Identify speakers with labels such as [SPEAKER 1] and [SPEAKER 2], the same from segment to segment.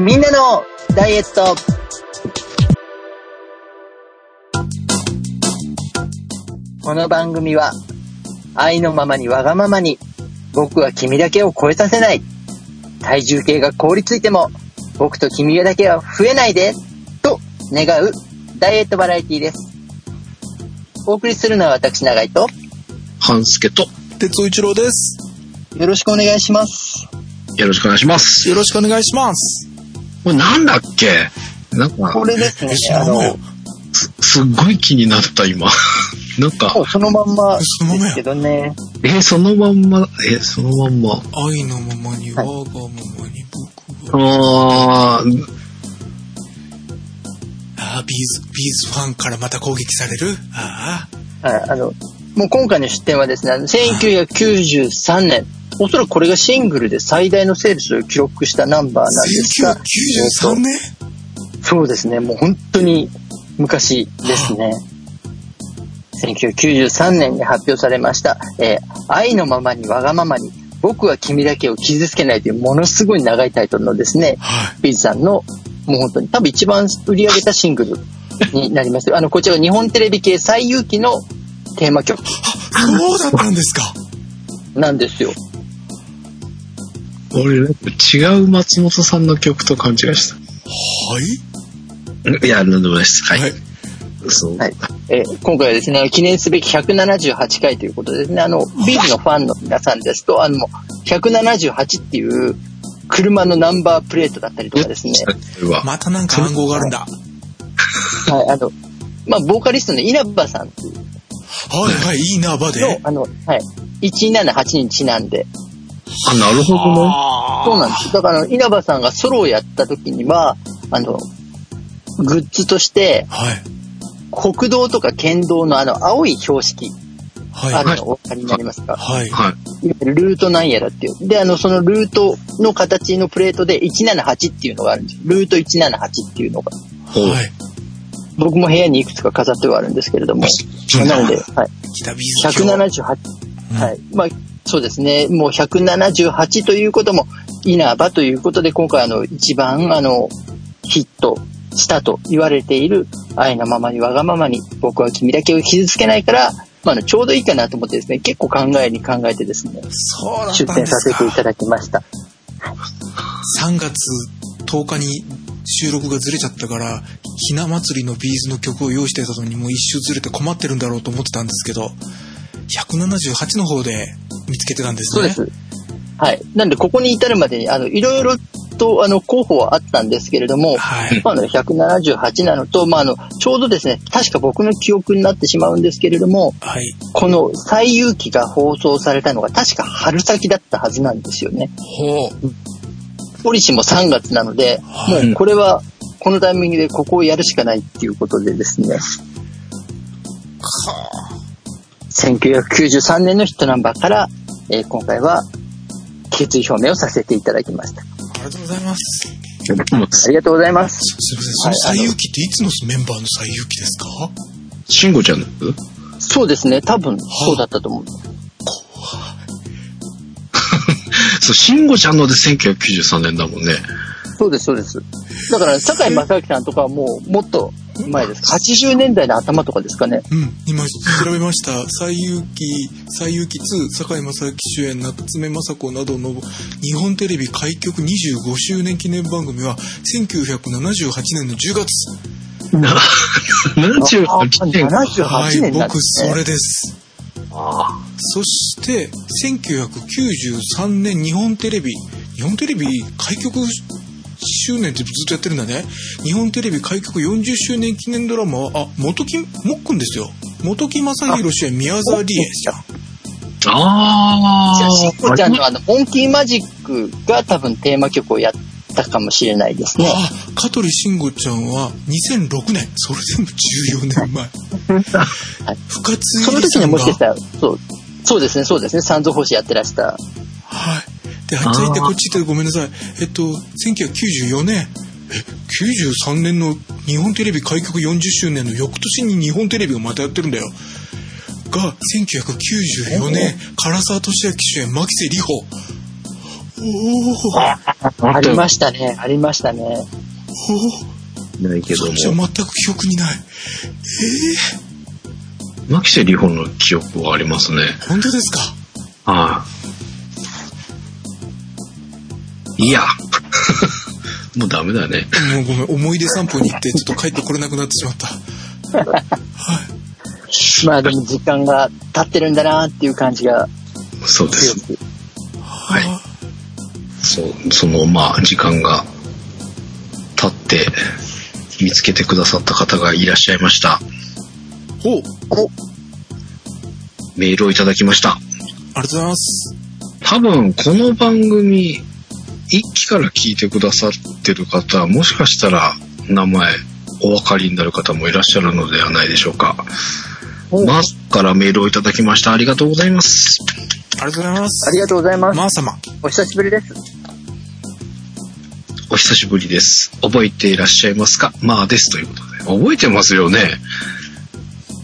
[SPEAKER 1] みんなのダイエットこの番組は愛のままにわがままに僕は君だけを超えさせない体重計が凍りついても僕と君だけは増えないでと願うダイエットバラエティですお送りするのは私永井と
[SPEAKER 2] 半助と、
[SPEAKER 3] 哲夫一郎です。
[SPEAKER 1] よろしくお願いします
[SPEAKER 2] よろしくお願いします。
[SPEAKER 3] よろしくお願いします。
[SPEAKER 2] これなんだっけ？なんか
[SPEAKER 1] こ、れですねあ
[SPEAKER 3] の
[SPEAKER 2] す、すっごい気になった、今。なんか
[SPEAKER 1] もう、そのまんまで
[SPEAKER 3] そのままや。
[SPEAKER 1] すけどね。
[SPEAKER 2] え、そのまんま、え、そのまんま。
[SPEAKER 3] 愛のままに、我がままに僕は。
[SPEAKER 2] あー、
[SPEAKER 3] ああ、 B'z、 B'z ファンからまた攻撃される？あ
[SPEAKER 1] はい、あの、もう今回の出展はですね、あの1993年、おそらくこれがシングルで最大のセールスを記録したナンバー
[SPEAKER 3] あ。
[SPEAKER 1] なんですが、
[SPEAKER 3] 1993年？
[SPEAKER 1] そうですね、もう本当に昔ですね。1993年に発表されました、えー愛のままにわがままに、僕は君だけを傷つけないというものすごい長いタイトルのですね、
[SPEAKER 3] は
[SPEAKER 1] ビーズさんの、もう本当に多分一番売り上げたシングルになります。あの、こちら日本テレビ系最有機のテーマ曲
[SPEAKER 3] い。そうだったんですか。
[SPEAKER 1] なんですよ。
[SPEAKER 2] 俺、なんか違う松本さんの曲と勘違いした。
[SPEAKER 3] はい
[SPEAKER 2] いや、なんでもないです。はい。
[SPEAKER 3] はい
[SPEAKER 2] そう。
[SPEAKER 1] はいえー今回はですね、記念すべき178回ということでですね、あの、ビーズのファンの皆さんですと、あの、178っていう車のナンバープレートだったりとかですね、
[SPEAKER 2] うわ。
[SPEAKER 3] またなんか暗号があるんだ。
[SPEAKER 1] はい、あの、まあ、ボーカリストの稲葉さんっていう
[SPEAKER 3] はいはい、いいな、バ
[SPEAKER 1] の
[SPEAKER 3] で。、
[SPEAKER 1] あの、はい、178にちなんで、
[SPEAKER 2] あ、なるほどね。
[SPEAKER 3] あ
[SPEAKER 1] そうなんです。だから、稲葉さんがソロをやった時には、あの、グッズとして、
[SPEAKER 3] はい。
[SPEAKER 1] 国道とか県道のあの、青い標識、
[SPEAKER 3] はい。
[SPEAKER 1] あるのお分かりになりますか、
[SPEAKER 3] はい。
[SPEAKER 2] はい。
[SPEAKER 1] いわゆるルートなんやらっていう。で、あの、そのルートの形のプレートで178っていうのがあるんですよ。ルート178っていうのが。
[SPEAKER 3] はい。
[SPEAKER 1] 僕も部屋にいくつか飾ってはあるんですけれども。なので、はい。
[SPEAKER 3] 北ビーズ教。
[SPEAKER 1] 178。
[SPEAKER 3] うん
[SPEAKER 1] はい。まあ、そうですね。もう178ということも、稲葉ということで、今回あの、一番あの、ヒットしたと言われている、愛のままにわがままに、僕は君だけを傷つけないから、まあちょうどいいかなと思ってですね、結構考えに考えてですね、出展させてい。ただきました。
[SPEAKER 3] 3月10日に収録がずれちゃったから、ひな祭りのビーズの曲を用意してたのにもう一周ずれて困ってるんだろうと思ってたんですけど、178の方で見つけてたんですね。
[SPEAKER 1] そうです。はい。なんで、ここに至るまでに、あの、いろいろと、あの、候補はあったんですけれども、
[SPEAKER 3] はい。
[SPEAKER 1] まあ、あの178なのと、まあ、あの、ちょうどですね、確か僕の記憶になってしまうんですけれども、
[SPEAKER 3] はい。
[SPEAKER 1] この最有機が放送されたのが確か春先だったはずなんですよね。
[SPEAKER 3] ほう。
[SPEAKER 1] ポリシーも3月なので、
[SPEAKER 3] はい
[SPEAKER 1] もうこれは、このタイミングでここをやるしかないっていうことでですね、1993年のヒットナンバーから、えー今回は決意表明をさせていただきました。
[SPEAKER 3] ありがとうございます。
[SPEAKER 1] ありがとうございます。
[SPEAKER 3] すすみません、その最有機っていつのメンバーの最有機ですか？
[SPEAKER 2] 慎吾ちゃん
[SPEAKER 1] そうですね、多分そうだったと思う。
[SPEAKER 2] つそう、慎吾ちゃんので1993年だもんね。
[SPEAKER 1] そうです、そうです。だから、堺正明さんとかはもう、もっと前です。80年代の頭とかですかね？
[SPEAKER 3] うん、今調べました。最有機、最有機2、堺正明主演、夏目雅子などの日本テレビ開局25周年記念番組は、1978年の10月。
[SPEAKER 2] な、78
[SPEAKER 1] あ
[SPEAKER 2] 年か。
[SPEAKER 1] 78
[SPEAKER 3] はい、
[SPEAKER 1] 年なんで
[SPEAKER 3] 僕。それです。
[SPEAKER 2] あ
[SPEAKER 3] そして、1993年日本テレビ、日本テレビ開局周年ってずっとやってるんだね。日本テレビ開局40周年記念ドラマは、あ、元木、もっくんですよ。元木正宏主演宮沢りえじゃん。
[SPEAKER 2] あ
[SPEAKER 1] じゃあ、しっこちゃん
[SPEAKER 2] あ
[SPEAKER 1] のあの、モンキーマジックが多分テーマ曲をやったかもしれないですね。
[SPEAKER 3] あ、香取慎吾ちゃんは2006年。それでも14年前。
[SPEAKER 1] はい
[SPEAKER 3] 深津
[SPEAKER 1] その時にもしかしたら、そう、そうですね、そうですね、三蔵法師やってらした。
[SPEAKER 3] はい。で、あっち行ってこっち行ってごめんなさい。えっと、1994年。え、93年の日本テレビ開局40周年の翌年に日本テレビがまたやってるんだよ。が、1994年、唐沢俊明主演、牧瀬里穂。
[SPEAKER 1] ありましたね、ありましたね。
[SPEAKER 2] ないけど
[SPEAKER 3] そっちは
[SPEAKER 2] も、
[SPEAKER 3] 全く記憶にない。
[SPEAKER 2] 牧瀬里穂の記憶はありますね。
[SPEAKER 3] 本当ですか？
[SPEAKER 2] はい。いや。もうダメだね。
[SPEAKER 3] もうごめん、思い出散歩に行って、ちょっと帰ってこれなくなってしまった。はい。
[SPEAKER 1] まあでも時間が経ってるんだなっていう感じが
[SPEAKER 2] そうです。はい。そう、その、まあ、時間が経って見つけてくださった方がいらっしゃいました。
[SPEAKER 3] ほう、
[SPEAKER 2] メールをいただきました。
[SPEAKER 3] ありがとうございます。
[SPEAKER 2] 多分、この番組、一期から聞いてくださってる方は、もしかしたら、名前、お分かりになる方もいらっしゃるのではないでしょうか。
[SPEAKER 1] お
[SPEAKER 2] マースからメールをいただきました。ありがとうございます。
[SPEAKER 3] ありがとうございます。
[SPEAKER 1] ありがとうございます。
[SPEAKER 3] まー様。
[SPEAKER 1] お久しぶりです。
[SPEAKER 2] お久しぶりです。覚えていらっしゃいますか？まあです。ということで。覚えてますよね。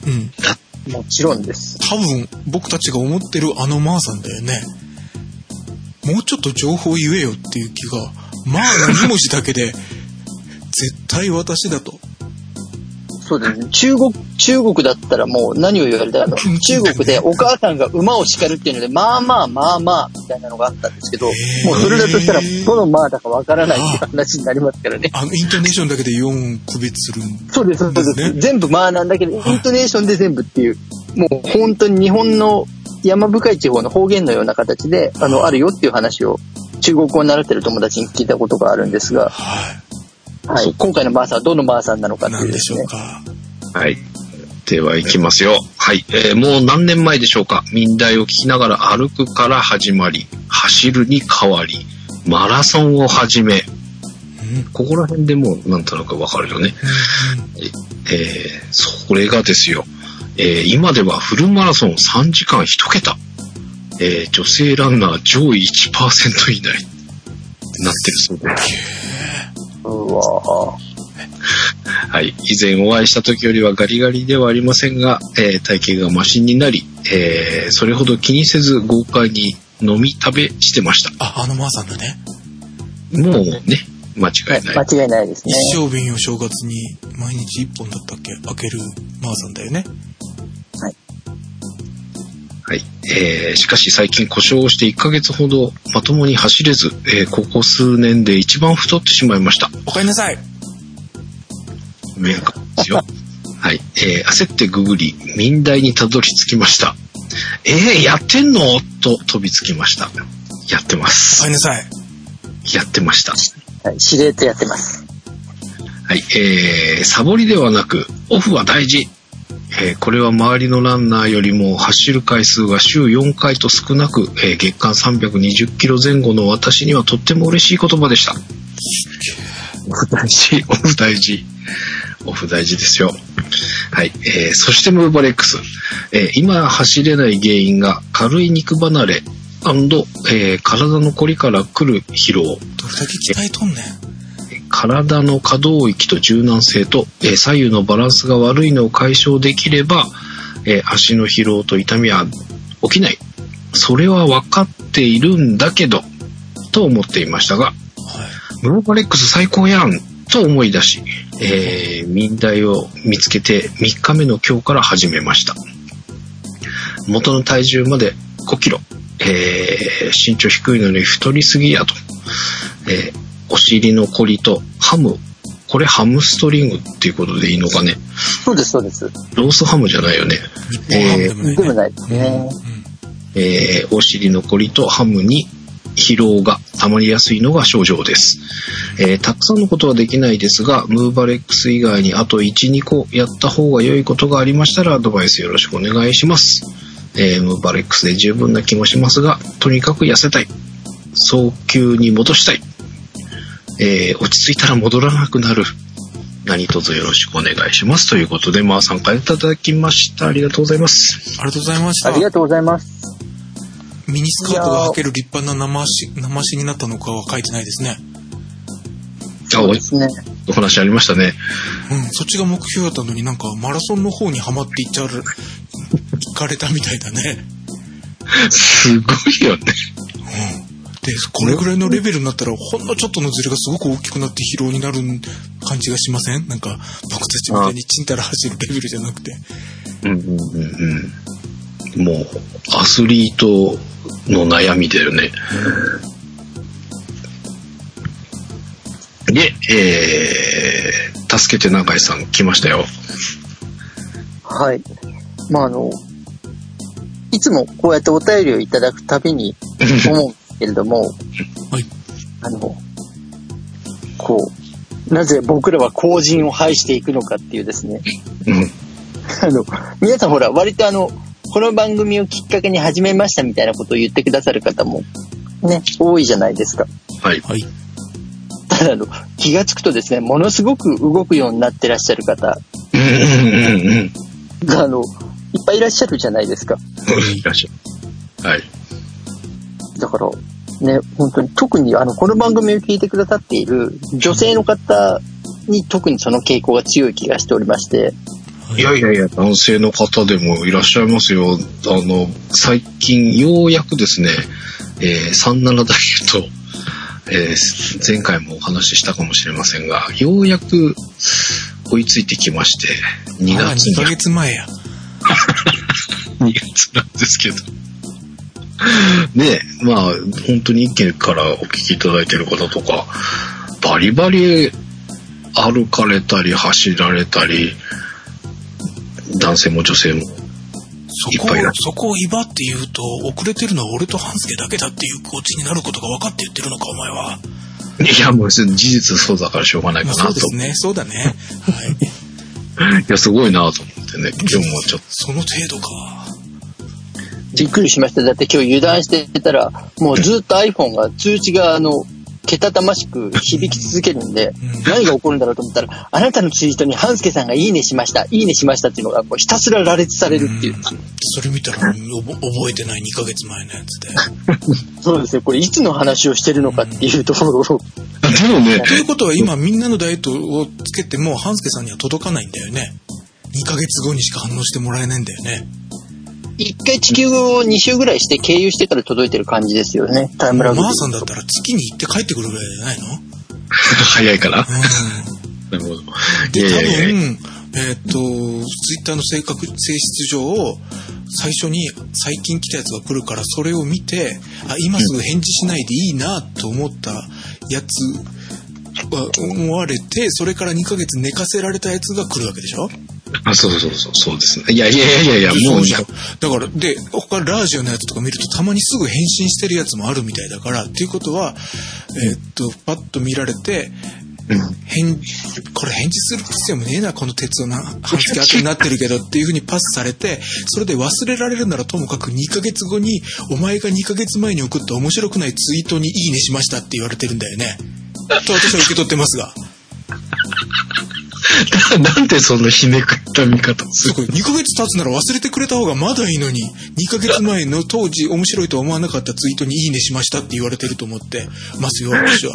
[SPEAKER 3] うん。
[SPEAKER 2] だ
[SPEAKER 1] もちろんです。
[SPEAKER 3] 多分、僕たちが思ってるあのまーさんだよね。もうちょっと情報言えよっていう気が、まあの2文字だけで、絶対私だと。
[SPEAKER 1] そうですね。中国、中国だったらもう何を言われたら 中国でお母さんが馬を叱るっていうので、まあまあまあまあ、みたいなのがあったんですけど、もうそれだとしたら、どのまあだかわからないっていう話になりますからね。
[SPEAKER 3] あの、イントネーションだけで4区別する。
[SPEAKER 1] そうです、そうです。
[SPEAKER 3] ですね
[SPEAKER 1] 全部まあなんだけど、
[SPEAKER 3] はい
[SPEAKER 1] イントネーションで全部っていう、もう本当に日本の山深い地方の方言のような形で、あの、あるよっていう話を、中国語を習ってる友達に聞いたことがあるんですが、
[SPEAKER 3] は
[SPEAKER 1] はい。今回のマーさんはどのマーさんなのか
[SPEAKER 3] い。
[SPEAKER 1] って
[SPEAKER 3] ないんでし
[SPEAKER 1] うですね。
[SPEAKER 2] はい。では行きますよ。はい。えーもう何年前でしょうか？民題を聞きながら歩くから始まり、走るに変わり、マラソンを始め、
[SPEAKER 3] うん。
[SPEAKER 2] ここら辺でもうなんとなくわかるよね。えーそれがですよ。えー今ではフルマラソン3時間1桁。えー女性ランナー上位1%以内。なってるそうです。
[SPEAKER 1] うわぁ
[SPEAKER 2] はい。以前お会いした時よりはガリガリではありませんが、えー体型がマシになり、えーそれほど気にせず豪快に飲み食べしてました。
[SPEAKER 3] あ、あのまーさんだね。
[SPEAKER 2] もうね、間違いない。
[SPEAKER 1] 間違いないですね。
[SPEAKER 3] 一升瓶を正月に毎日1本だったっけ？開けるまーさんだよね。
[SPEAKER 2] はい。えーしかし最近故障をして1ヶ月ほどまともに走れず、えーここ数年で一番太ってしまいました。
[SPEAKER 3] おかえりなさい。
[SPEAKER 2] メンカですよ。はい。えー焦ってググり、民代にたどり着きました。えー、やってんの？と飛びつきました。やってま
[SPEAKER 3] お
[SPEAKER 2] す
[SPEAKER 3] かえ。りなさい。
[SPEAKER 2] やってました。
[SPEAKER 1] はい。司令とやってます。
[SPEAKER 2] はい。えー、サボりではなく、オフは大事。えーこれは周りのランナーよりも走る回数が週4回と少なく、えー月間320キロ前後の私にはとっても嬉しい言葉でした。オフ大事、オフ大事。オフ大事ですよ。はい。えーそしてムーバレックス。えー今走れない原因が軽い肉離れえー体のこりから来る疲労。
[SPEAKER 3] どれだけ鍛えとんねん。
[SPEAKER 2] 体の可動域と柔軟性と、えー左右のバランスが悪いのを解消できれば、えー足の疲労と痛みは起きない。それは分かっているんだけど、と思っていましたが、
[SPEAKER 3] はい。
[SPEAKER 2] ムーバレックス最高やんと思い出し、えー、民代を見つけて3日目の今日から始めました。元の体重まで5キロ。えー、身長低いのに太りすぎやと。えー、お尻のコリとハム。これハムストリングっていうことでいいのかね。
[SPEAKER 1] そうです、そうです。
[SPEAKER 2] ロースハムじゃないよね。
[SPEAKER 3] 日本ハムでもない、ね。
[SPEAKER 1] ですね。
[SPEAKER 2] えーお尻のコリとハムに疲労が溜まりやすいのが症状です。えーたくさんのことはできないですが、ムーバレックス以外にあと1、2個やった方が良いことがありましたらアドバイスよろしくお願いします。えームーバレックスで十分な気もしますが、とにかく痩せたい。早急に戻したい。えー落ち着いたら戻らなくなる。何卒よろしくお願いします。ということで、まあ参加いただきました。ありがとうございます。
[SPEAKER 3] ありがとうございました
[SPEAKER 1] あり。がとうございます。
[SPEAKER 3] ミニスカートが履ける立派な生足、生足になったのかは書いてないですね。
[SPEAKER 2] あ、お
[SPEAKER 1] ですね。
[SPEAKER 2] お話ありましたね。
[SPEAKER 3] うん、そっちが目標だったのになんかマラソンの方にはまっていっちゃう、行かれたみたいだね。
[SPEAKER 2] すごいよね。
[SPEAKER 3] うん。で、これぐらいのレベルになったら、ほんのちょっとのズレがすごく大きくなって疲労になる感じがしません？なんか、僕たちみたいにチンタラ走るレベルじゃなくて。
[SPEAKER 2] うんうんうんうん。もう、アスリートの悩みだよね。で、えー、助けて永井さん来ましたよ。
[SPEAKER 1] はい。まあ、あの、いつもこうやってお便りをいただくたびに 思うんですけれども、
[SPEAKER 3] はい。
[SPEAKER 1] あの、こう、なぜ僕らは後人を排していくのかっていうですね、
[SPEAKER 2] うん。
[SPEAKER 1] あの、皆さんほら、割とあの、この番組をきっかけに始めましたみたいなことを言ってくださる方も、ね、多いじゃないですか。
[SPEAKER 2] はい。
[SPEAKER 3] はい。
[SPEAKER 1] ただあの、気がつくとですね、ものすごく動くようになってらっしゃる方
[SPEAKER 2] うんうんうんうん。
[SPEAKER 1] が、あの、いっぱいいらっしゃるじゃないですか。
[SPEAKER 2] いらっしゃる。はい。
[SPEAKER 1] だから、ね、本当に、特にあの、この番組を聞いてくださっている女性の方に特にその傾向が強い気がしておりまして、
[SPEAKER 2] いやいやいや、男性の方でもいらっしゃいますよ。あの、最近ようやくですね、えー、37ダイエット、えー前回もお話ししたかもしれませんが、ようやく追いついてきまして、2
[SPEAKER 3] まだ2ヶ
[SPEAKER 2] 月に、
[SPEAKER 3] 月前や。
[SPEAKER 2] 2月なんですけど。ねまあ、本当に一件からお聞きいただいてる方とか、バリバリ歩かれたり走られたり、男性も女性も
[SPEAKER 3] そこ
[SPEAKER 2] いっぱいいらっ、
[SPEAKER 3] そこを威張って言うと、遅れてるのは俺と半助だけだっていうオチになることが分かって言ってるのか、お前は。
[SPEAKER 2] いや、もう事実そうだからしょうがない
[SPEAKER 3] まあ
[SPEAKER 2] かなと。
[SPEAKER 3] そうですね、そうだね。はい。
[SPEAKER 2] いや、すごいなと思ってね、今日もちょっ
[SPEAKER 3] その程度か。
[SPEAKER 1] びっくりしました。だって今日油断してたら、もうずっと iPhone が通知があの、けたたましく響き続けるんで、
[SPEAKER 3] うん
[SPEAKER 1] 何が起こるんだろうと思ったら、あなたのツイートに半助さんがいいねしました、いいねしましたっていうのがこうひたすら羅列されるっていう。
[SPEAKER 3] それ見たら、覚えてない2ヶ月前のやつで。
[SPEAKER 1] そうですね。これいつの話をしてるのかっていうところを、
[SPEAKER 2] と。でもね、
[SPEAKER 3] ということは今みんなのダイエットをつけても、半助さんには届かないんだよね。2ヶ月後にしか反応してもらえないんだよね。
[SPEAKER 1] 一回地球を2周ぐらいして経由してから届いてる感じですよね。タイムラグで
[SPEAKER 3] マーさんだったら月に行って帰ってくるぐらいじゃないの？
[SPEAKER 2] 早いから。
[SPEAKER 3] うん。
[SPEAKER 2] なるほど。い
[SPEAKER 3] で、多分、えーっと、ツイッターの性格、性質上、最初に最近来たやつが来るから、それを見て、あ、今すぐ返事しないでいいなと思ったやつは思われて、それから2ヶ月寝かせられたやつが来るわけでしょ？
[SPEAKER 2] あ、そうそうそう、そうですね。いやいやいやいやいや、も
[SPEAKER 3] そうだから、で、他ラジオのやつとか見るとたまにすぐ返信してるやつもあるみたいだから、っていうことは、えーっと、パッと見られて、
[SPEAKER 2] うん
[SPEAKER 3] 返、これ返事する必要もねえな、この鉄をな、半月後になってるけどっていう風にパスされて、それで忘れられるならともかく2ヶ月後に、お前が2ヶ月前に送った面白くないツイートにいいねしましたって言われてるんだよね。と私は受け取ってますが。
[SPEAKER 2] なんでそんなひねくった見方をする
[SPEAKER 3] すごい。2ヶ月経つなら忘れてくれた方がまだいいのに、2ヶ月前の当時面白いと思わなかったツイートにいいねしましたって言われてると思ってますよ、私は。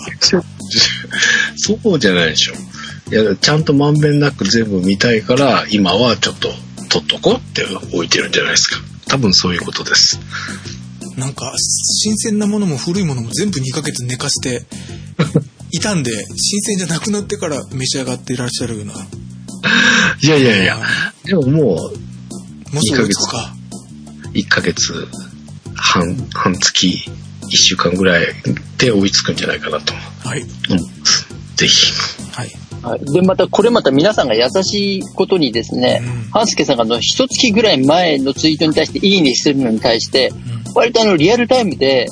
[SPEAKER 2] そうじゃないでしょ。いや、ちゃんとまんべんなく全部見たいから、今はちょっと取っとこうって置いてるんじゃないですか。多分そういうことです。
[SPEAKER 3] なんか、新鮮なものも古いものも全部2ヶ月寝かせていたんで、新鮮じゃなくなってから召し上がっていらっしゃるような。
[SPEAKER 2] いやいやいや、でももう、
[SPEAKER 3] もうすぐですか。
[SPEAKER 2] 1ヶ月、半、半月、1週間ぐらいで追いつくんじゃないかなと
[SPEAKER 3] はい。
[SPEAKER 2] 思います。ぜひ。
[SPEAKER 3] はい。
[SPEAKER 1] はい。で、また、これまた皆さんが優しいことにですね
[SPEAKER 3] うん、
[SPEAKER 1] 半助さんがあの、一月ぐらい前のツイートに対していいねしてるのに対して、
[SPEAKER 3] うん
[SPEAKER 1] 割とあの、リアルタイムで、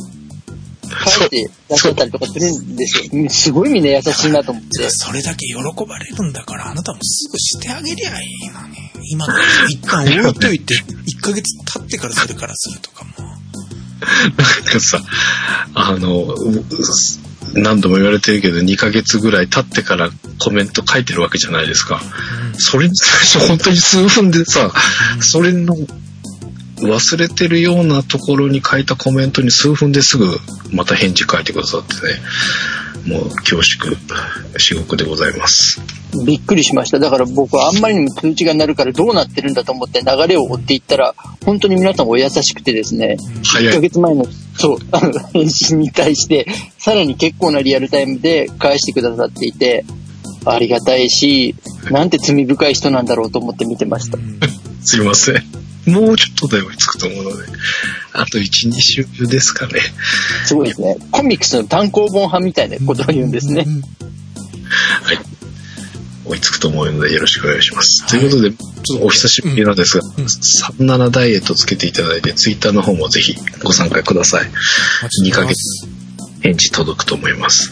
[SPEAKER 1] 返してらっしゃったりとかするんですよ。すごいみんな優しいなと思って。
[SPEAKER 3] それだけ喜ばれるんだから、あなたもすぐしてあげりゃいいのに。今から一旦置いといて、1ヶ月経ってからそれからするとかも。
[SPEAKER 2] なんかさ、あの、何度も言われてるけど、2ヶ月ぐらい経ってからコメント書いてるわけじゃないですか。それに最初本当に数分でさ、それの忘れてるようなところに書いたコメントに数分ですぐまた返事書いてくださってね、もう恐縮、至極でございます。
[SPEAKER 1] びっくりしました。だから僕はあんまりにも通知が鳴るからどうなってるんだと思って流れを追っていったら、本当に皆さんお優しくてですね、1
[SPEAKER 2] 早い。
[SPEAKER 1] ヶ月前の、そう、あの、返信に対して、さらに結構なリアルタイムで返してくださっていて、ありがたいし、なんて罪深い人なんだろうと思って見てました。
[SPEAKER 2] すいません。もうちょっとで追いつくと思うので、あと1、2週ですかね。
[SPEAKER 1] すごいですね。コミックスの単行本派みたいなことを言うんですね。
[SPEAKER 2] はい。追いつくと思うのでよろしくお願いします。ということで、ちょっとお久しぶりなんですが、
[SPEAKER 3] うん
[SPEAKER 2] 37ダイエットつけていただいて、ツイッターの方もぜひご参加ください。2ヶ月返事届くと思います。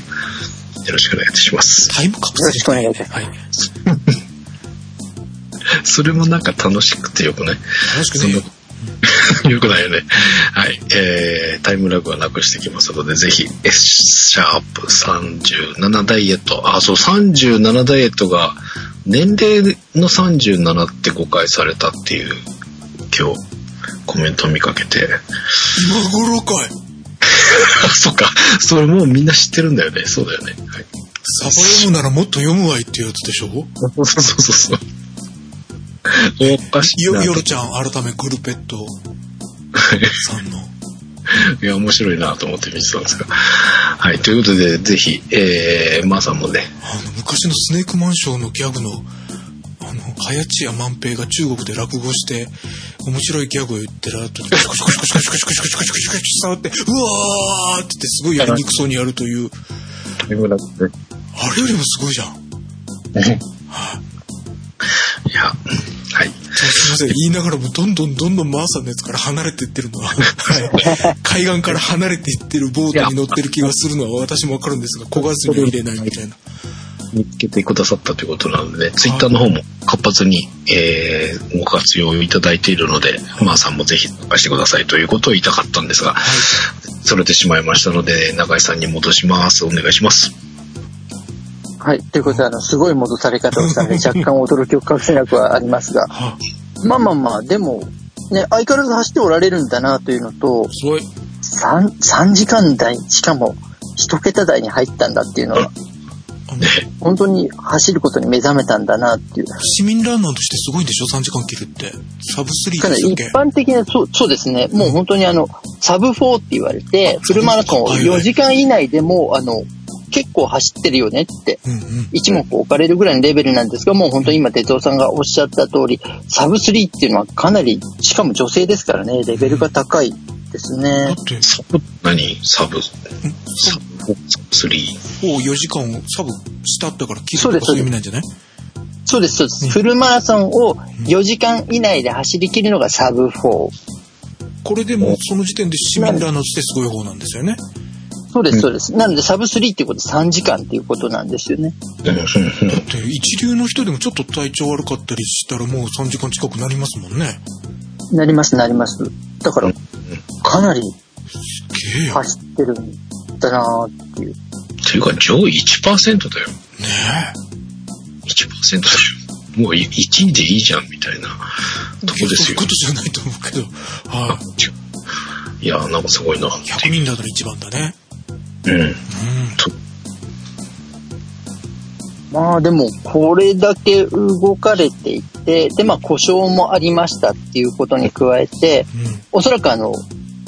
[SPEAKER 2] よろしくお願いします。
[SPEAKER 3] タイムカプセル。
[SPEAKER 1] よろしくお願いします
[SPEAKER 3] はい。
[SPEAKER 2] それもなんか楽しくてよくない？
[SPEAKER 3] 楽しくよ。
[SPEAKER 2] よくないよね。はい。えー、タイムラグはなくしてきますので、ぜひ、S シャープ37ダイエット。あ、そう、37ダイエットが、年齢の37って誤解されたっていう、今日、コメントを見かけて。
[SPEAKER 3] 今頃かい。
[SPEAKER 2] あ、そっか。それもうみんな知ってるんだよね。そうだよね。はい。
[SPEAKER 3] サバ読むならもっと読むわいっていうやつでしょ？
[SPEAKER 2] そうそうそうそう。おかしい
[SPEAKER 3] よ、よろちゃん、改めグルペットさんの。
[SPEAKER 2] いや、面白いなと思って見てたんですが。はい。ということで、ぜひ、えー、まーさんもね、
[SPEAKER 3] あの、昔のスネークマンションのギャグの、あの、早知谷万平が中国で落語して、面白いギャグを言ってる後に、コシコシコシコシコシコシコシコシコシコシコシ触って、うわーって言ってすごいやりにくそうにやるという。あれよりもすごいじゃん。
[SPEAKER 2] いや、はい。
[SPEAKER 3] すいません。言いながらもどんどんどんどんマーさんのやつから離れていってるのは、は い海岸から離れていってるボートに乗ってる気がするのは私もわかるんですが、焦がずには入れないみたいな。
[SPEAKER 2] 見つけてくださったということなので、ツイッターの方も活発に、えー、ご活用いただいているので、まーさんもぜひ参加してくださいということを言いたかったんですが、それてしまいましたので、中井さんに戻します。お願いします。
[SPEAKER 1] はい。ということで、あの、すごい戻され方をしたので、若干驚きを隠せなくはありますが、
[SPEAKER 3] は
[SPEAKER 1] まあまあまあ、でも、ね、相変わらず走っておられるんだなというのと、
[SPEAKER 3] すごい。
[SPEAKER 1] 3、3時間台、しかも、一桁台に入ったんだっていうのは、本当に走ることに目覚めたんだなっていう。
[SPEAKER 3] 市民ランナーとしてすごいんでしょ ?3 時間切るって。サブスリー
[SPEAKER 1] かな一般的な、そう、そうですね。もう本当にあの、サブ4って言われて、フルマラソンを4時間以内でも、あの、結構走ってるよねって。一目置かれるぐらいのレベルなんですが、もう本当に今、哲夫さんがおっしゃった通り、サブ3っていうのはかなり、しかも女性ですからね、レベルが高いです
[SPEAKER 3] だ
[SPEAKER 1] ね
[SPEAKER 3] っ。て、
[SPEAKER 2] サブ、何サブ、サ
[SPEAKER 3] サ
[SPEAKER 2] ブ、スリー。
[SPEAKER 3] ブを4時間をサブしたってから切るとか
[SPEAKER 1] そうです
[SPEAKER 3] そういう意味なんじゃない？
[SPEAKER 1] そうです、そうです。
[SPEAKER 3] うん
[SPEAKER 1] フルマラソンを4時間以内で走り切るのがサブ4。
[SPEAKER 3] これでもその時点で市民ランナーとしてすごい方なんですよね。
[SPEAKER 1] そうです、そうです。なので、サブ3っていうことで3時間っていうことなんですよね。
[SPEAKER 3] だって一流の人でもちょっと体調悪かったりしたらもう3時間近くなりますもんね。
[SPEAKER 1] なります、なります。だから、かなり。走ってるんだなーっていう。
[SPEAKER 2] っていうか、上位1%だよ。
[SPEAKER 3] ね
[SPEAKER 2] 1%だよ。もう1位でいいじゃん、みたいな
[SPEAKER 3] え。
[SPEAKER 2] とこですよ
[SPEAKER 3] そういうこ。とじゃないと思うけど。はい。
[SPEAKER 2] いや、なんかすごいな。
[SPEAKER 3] 100人だったら一番だね。
[SPEAKER 2] うん。
[SPEAKER 3] うん。
[SPEAKER 2] と
[SPEAKER 1] まあでも、これだけ動かれていて、で、まあ故障もありましたっていうことに加えて、
[SPEAKER 3] うん。
[SPEAKER 1] おそらくあの、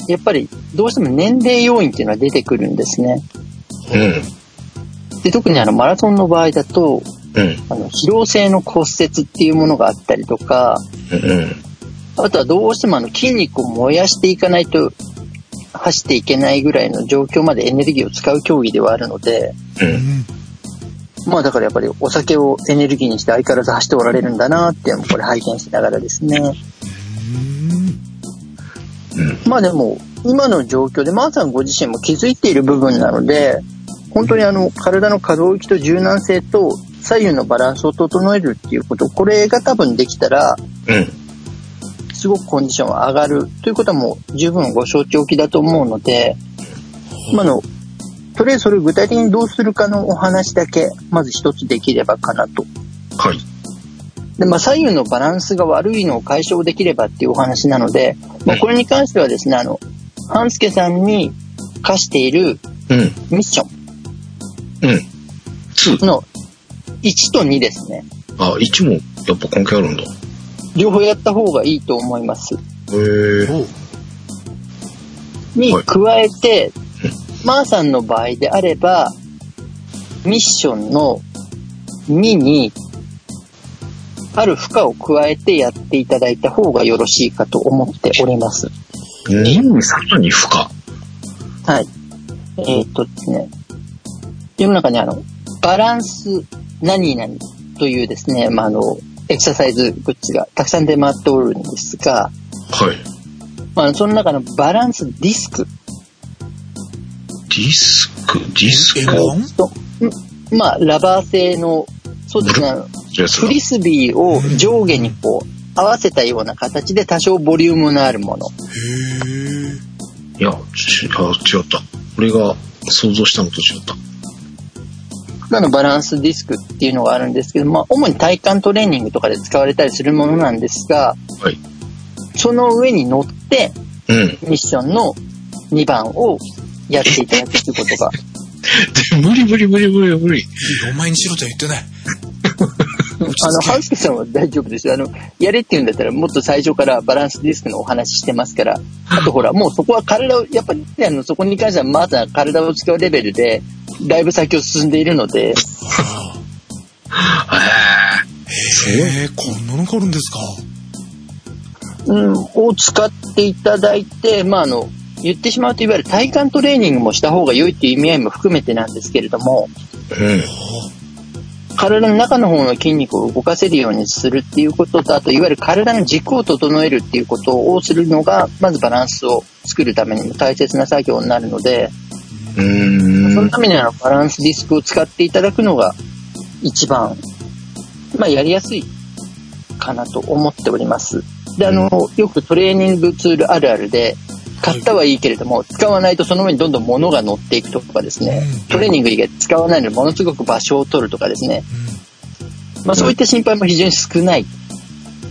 [SPEAKER 1] やっぱりどうしても年齢要因っていうのは出てくるんですね。
[SPEAKER 2] うん。
[SPEAKER 1] で、特にあのマラソンの場合だと、
[SPEAKER 2] うん。
[SPEAKER 1] あの疲労性の骨折っていうものがあったりとか、
[SPEAKER 2] うん。
[SPEAKER 1] あとはどうしてもあの筋肉を燃やしていかないと走っていけないぐらいの状況までエネルギーを使う競技ではあるので、
[SPEAKER 2] う。
[SPEAKER 3] ん。
[SPEAKER 1] まあだからやっぱりお酒をエネルギーにして相変わらず走っておられるんだなっていうのもこれ拝見しながらですね。
[SPEAKER 3] うん。
[SPEAKER 1] まあでも今の状況でマーさんご自身も気づいている部分なので、本当にあの体の可動域と柔軟性と左右のバランスを整えるっていうこと、これが多分できたら、
[SPEAKER 2] うん。
[SPEAKER 1] すごくコンディションは上がるということはもう十分ご承知おきだと思うので、まああの、とりあえずそれを具体的にどうするかのお話だけ、まず一つできればかなと
[SPEAKER 2] はい。
[SPEAKER 1] で、まあ、左右のバランスが悪いのを解消できればっていうお話なので、まあ、これに関してはですね、あの、半助さんに課している
[SPEAKER 2] うん。
[SPEAKER 1] ミッショ
[SPEAKER 2] うん。2
[SPEAKER 1] ン。の1と2ですね。
[SPEAKER 2] あ、1もやっぱ関係あるんだ。へ
[SPEAKER 1] 両方やった方がいいと思います。
[SPEAKER 2] え。
[SPEAKER 3] おう
[SPEAKER 1] に
[SPEAKER 2] はい
[SPEAKER 1] 加えて、マーさんの場合であれば、ミッションの2に、ある負荷を加えてやっていただいた方がよろしいかと思っております。
[SPEAKER 2] 2にさらに負荷。
[SPEAKER 1] はい。えーっとですね、世の中にあの、バランス何々というですね、まあ、あの、エクササイズグッズがたくさん出回っておるんですが、
[SPEAKER 2] はい。
[SPEAKER 1] まあ、その中のバランスディスク
[SPEAKER 2] ディスク、ディスク
[SPEAKER 3] M1?
[SPEAKER 1] と、んまあ、ラバー製の、そうですね、あの
[SPEAKER 2] やつが
[SPEAKER 1] フリスビーを上下にこう、合わせたような形で多少ボリュームのあるもの。
[SPEAKER 3] へえ。
[SPEAKER 2] いや、ちあ違った。俺が想像したのと違った。
[SPEAKER 1] あのバランスディスクっていうのがあるんですけど、まあ、主に体幹トレーニングとかで使われたりするものなんですが、
[SPEAKER 2] はい。
[SPEAKER 1] その上に乗って、
[SPEAKER 2] うん。
[SPEAKER 1] ミッションの2番をやっていただくということが、
[SPEAKER 2] で無理無理無理無理無理。
[SPEAKER 3] お前にしろとは言ってない。
[SPEAKER 1] あの、ハウスケさんは大丈夫ですよ。あの、やれって言うんだったら、もっと最初からバランスディスクのお話してますから、あとほら、もうそこは体を、やっぱり、ね、あの、そこに関してはまだ体を使うレベルで、だいぶ先を進んでいるので、
[SPEAKER 2] へ
[SPEAKER 3] へえ、こんなのがあるんですか？
[SPEAKER 1] うん、を使っていただいて、まあ、あの、言ってしまうといわゆる体幹トレーニングもした方が良いっていう意味合いも含めてなんですけれども、
[SPEAKER 2] え。
[SPEAKER 1] 体の中の方の筋肉を動かせるようにするっていうことと、あといわゆる体の軸を整えるっていうことをするのが、まずバランスを作るためにも大切な作業になるので、そのためにはバランスディスクを使っていただくのが一番、まあやりやすいかなと思っております。で、あの、よくトレーニングツールあるあるで、買ったはいいけれども、使わないとその上にどんどん物が乗っていくとかですね、トレーニング以外使わないのでものすごく場所を取るとかですね、まあそういった心配も非常に少ない。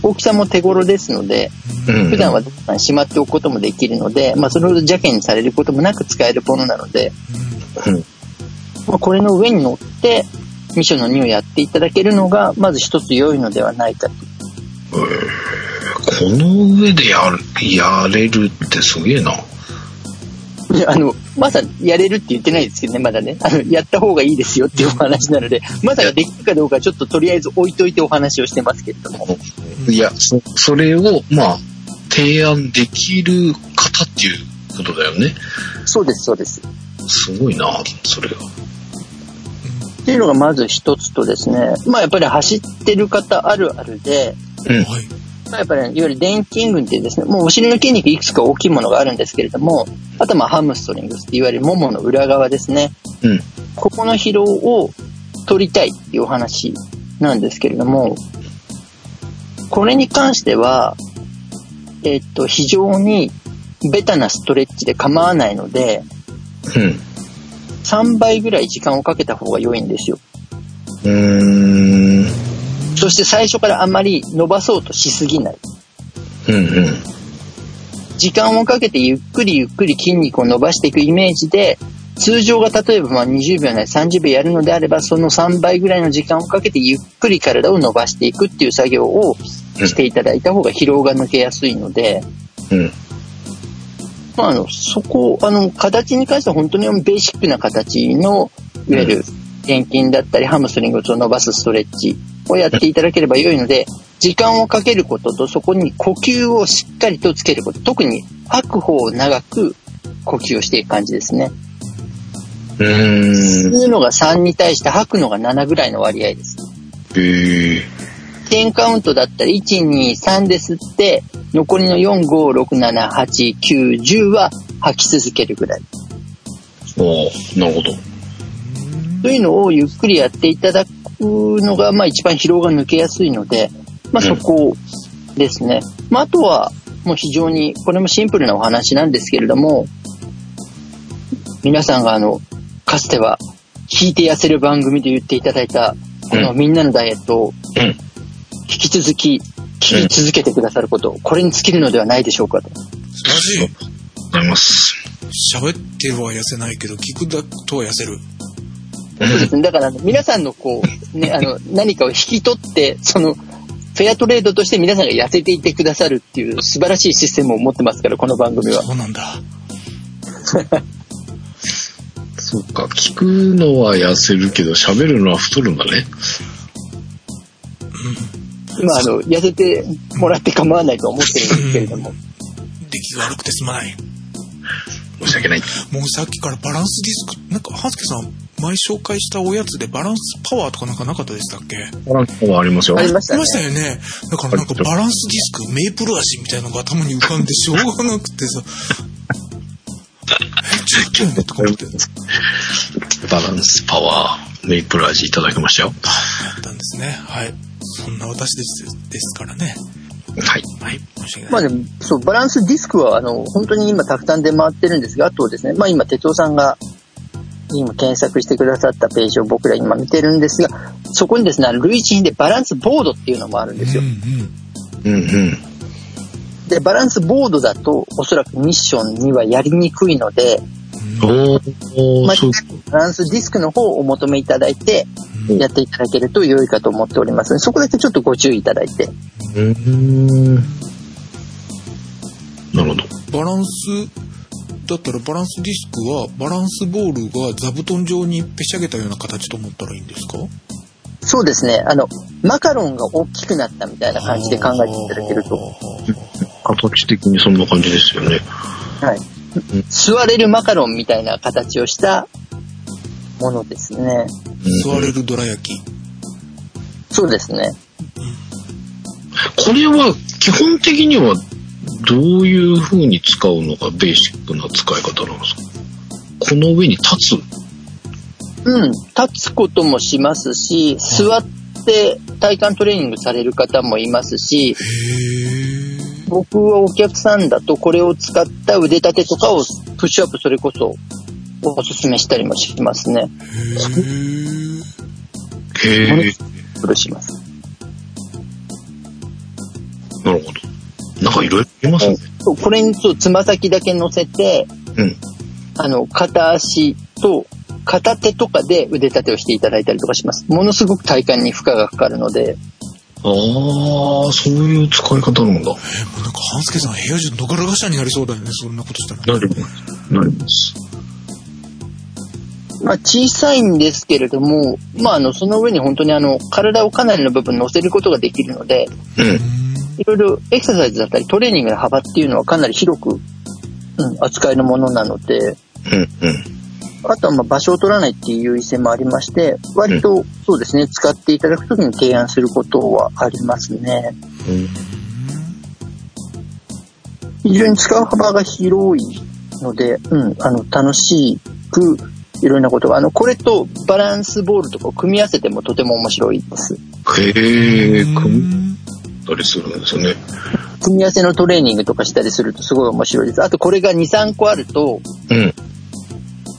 [SPEAKER 1] 大きさも手頃ですので、
[SPEAKER 2] うん
[SPEAKER 1] 普段はしまっておくこともできるので、まあそれほど邪険にされることもなく使えるものなので、
[SPEAKER 2] うん
[SPEAKER 1] まあこれの上に乗って、ミッションの2をやっていただけるのが、まず一つ良いのではないかと。
[SPEAKER 2] この上でやる、やれるってすげえな。
[SPEAKER 1] あの、まだやれるって言ってないですけどね、まだね。あの、やった方がいいですよっていうお話なので、まだできるかどうかちょっととりあえず置いといてお話をしてますけれども。
[SPEAKER 2] いや、そ、それを、まあ、提案できる方っていうことだよね。
[SPEAKER 1] そうです、そうです。
[SPEAKER 2] すごいな、それが。
[SPEAKER 1] っていうのがまず一つとですね、まあやっぱり走ってる方あるあるで、
[SPEAKER 2] うん。
[SPEAKER 3] はい。
[SPEAKER 1] まあやっぱり、ね、いわゆる電筋群っていうですね、もうお尻の筋肉いくつか大きいものがあるんですけれども、あとはまあハムストリングスっていわゆるももの裏側ですね。
[SPEAKER 2] うん。
[SPEAKER 1] ここの疲労を取りたいっていうお話なんですけれども、これに関しては、えっと、非常にベタなストレッチで構わないので、
[SPEAKER 2] うん。
[SPEAKER 1] 3倍ぐらい時間をかけた方が良いんですよ。
[SPEAKER 2] うーん。
[SPEAKER 1] そして最初からあまり伸ばそうとしすぎない。
[SPEAKER 2] うんうん。
[SPEAKER 1] 時間をかけてゆっくりゆっくり筋肉を伸ばしていくイメージで、通常が例えばまあ20秒なり30秒やるのであれば、その3倍ぐらいの時間をかけてゆっくり体を伸ばしていくっていう作業をしていただいた方が疲労が抜けやすいので、
[SPEAKER 2] うん。
[SPEAKER 1] まあ、あの、そこ、あの、形に関しては本当にベーシックな形の、いわゆる、転筋だったり、ハムストリングを伸ばすストレッチをやっていただければ良いので、時間をかけることと、そこに呼吸をしっかりとつけること、特に吐く方を長く呼吸をしていく感じですね。
[SPEAKER 2] うーん。
[SPEAKER 1] 吸うのが3に対して吐くのが7ぐらいの割合です。
[SPEAKER 2] へえ。
[SPEAKER 1] 10カウントだったら1、2、3で吸って、残りの4、5、6、7、8、9、10は吐き続けるぐらい。
[SPEAKER 2] ああ、なるほど。
[SPEAKER 1] というのをゆっくりやっていただくのが、まあ一番疲労が抜けやすいので、まあそこですね。まああとは、もう非常に、これもシンプルなお話なんですけれども、皆さんがあの、かつては、引いて痩せる番組で言っていただいた、このみんなのダイエットを
[SPEAKER 2] うん。
[SPEAKER 1] 引きき続き聞き続けてくださること、これに尽きるのではないでしょうかと。
[SPEAKER 3] 素晴らしい。
[SPEAKER 2] ございます。
[SPEAKER 3] 喋っては痩せないけど、聞くだとは痩せる。
[SPEAKER 1] そうですね。だから、皆さんのこう、ね、あの、何かを引き取って、その、フェアトレードとして皆さんが痩せていてくださるっていう素晴らしいシステムを持ってますから、この番組は。
[SPEAKER 3] そうなんだ。
[SPEAKER 2] そうか、聞くのは痩せるけど、喋るのは太るんだね。
[SPEAKER 1] まあ、あの、痩せてもらって構わないとは思ってるんですけれども。
[SPEAKER 3] 出来が悪くてすまない。
[SPEAKER 2] 申し訳ない。
[SPEAKER 3] もうさっきからバランスディスク、なんか、ハスケさん、前紹介したおやつでバランスパワーとかなんかなかったでしたっけ？
[SPEAKER 2] バランスはありますよ。
[SPEAKER 1] ありましたね
[SPEAKER 3] ありま。したよね。だからなんかバランスディスク、メープル味みたいなのが頭に浮かんでしょうがなくてさ。え、ちょっととか思って。
[SPEAKER 2] バランスパワー、メイプル味いただきましたよ。
[SPEAKER 3] あったんですね。はい。そんな私ですですからね。
[SPEAKER 2] はい。
[SPEAKER 3] はい。申し訳ない。
[SPEAKER 1] まあでも、そう、バランスディスクは、あの、本当に今たくさん出回ってるんですが、あとですね、まあ今、哲夫さんが、今検索してくださったページを僕ら今見てるんですが、そこにですね、類似品でバランスボードっていうのもあるんですよ
[SPEAKER 3] う。んうん。
[SPEAKER 2] うんうん。
[SPEAKER 1] で、バランスボードだと、おそらくミッションにはやりにくいので、
[SPEAKER 2] おー、
[SPEAKER 1] まあ
[SPEAKER 2] そう。
[SPEAKER 1] バランスディスクの方をお求めいただいて、
[SPEAKER 2] うん
[SPEAKER 1] やっていただけると良いかと思っておりますので、そこだけちょっとご注意いただいて。
[SPEAKER 2] うーん。なるほど。
[SPEAKER 3] バランス、だったらバランスディスクは、バランスボールが座布団状にぺしゃげたような形と思ったらいいんですか？
[SPEAKER 1] そうですね、あの、マカロンが大きくなったみたいな感じで考えていただけると。
[SPEAKER 2] 形的にそんな感じですよね。
[SPEAKER 1] はい。座れるマカロンみたいな形をしたものですね。
[SPEAKER 3] 座れるどら焼き。
[SPEAKER 1] そうですね。
[SPEAKER 2] これは基本的にはどういう風に使うのがベーシックな使い方なんですか？この上に立つ？
[SPEAKER 1] うん。立つこともしますし、座って体幹トレーニングされる方もいますし。僕はお客さんだとこれを使った腕立てとかをプッシュアップそれこそおすすめしたりもしますね。
[SPEAKER 3] へー。
[SPEAKER 2] へえ。
[SPEAKER 1] それします。
[SPEAKER 2] なるほど。なんかいろいろありますね。
[SPEAKER 1] そうこれにそうつま先だけ乗せて、
[SPEAKER 2] うん。
[SPEAKER 1] あの、片足と片手とかで腕立てをしていただいたりとかします。ものすごく体幹に負荷がかかるので、
[SPEAKER 2] ああ、そういう使い方なんだ。
[SPEAKER 3] え、もうなんか、半助さん部屋中野柄頭になりそうだよね、そんなことしたら。
[SPEAKER 2] なります。なります。
[SPEAKER 1] まあ小さいんですけれども、まああの、その上に本当にあの、体をかなりの部分乗せることができるので、
[SPEAKER 2] うん。
[SPEAKER 1] いろいろエクササイズだったりトレーニングの幅っていうのはかなり広く、うん、扱えるものなので、
[SPEAKER 2] うん。うん。
[SPEAKER 1] あとはまあ場所を取らないっていう優位性もありまして、割とそうですね、使っていただくときに提案することはありますね。非常に使う幅が広いので、うん、あの、楽しく、いろんなことが、あの、これとバランスボールとかを組み合わせてもとても面白いです。
[SPEAKER 2] へえ、組
[SPEAKER 3] う
[SPEAKER 2] ん
[SPEAKER 3] ん
[SPEAKER 2] だりするんですよね。
[SPEAKER 1] 組み合わせのトレーニングとかしたりするとすごい面白いです。あとこれが2、3個あると、
[SPEAKER 2] うん。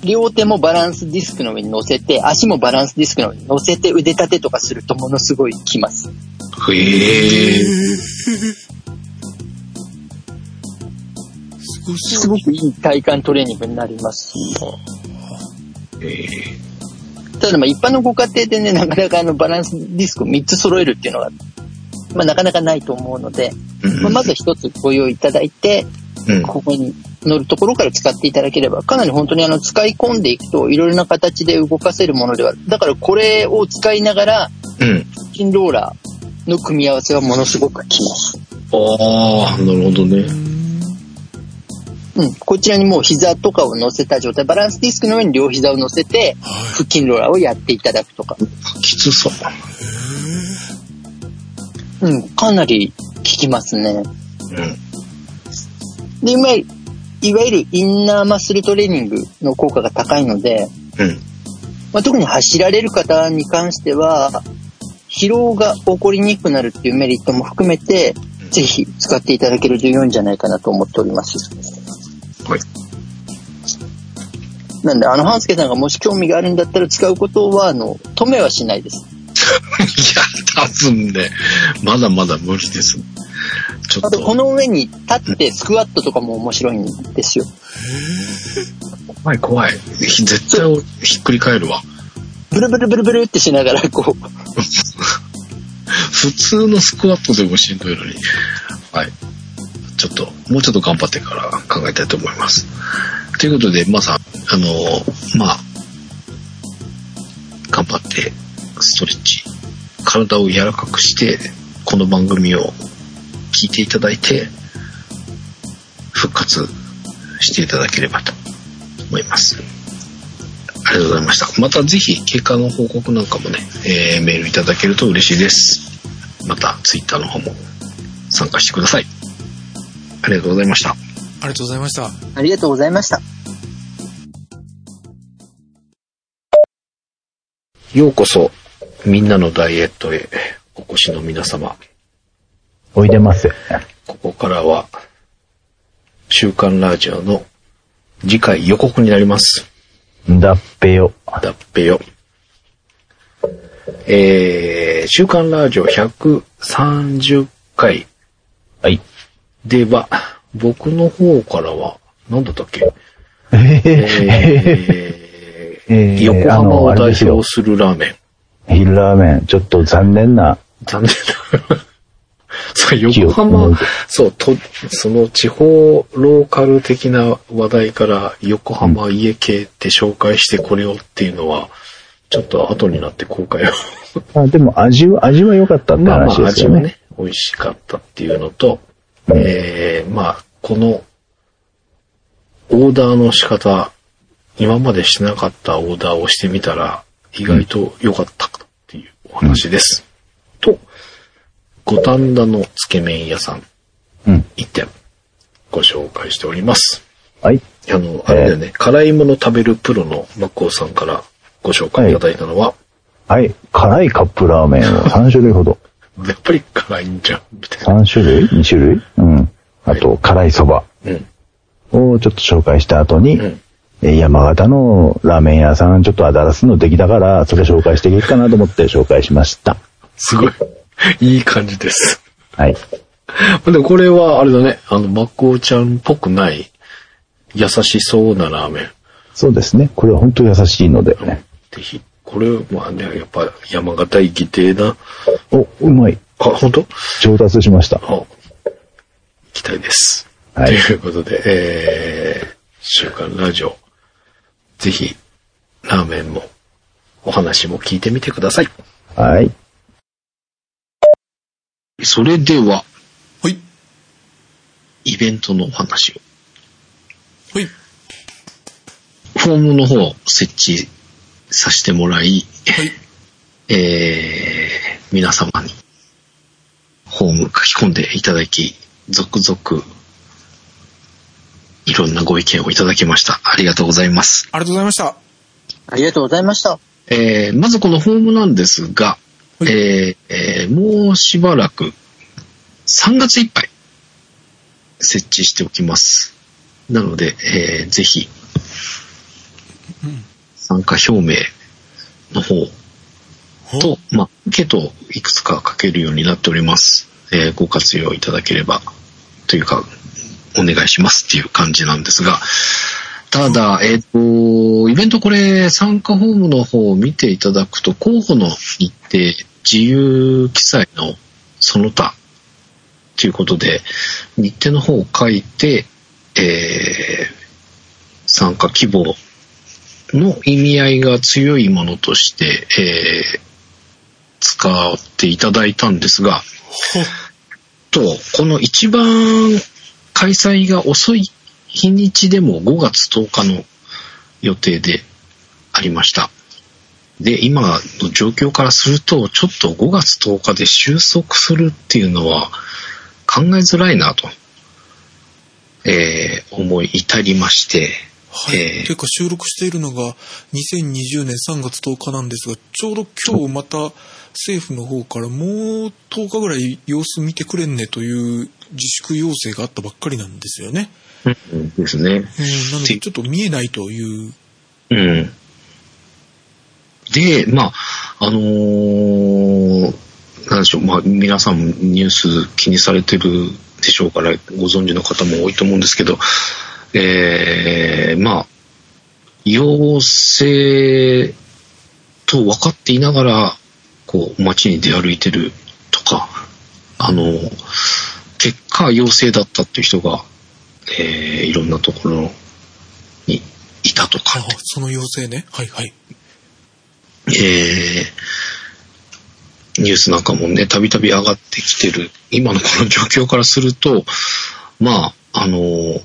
[SPEAKER 1] 両手もバランスディスクの上に乗せて、足もバランスディスクの上に乗せて腕立てとかするとものすごいきます。
[SPEAKER 2] へえ。
[SPEAKER 3] すご
[SPEAKER 1] くいい体幹トレーニングになりますし。ただまあ一般のご家庭でね、なかなかあのバランスディスクを3つ揃えるっていうのは、まあなかなかないと思うので、
[SPEAKER 2] うん
[SPEAKER 1] まあ、まずは1つご用意いただいて、
[SPEAKER 2] うん。
[SPEAKER 1] ここに乗るところから使っていただければ、かなり本当にあの使い込んでいくといろいろな形で動かせるものでは。だからこれを使いながら、
[SPEAKER 2] うん。
[SPEAKER 1] 腹筋ローラーの組み合わせはものすごく効きます。
[SPEAKER 2] ああ、なるほどね。
[SPEAKER 1] うん。こちらにもう膝とかを乗せた状態、バランスディスクの上に両膝を乗せて、
[SPEAKER 3] は
[SPEAKER 1] 腹筋ローラーをやっていただくとか。
[SPEAKER 2] きつそう。
[SPEAKER 1] うん。かなり効きますね。
[SPEAKER 2] うん。
[SPEAKER 1] で、いわゆる、いわゆるインナーマッスルトレーニングの効果が高いので、
[SPEAKER 2] うん。
[SPEAKER 1] まあ、特に走られる方に関しては、疲労が起こりにくくなるっていうメリットも含めて、ぜひ使っていただけると良いんじゃないかなと思っております。
[SPEAKER 2] はい。
[SPEAKER 1] なんで、あの、半助さんがもし興味があるんだったら使うことは、あの、止めはしないです。
[SPEAKER 2] や、多分ね、まだまだ無理です。ちょっ
[SPEAKER 1] あと、
[SPEAKER 2] と、
[SPEAKER 1] この上に立ってスクワットとかも面白いんですよ。
[SPEAKER 2] 怖い怖い。ひ絶対ひっくり返るわ。
[SPEAKER 1] ブルブルブルブルってしながら、こう、
[SPEAKER 2] 普通のスクワットでもしんどいのに。はい。ちょっと、もうちょっと頑張ってから考えたいと思います。ということで、まさん、あの、まあ、頑張って、ストレッチ、体を柔らかくして、この番組を聞いていただいて、復活していただければと思います。ありがとうございました。またぜひ、経過の報告なんかもね、えーメールいただけると嬉しいです。また、ツイッターの方も参加してください。ありがとうございました。
[SPEAKER 3] ありがとうございました。
[SPEAKER 1] ありがとうございました。
[SPEAKER 2] ようこそ、みんなのダイエットへお越しの皆様。
[SPEAKER 4] おいでます。
[SPEAKER 2] ここからは、週刊ラジオの次回予告になります。
[SPEAKER 4] だっぺよ。
[SPEAKER 2] だっぺよ。えー、週刊ラジオ130回
[SPEAKER 4] はい。
[SPEAKER 2] では、僕の方からは、何だったっけ？
[SPEAKER 4] えー
[SPEAKER 2] えー、
[SPEAKER 4] えー
[SPEAKER 2] 横浜を代表するラーメン。
[SPEAKER 4] 昼ラーメン、ちょっと残念な。
[SPEAKER 2] 残念な。そう、横浜
[SPEAKER 4] の、
[SPEAKER 2] そう、と、その地方ローカル的な話題から横浜家系って紹介してこれよっていうのは、ちょっと後になって後悔を。
[SPEAKER 4] あでも味は、味は良かったって
[SPEAKER 2] まあまあ
[SPEAKER 4] 話ですよね。
[SPEAKER 2] 味はね、美味しかったっていうのと、えー、まあ、この、オーダーの仕方、今までしてなかったオーダーをしてみたら、意外と良かったっていうお話です。と、五反田のつけ麺屋さん、
[SPEAKER 4] うん。
[SPEAKER 2] 一点、ご紹介しております。
[SPEAKER 4] はい。
[SPEAKER 2] あの、あれだよね、辛いもの食べるプロのマッコウさんからご紹介いただいたのは、
[SPEAKER 4] はい。辛いカップラーメンを 3種類ほど。
[SPEAKER 2] やっぱり辛いんじゃん、みたいな。
[SPEAKER 4] 3種類 ?2 種類？うん。あと、辛いそば
[SPEAKER 2] うん。
[SPEAKER 4] をちょっと紹介した後に、
[SPEAKER 2] うん
[SPEAKER 4] えー山形のラーメン屋さん、ちょっとアダラスの出来だから、それ紹介していいかなと思って紹介しました。
[SPEAKER 2] すごい、いい感じです。
[SPEAKER 4] はい。
[SPEAKER 2] でもこれはあれだね、あの、マッコウちゃんっぽくない、優しそうなラーメン。
[SPEAKER 4] そうですね。これは本当優しいので。
[SPEAKER 2] ぜひ、これはね、やっぱ山形行きてえな。
[SPEAKER 4] お、うまい。
[SPEAKER 2] あ、本当？
[SPEAKER 4] 上達しました。
[SPEAKER 2] あ、行きたいです。
[SPEAKER 4] はい
[SPEAKER 2] ということで、えー、週刊ラジオ、ぜひ、ラーメンも、お話も聞いてみてください。
[SPEAKER 4] はい。
[SPEAKER 2] それでは、
[SPEAKER 3] はい。
[SPEAKER 2] イベントのお話を。
[SPEAKER 3] はい。
[SPEAKER 2] フォームの方を設置させてもらい、
[SPEAKER 3] はい。
[SPEAKER 2] えー、皆様に、フォーム書き込んでいただき、続々、いろんなご意見をいただきました。ありがとうございます。
[SPEAKER 3] ありがとうございました。
[SPEAKER 1] ありがとうございました。
[SPEAKER 2] えー、まずこのフォームなんですが、
[SPEAKER 3] はい
[SPEAKER 2] えーえーもうしばらく、3月いっぱい、設置しておきます。なので、えーぜひ、参加表明の方と、まあ、アンケートをいくつか書けるようになっております。えーご活用いただければ、というか、お願いしますっていう感じなんですが、ただ、えっ、と、イベントこれ、参加フォームの方を見ていただくと、候補の日程、自由記載のその他、ということで、日程の方を書いて、えー参加希望の意味合いが強いものとして、えー使っていただいたんですが、と、この一番開催が遅い日にちでも5月10日の予定でありました。で、今の状況からすると、ちょっと5月10日で収束するっていうのは考えづらいなと、えー思い至りまして、
[SPEAKER 3] はい。
[SPEAKER 2] えー
[SPEAKER 3] というか収録しているのが2020年3月10日なんですが、ちょうど今日また政府の方からもう10日ぐらい様子見てくれんねという自粛要請があったばっかりなんですよね。
[SPEAKER 2] うんですね。
[SPEAKER 3] うん、なのでちょっと見えないという。
[SPEAKER 2] うん。で、まあ、あのーなんでしょう、まあ、皆さんもニュース気にされてるでしょうから、ご存知の方も多いと思うんですけど、えー、まあ、陽性と分かっていながら、こう、街に出歩いてるとか、あの、結果陽性だったっていう人が、えー、いろんなところにいたとか
[SPEAKER 3] あ、その要請ね。はいはい。
[SPEAKER 2] えー、ニュースなんかもね、たびたび上がってきてる、今のこの状況からすると、まあ、あの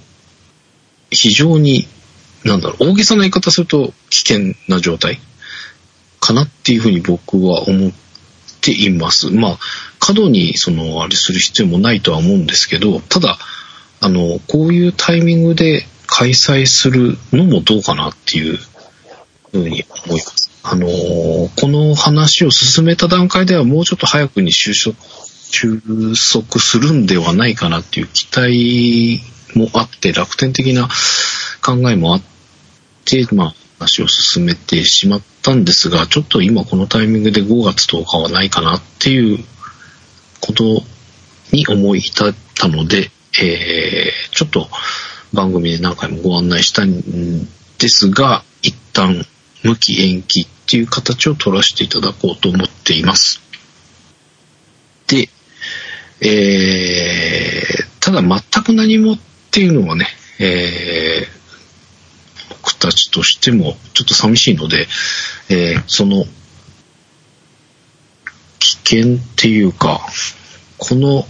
[SPEAKER 2] 非常に、なんだろう、大げさな言い方すると危険な状態かなっていうふうに僕は思っています。まあ、過度に、その、あれする必要もないとは思うんですけど、ただ、あの、こういうタイミングで開催するのもどうかなっていうふうに思います。あのこの話を進めた段階ではもうちょっと早くに収束収束するんではないかなっていう期待もあって、楽天的な考えもあって、まあ、話を進めてしまったんですが、ちょっと今このタイミングで5月10日はないかなっていうことに思い至ったので、えーちょっと番組で何回もご案内したんですが、一旦無期延期っていう形を取らせていただこうと思っています。で、えーただ全く何もっていうのはね、えー僕たちとしてもちょっと寂しいので、えーその危険っていうか、この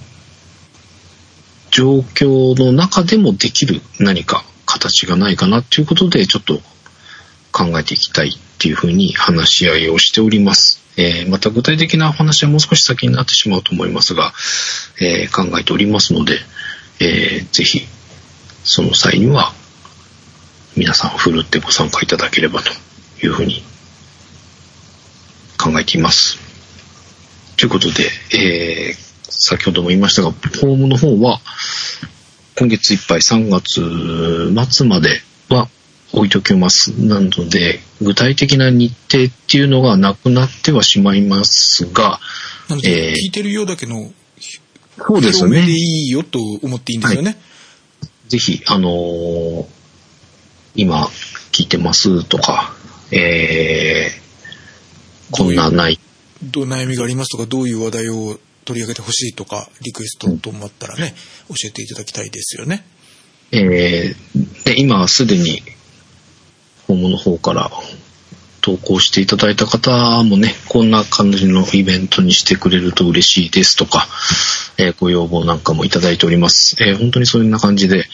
[SPEAKER 2] 状況の中でもできる何か形がないかなっていうことでちょっと考えていきたいっていうふうに話し合いをしております。えーまた具体的なお話はもう少し先になってしまうと思いますが、えー考えておりますので、えーぜひその際には皆さんふるってご参加いただければというふうに考えています。ということで、えー先ほども言いましたが、フォームの方は、今月いっぱい3月末までは置いておきます。なので、具体的な日程っていうのがなくなってはしまいますが、えー
[SPEAKER 3] 聞いてるようだけの
[SPEAKER 2] そうですよね。
[SPEAKER 3] でいいよと思っていいんですよね。
[SPEAKER 2] ぜひ、あのー今聞いてますとか、えー、こんなない、
[SPEAKER 3] どう悩みがありますとか、どういう話題を取り上げてほしいとか、リクエストと思ったらね、教えていただきたいですよね。
[SPEAKER 2] えーで今すでに、ホームの方から投稿していただいた方もね、こんな感じのイベントにしてくれると嬉しいですとか、えーご要望なんかもいただいております。えー本当にそんな感じで、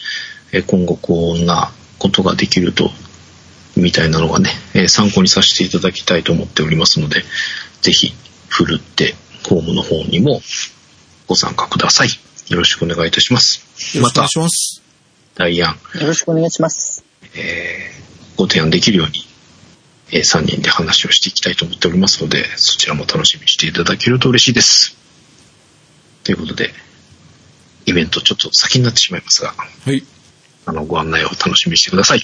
[SPEAKER 2] えー今後こんなことができると、みたいなのがね、えー参考にさせていただきたいと思っておりますので、ぜひ、ふるって、ホームの方にもご参加ください。よろしくお願いいたします。
[SPEAKER 3] しくお願い、します。
[SPEAKER 2] 大案、
[SPEAKER 1] よろしくお願いします。
[SPEAKER 2] えーご提案できるように、え3人で話をしていきたいと思っておりますので、そちらも楽しみにしていただけると嬉しいです。ということで、イベントちょっと先になってしまいますが、
[SPEAKER 3] はい。
[SPEAKER 2] あの、ご案内を楽しみにしてください。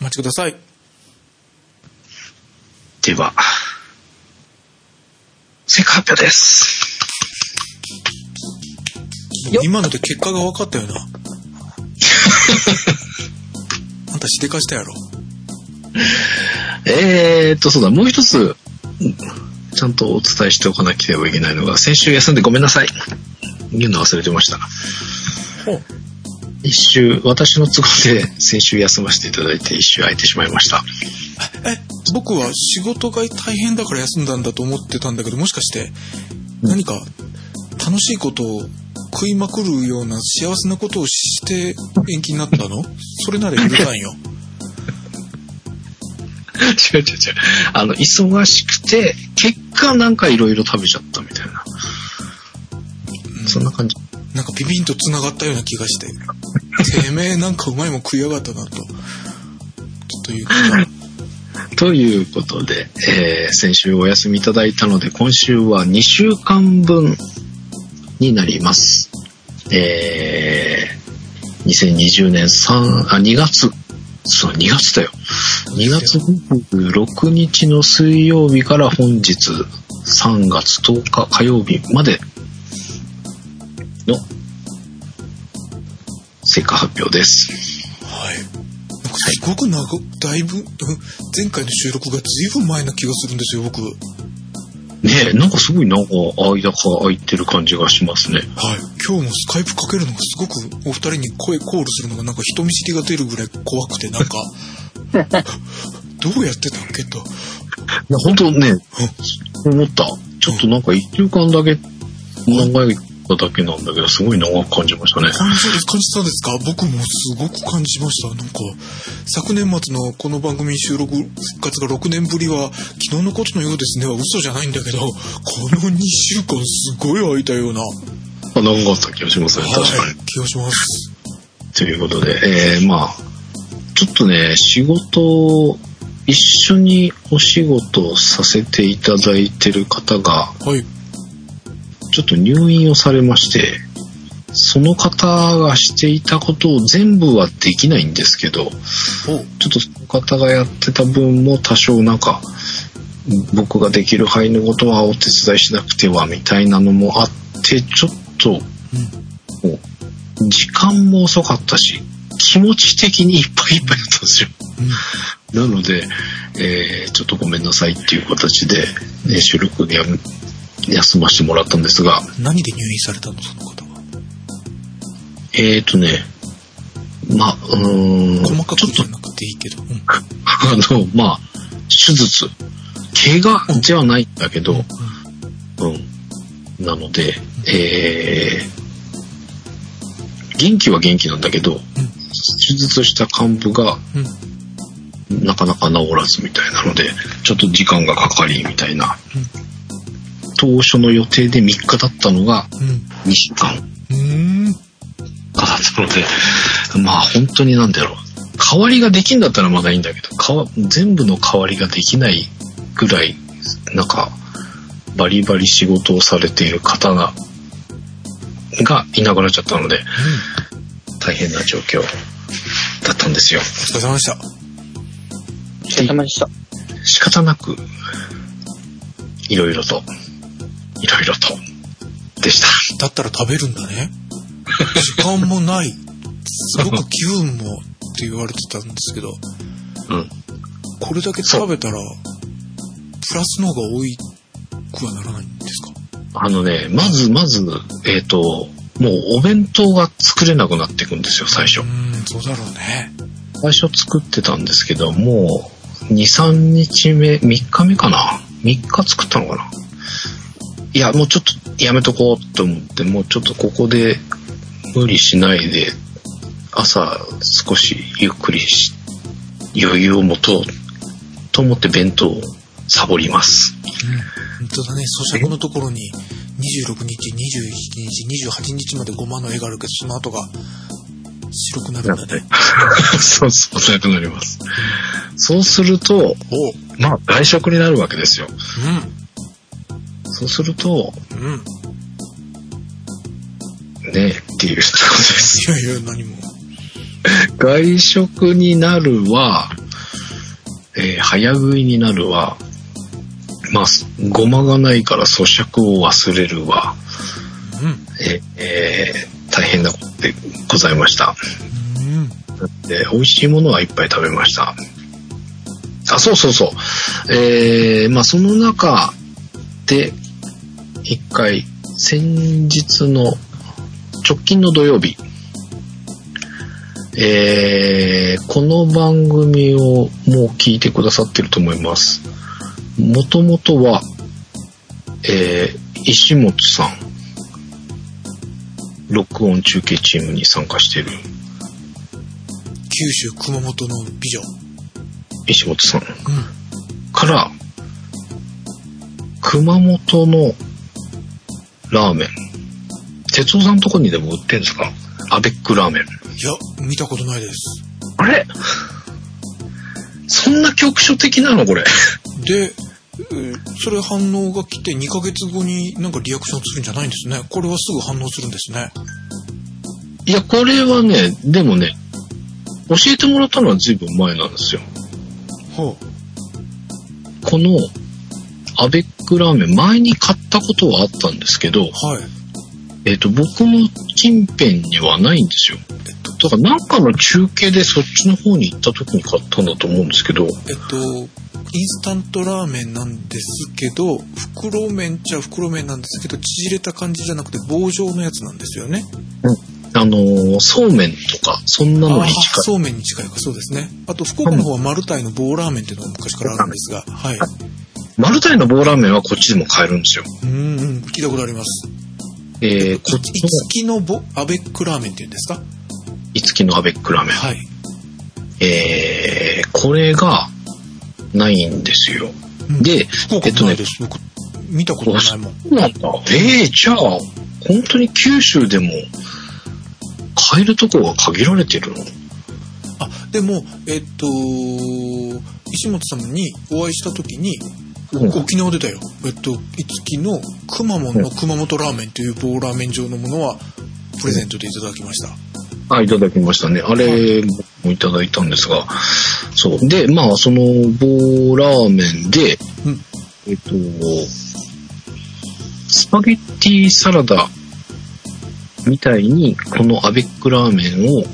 [SPEAKER 3] お待ちください。
[SPEAKER 2] では、成果発表です。
[SPEAKER 3] 今ので結果が分かったよな。あんたしでかしたやろ。
[SPEAKER 2] えーっと、そうだ、もう一つ、ちゃんとお伝えしておかなければいけないのが、先週休んでごめんなさい。言うの忘れてました。一週、私の都合で先週休ませていただいて一週空いてしまいました。
[SPEAKER 3] え、僕は仕事が大変だから休んだんだと思ってたんだけど、もしかして、何か楽しいことを食いまくるような幸せなことをして延期になったの？それなら許さんよ。
[SPEAKER 2] 違う違う違う。あの、忙しくて、結果なんかいろいろ食べちゃったみたいな。そんな感じ。
[SPEAKER 3] なんかビビンと繋がったような気がして。てめえなんかうまいもん食いやがったなと。ということ。
[SPEAKER 2] ということで、えー先週お休みいただいたので、今週は2週間分になります。えー2020年3あ2月そう、2月だよ。2月26日の水曜日から本日3月10日火曜日までの成果発表です。
[SPEAKER 3] はい。なんかすごく長く、だいぶ、うん前回の収録がずいぶん前な気がするんですよ、僕。はい。
[SPEAKER 2] ねえ、なんかすごいなんか間が空いてる感じがしますね。
[SPEAKER 3] 今日もスカイプかけるのがすごくお二人に声コールするのがなんか人見知りが出るぐらい怖くて、なんか、どうやってたっけと。
[SPEAKER 2] いや、本当ね、思った。ちょっとなんか1週間だけだけなんだけど、すごい長く感じましたね。
[SPEAKER 3] 感じ、感じたんですか？僕もすごく感じました。なんか、昨年末のこの番組収録復活が6年ぶりは、昨日のことのようですねは嘘じゃないんだけど、この2週間すごい空いたような、は
[SPEAKER 2] あ長かった気がしますね、確かに。
[SPEAKER 3] い、気がします。
[SPEAKER 2] ということで、えー、まあ、ちょっとね、仕事を、一緒にお仕事をさせていただいてる方が、
[SPEAKER 3] はい。
[SPEAKER 2] ちょっと入院をされまして、その方がしていたことを全部はできないんですけど、
[SPEAKER 3] お
[SPEAKER 2] ちょっとその方がやってた分も多少なんか、僕ができる範囲のことはお手伝いしなくてはみたいなのもあって、ちょっと、もう時間も遅かったし、気持ち的にいっぱいいっぱいだったんですよ。なので、えーちょっとごめんなさいっていう形で、ね、収録やめ休ませてもらったんですが、
[SPEAKER 3] 何で入院されたのその方は？
[SPEAKER 2] えーとね、まあ、うーん、
[SPEAKER 3] 細かく
[SPEAKER 2] ちょっと
[SPEAKER 3] じゃなくていいけど。うん
[SPEAKER 2] あの、まあ、手術。怪我じゃないんだけど、うん。なので、えー、元気は元気なんだけど、手術した幹部が
[SPEAKER 3] うん。
[SPEAKER 2] なかなか治らずみたいなので、ちょっと時間がかかりみたいな。当初の予定で3日だったのが
[SPEAKER 3] うん。
[SPEAKER 2] 2週間。かかったので、まあ本当になんだろう。代わりができんだったらまだいいんだけど、かわ全部の代わりができないぐらい、なんか、バリバリ仕事をされている方が、がいなくなっちゃったので、大変な状況だったんですよ。
[SPEAKER 3] お疲れ様でした。
[SPEAKER 1] お疲れ様でした。
[SPEAKER 2] 仕方なく、いろいろと、いろいろと、でした。
[SPEAKER 3] だったら食べるんだね。時間もない。すごく気分もって言われてたんですけど、
[SPEAKER 2] うん。
[SPEAKER 3] これだけ食べたら、プラスの方が多いくはならないんですか？
[SPEAKER 2] あのね、まずまず、えっ、と、もうお弁当が作れなくなっていくんですよ、最初
[SPEAKER 3] う。ーん、そうだろうね。
[SPEAKER 2] 最初作ってたんですけど、もう、2、3日目、3日目かな ?3 日作ったのかな？いや、もうちょっとやめとこうと思って、もうちょっとここで無理しないで、朝少しゆっくりし、余裕を持とうと思って弁当をサボります。
[SPEAKER 3] 本当だね、咀嚼のところに26日、21日、28日まで5万の絵があるけど、その後が白くなるんだね。
[SPEAKER 2] そうそう、そうなります。そうすると、まあ外食になるわけですよ。
[SPEAKER 3] ん。
[SPEAKER 2] そうすると、
[SPEAKER 3] うん。
[SPEAKER 2] ねっていうところです。
[SPEAKER 3] いやいや、何も。
[SPEAKER 2] 外食になるは、えー早食いになるは、まあ、ごまがないから咀嚼を忘れるは、
[SPEAKER 3] うん。
[SPEAKER 2] えーえー大変なことでございました。
[SPEAKER 3] うん。
[SPEAKER 2] で、美味しいものはいっぱい食べました。あ、そうそうそう。えー、まあその中で、一回、先日の直近の土曜日、えー、この番組をもう聞いてくださってると思います。もともとは、えー、石本さん、録音中継チームに参加している
[SPEAKER 3] 九州熊本の美女。
[SPEAKER 2] 石本さん
[SPEAKER 3] うん。
[SPEAKER 2] から、熊本のラーメン。哲夫さんのとこにでも売ってんですか？アベックラーメン。
[SPEAKER 3] いや、見たことないです。
[SPEAKER 2] あれ？そんな局所的なの？これ。
[SPEAKER 3] で、えーそれ反応が来て2ヶ月後になんかリアクションするんじゃないんですね。これはすぐ反応するんですね。
[SPEAKER 2] いや、これはね、でもね、教えてもらったのは随分前なんですよ。
[SPEAKER 3] ほ
[SPEAKER 2] この、アベックラーメン、前に買ったことはあったんですけど、
[SPEAKER 3] う。はい。
[SPEAKER 2] えっ、と、僕の近辺にはないんですよ。
[SPEAKER 3] えっと、
[SPEAKER 2] だからなんかの中継でそっちの方に行った時に買ったんだと思うんですけど、
[SPEAKER 3] えっと、インスタントラーメンなんですけど、袋麺っちゃ袋麺なんですけど、縮れた感じじゃなくて棒状のやつなんですよね。
[SPEAKER 2] あのーそうめんとか、そんなのに近い。
[SPEAKER 3] そうめんに近いか、そうですね。あと、福岡の方はマルタイの棒ラーメンっていうのが昔からあるんですが、はい。
[SPEAKER 2] マルタイの棒ラーメンはこっちでも買えるんですよ。
[SPEAKER 3] うんうん、聞いたことあります。
[SPEAKER 2] えー、こっち
[SPEAKER 3] いつきのぼアベックラーメンっていうんですか？
[SPEAKER 2] の、いつきのアベックラーメン。
[SPEAKER 3] はい。
[SPEAKER 2] えー、これが、ないんですよ。
[SPEAKER 3] うん
[SPEAKER 2] で、えっとね。
[SPEAKER 3] 僕、見たことがないもん。
[SPEAKER 2] そうなんだ。えー、じゃあ、本当に九州でも、買えるとこが限られてるの？
[SPEAKER 3] あ、でも、えっと、石本さんにお会いした時に、
[SPEAKER 2] うん
[SPEAKER 3] 沖縄出たよ。えっと、いつきのくまモンの熊本ラーメンという棒ラーメン状のものは、プレゼントでいただきました。
[SPEAKER 2] あ、いただきましたね。あれもいただいたんですが、そう。で、まあ、その棒ラーメンで、
[SPEAKER 3] うん
[SPEAKER 2] えっと、スパゲッティサラダみたいに、このアベックラーメンを、
[SPEAKER 3] うん。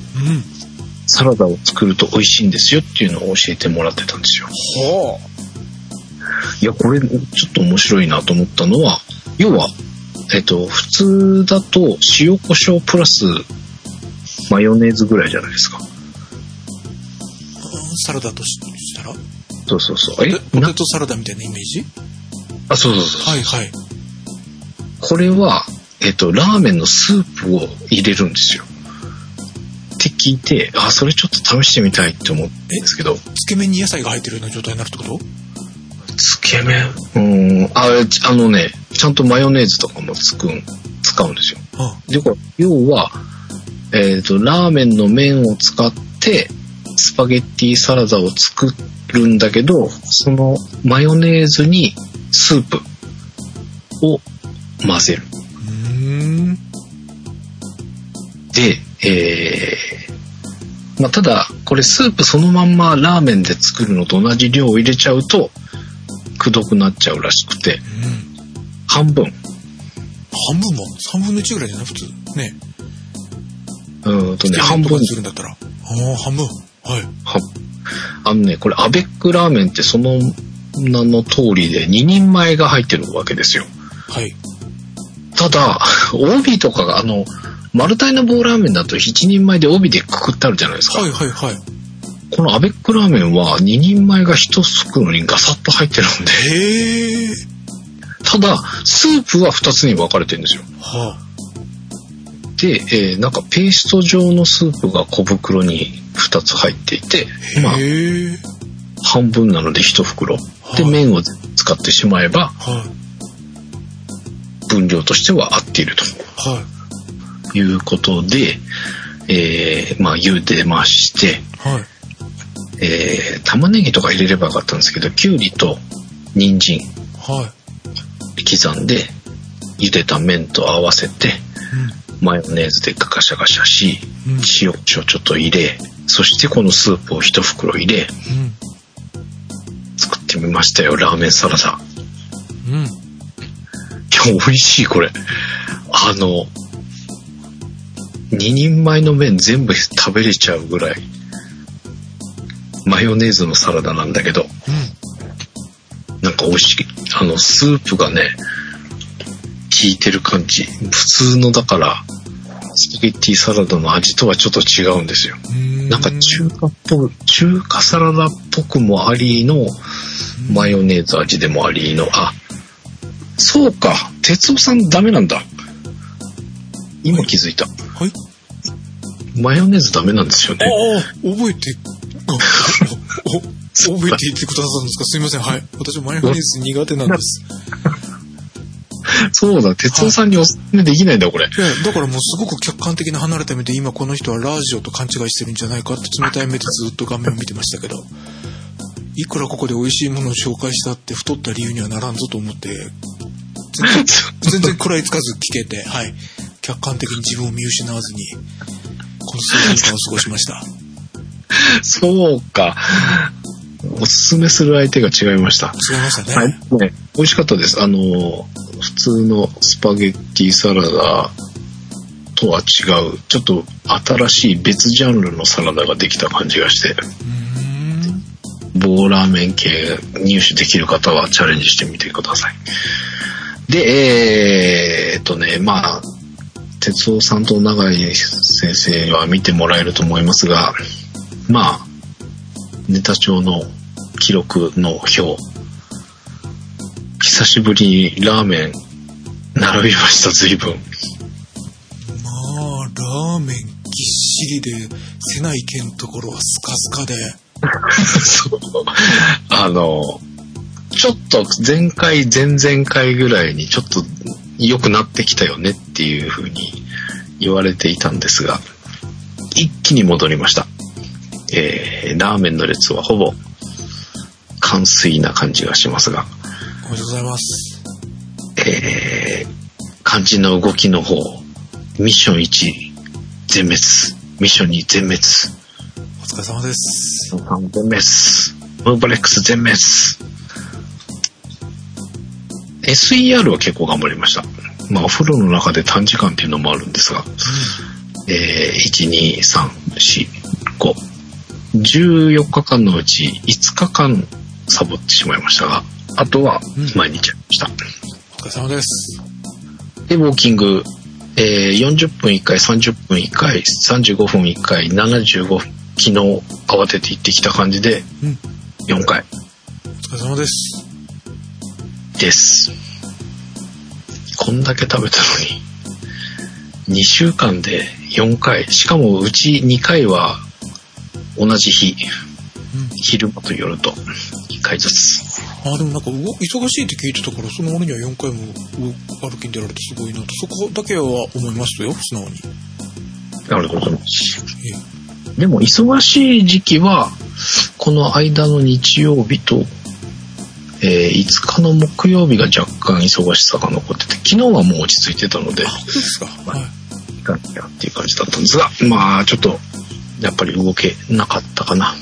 [SPEAKER 2] サラダを作ると美味しいんですよっていうのを教えてもらってたんですよ。
[SPEAKER 3] は
[SPEAKER 2] いや、これ、ちょっと面白いなと思ったのは、要は、えっと、普通だと塩コショウプラスマヨネーズぐらいじゃないですか。
[SPEAKER 3] あ。サラダとししたら？
[SPEAKER 2] そうそうそう。え
[SPEAKER 3] ポテトサラダみたいなイメージ？
[SPEAKER 2] あ、そうそうそう。
[SPEAKER 3] はいはい。
[SPEAKER 2] これは、えっと、ラーメンのスープを入れるんですよ。って聞いて、あ、それちょっと試してみたいって思ったんですけど、
[SPEAKER 3] つけ麺に野菜が入ってるような状態になるってこと？
[SPEAKER 2] つけ麺うーん、あ、あのね、ちゃんとマヨネーズとかもつくん、使うんですよ。
[SPEAKER 3] あ
[SPEAKER 2] で、これ、要は、えっ、と、ラーメンの麺を使って、スパゲッティサラダを作るんだけど、そのマヨネーズにスープを混ぜる。で、えー、まあ、ただ、これスープそのまんまラーメンで作るのと同じ量を入れちゃうと、くどくなっちゃうらしくて、
[SPEAKER 3] うん。
[SPEAKER 2] 半分。
[SPEAKER 3] 半分も ?3 分の1ぐらいじゃない？普通。ね。
[SPEAKER 2] うーんとね、半分
[SPEAKER 3] するんだったら。ああ、半分。はい。
[SPEAKER 2] はあのね、これ、アベックラーメンってその名の通りで2人前が入ってるわけですよ。
[SPEAKER 3] はい。
[SPEAKER 2] ただ、帯とかが、あの、マルタイの棒ラーメンだと1人前で帯でくくってあるじゃないですか。
[SPEAKER 3] はいはいはい。
[SPEAKER 2] このアベックラーメンは2人前が1袋にガサッと入ってるんで。ただ、スープは2つに分かれてるんですよ。
[SPEAKER 3] は
[SPEAKER 2] で、えーなんかペースト状のスープが小袋に2つ入っていて、
[SPEAKER 3] あ。
[SPEAKER 2] まあ。半分なので1袋。で、
[SPEAKER 3] はい
[SPEAKER 2] 麺を使ってしまえば、
[SPEAKER 3] はい。
[SPEAKER 2] 分量としては合っていると。
[SPEAKER 3] はい。
[SPEAKER 2] いうことで、えーまあ、茹でまして、
[SPEAKER 3] はい。
[SPEAKER 2] えー玉ねぎとか入れればよかったんですけど、きゅうりと人参
[SPEAKER 3] は
[SPEAKER 2] 刻んで、茹でた麺と合わせて、
[SPEAKER 3] い。
[SPEAKER 2] マヨネーズでガシャガシャし、
[SPEAKER 3] うん。うん。
[SPEAKER 2] 塩、コショウちょっと入れ、そしてこのスープを一袋入れ、
[SPEAKER 3] うん。
[SPEAKER 2] 作ってみましたよ、ラーメンサラダ。
[SPEAKER 3] うん。
[SPEAKER 2] いや、美味しい、これ。あの、2人前の麺全部食べれちゃうぐらい、マヨネーズのサラダなんだけど、なんか美味しい。あの、スープがね、効いてる感じ。普通の、だから、スパゲッティサラダの味とはちょっと違うんですよ。
[SPEAKER 3] うん。
[SPEAKER 2] なんか中華っぽい、中華サラダっぽくもありの、マヨネーズ味でもありの、あ、そうか、哲夫さんダメなんだ。今気づいた。
[SPEAKER 3] はい。
[SPEAKER 2] マヨネーズダメなんですよね。
[SPEAKER 3] ああ、覚えて、覚えていてくださるんですか？すいません。はい。私マヨネーズ苦手なんです。
[SPEAKER 2] そうだ、哲夫さんにおすすめできないんだ、これ。
[SPEAKER 3] だからもうすごく客観的な離れた目で今この人はラジオと勘違いしてるんじゃないかって冷たい目でずっと画面を見てましたけど、いくらここで美味しいものを紹介したって太った理由にはならんぞと思って、全然 全然食らいつかず聞けて、はい。客観的に自分を見失わずに、この数時間を過ごしました。
[SPEAKER 2] そうか。おすすめする相手が違いました。
[SPEAKER 3] 違いましたね。
[SPEAKER 2] はい。ね、美味しかったです。あの、普通のスパゲッティサラダとは違う、ちょっと新しい別ジャンルのサラダができた感じがして。棒ラーメン系入手できる方はチャレンジしてみてください。で、えーっとね、まあ、哲夫さんと永井先生は見てもらえると思いますが、まあ、ネタ帳の記録の表、久しぶりにラーメン並びました、随分。
[SPEAKER 3] まあ、ラーメンぎっしりで、瀬内家のところはスカスカで。
[SPEAKER 2] そうあの、ちょっと前回、前々回ぐらいにちょっと良くなってきたよねっていう風に言われていたんですが、一気に戻りました。えー、ラーメンの列はほぼ完遂な感じがしますが、
[SPEAKER 3] おめでとうございます。
[SPEAKER 2] えー、肝心の動きの方、ミッション1全滅、ミッション2全滅、
[SPEAKER 3] お疲れ様です。
[SPEAKER 2] 3全滅。ムーバレックス全滅。SER は結構頑張りました。まあ、お風呂の中で短時間っていうのもあるんですが、えー、1、2、3、4、5。14日間のうち5日間サボってしまいましたが、あとは毎日やりました。
[SPEAKER 3] お疲れ様です。
[SPEAKER 2] で、ウォーキング、えー、40分1回、30分1回、35分1回、75分、昨日慌てて行ってきた感じで
[SPEAKER 3] うん。
[SPEAKER 2] 4回
[SPEAKER 3] お疲れ様です。
[SPEAKER 2] です。こんだけ食べたのに、2週間で4回、しかもうち2回は同じ日、
[SPEAKER 3] うん。
[SPEAKER 2] 昼間と夜と1回ずつ。
[SPEAKER 3] あ、でもなんか、忙しいって聞いてたから、その割には4回もう歩きに出られてすごいなと、そこだけは思いましたよ、素直に。
[SPEAKER 2] ありがとうございます。
[SPEAKER 3] え
[SPEAKER 2] でも忙しい時期は、この間の日曜日と、えー5日の木曜日が若干忙しさが残ってて、昨日はもう落ち着いてたので、
[SPEAKER 3] あ、本当ですか。はい。
[SPEAKER 2] いかなきゃっていう感じだったんですが、まあちょっと、やっぱり動けなかったかな。っ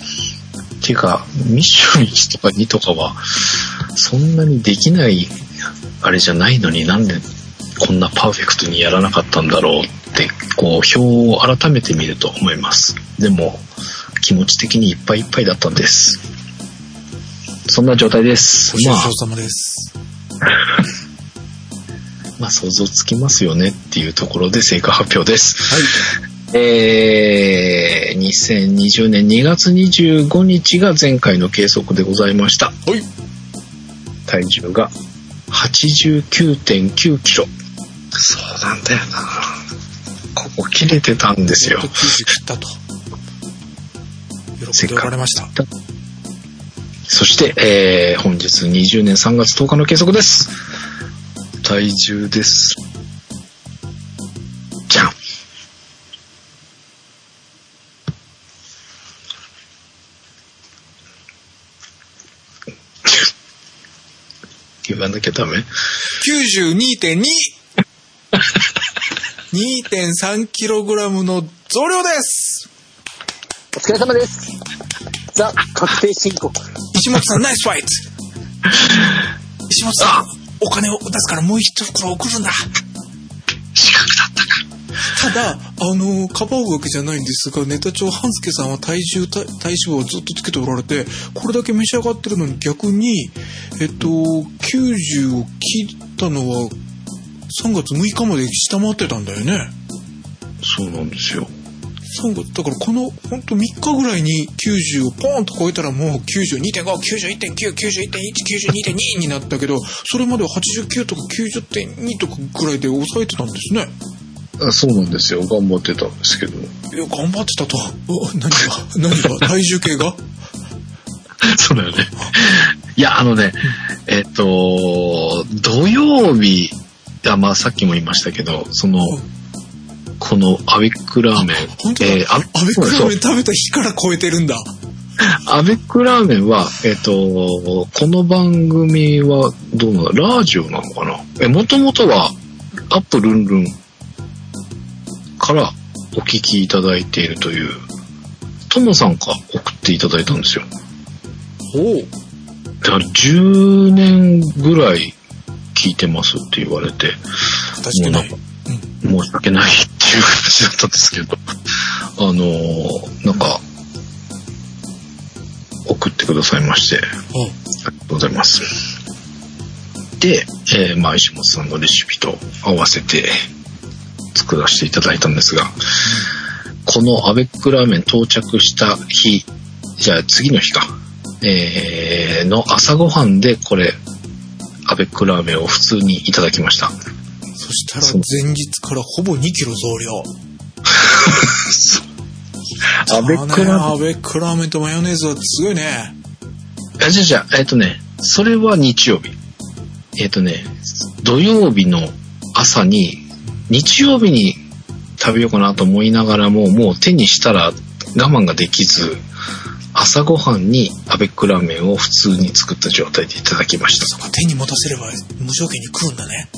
[SPEAKER 2] ていうか、ミッション1とか2とかは、そんなにできない、あれじゃないのになんでこんなパーフェクトにやらなかったんだろうって、こう、表を改めて見ると思います。でも、気持ち的にいっぱいいっぱいだったんです。そんな状態です。まあ。
[SPEAKER 3] ま
[SPEAKER 2] あ想像つきますよねっていうところで成果発表です。
[SPEAKER 3] はい。
[SPEAKER 2] えー、2020年2月25日が前回の計測でございました。
[SPEAKER 3] はい。
[SPEAKER 2] 体重が89.9キロ。そうなんだよな。ここ切れてたんですよ
[SPEAKER 3] やっと。90切ったと。喜んでおられました。
[SPEAKER 2] そして、えー、本日20年3月10日の計測です。体重です。9番だけダメ
[SPEAKER 3] ?92.2! 2.3kg の増量です
[SPEAKER 1] お疲れ様ですザ・確定申告。
[SPEAKER 3] 石本さん、ナイスファイト 石本さん、お金を出すからもう一袋送るんだただ、あの、かばうわけじゃないんですが、ネタ長半助さんは体重、体体脂肪をずっとつけておられて、これだけ召し上がってるのに逆に、えっと、90を切ったのは、3月6日まで下回ってたんだよね。
[SPEAKER 2] そうなんですよ。
[SPEAKER 3] 3月、だからこの、ほんと3日ぐらいに90をポーンと超えたらもう92.5、91.9、91.1、92.2になったけど、それまでは89とか90.2とかぐらいで抑えてたんですね。
[SPEAKER 2] あそうなんですよ。頑張ってたんですけど。
[SPEAKER 3] いや、頑張ってたと。お何が何が 体重計が？
[SPEAKER 2] そうだよね。いや、あのね、えっと、土曜日、いや、まあさっきも言いましたけど、その、このアベックラーメン。えーあ
[SPEAKER 3] アベックラーメン食べた日から超えてるんだ。
[SPEAKER 2] アベックラーメンは、えっと、この番組はどうなのラジオなのかな？え、もともとは、アップルンルンからお聞きいただいているというトモさんから送っていただいたんですよ。
[SPEAKER 3] ほう。
[SPEAKER 2] だから10年ぐらい聞いてますって言われて、
[SPEAKER 3] 私ってない。
[SPEAKER 2] も申し訳ないっていう形だったんですけど、あのーなんか、送ってくださいまして、
[SPEAKER 3] うん。
[SPEAKER 2] ありがとうございます。で、えーまあ、石本さんのレシピと合わせて作らせていただいたんですが、このアベックラーメン到着した日、じゃあ次の日か、えーの朝ごはんでこれ、アベックラーメンを普通にいただきました。
[SPEAKER 3] そしたら前日からほぼ2キロ増量。
[SPEAKER 2] アベックラーメン
[SPEAKER 3] アベックラーメンとマヨネーズはすごいね。
[SPEAKER 2] あ、じゃあじゃあ、えっ、とね、それは日曜日。えっ、とね、土曜日の朝に、日曜日に食べようかなと思いながらも、もう手にしたら我慢ができず、朝ごはんにアベックラーメンを普通に作った状態でいただきました。
[SPEAKER 3] そうか、手に持たせれば無条件に食うんだね。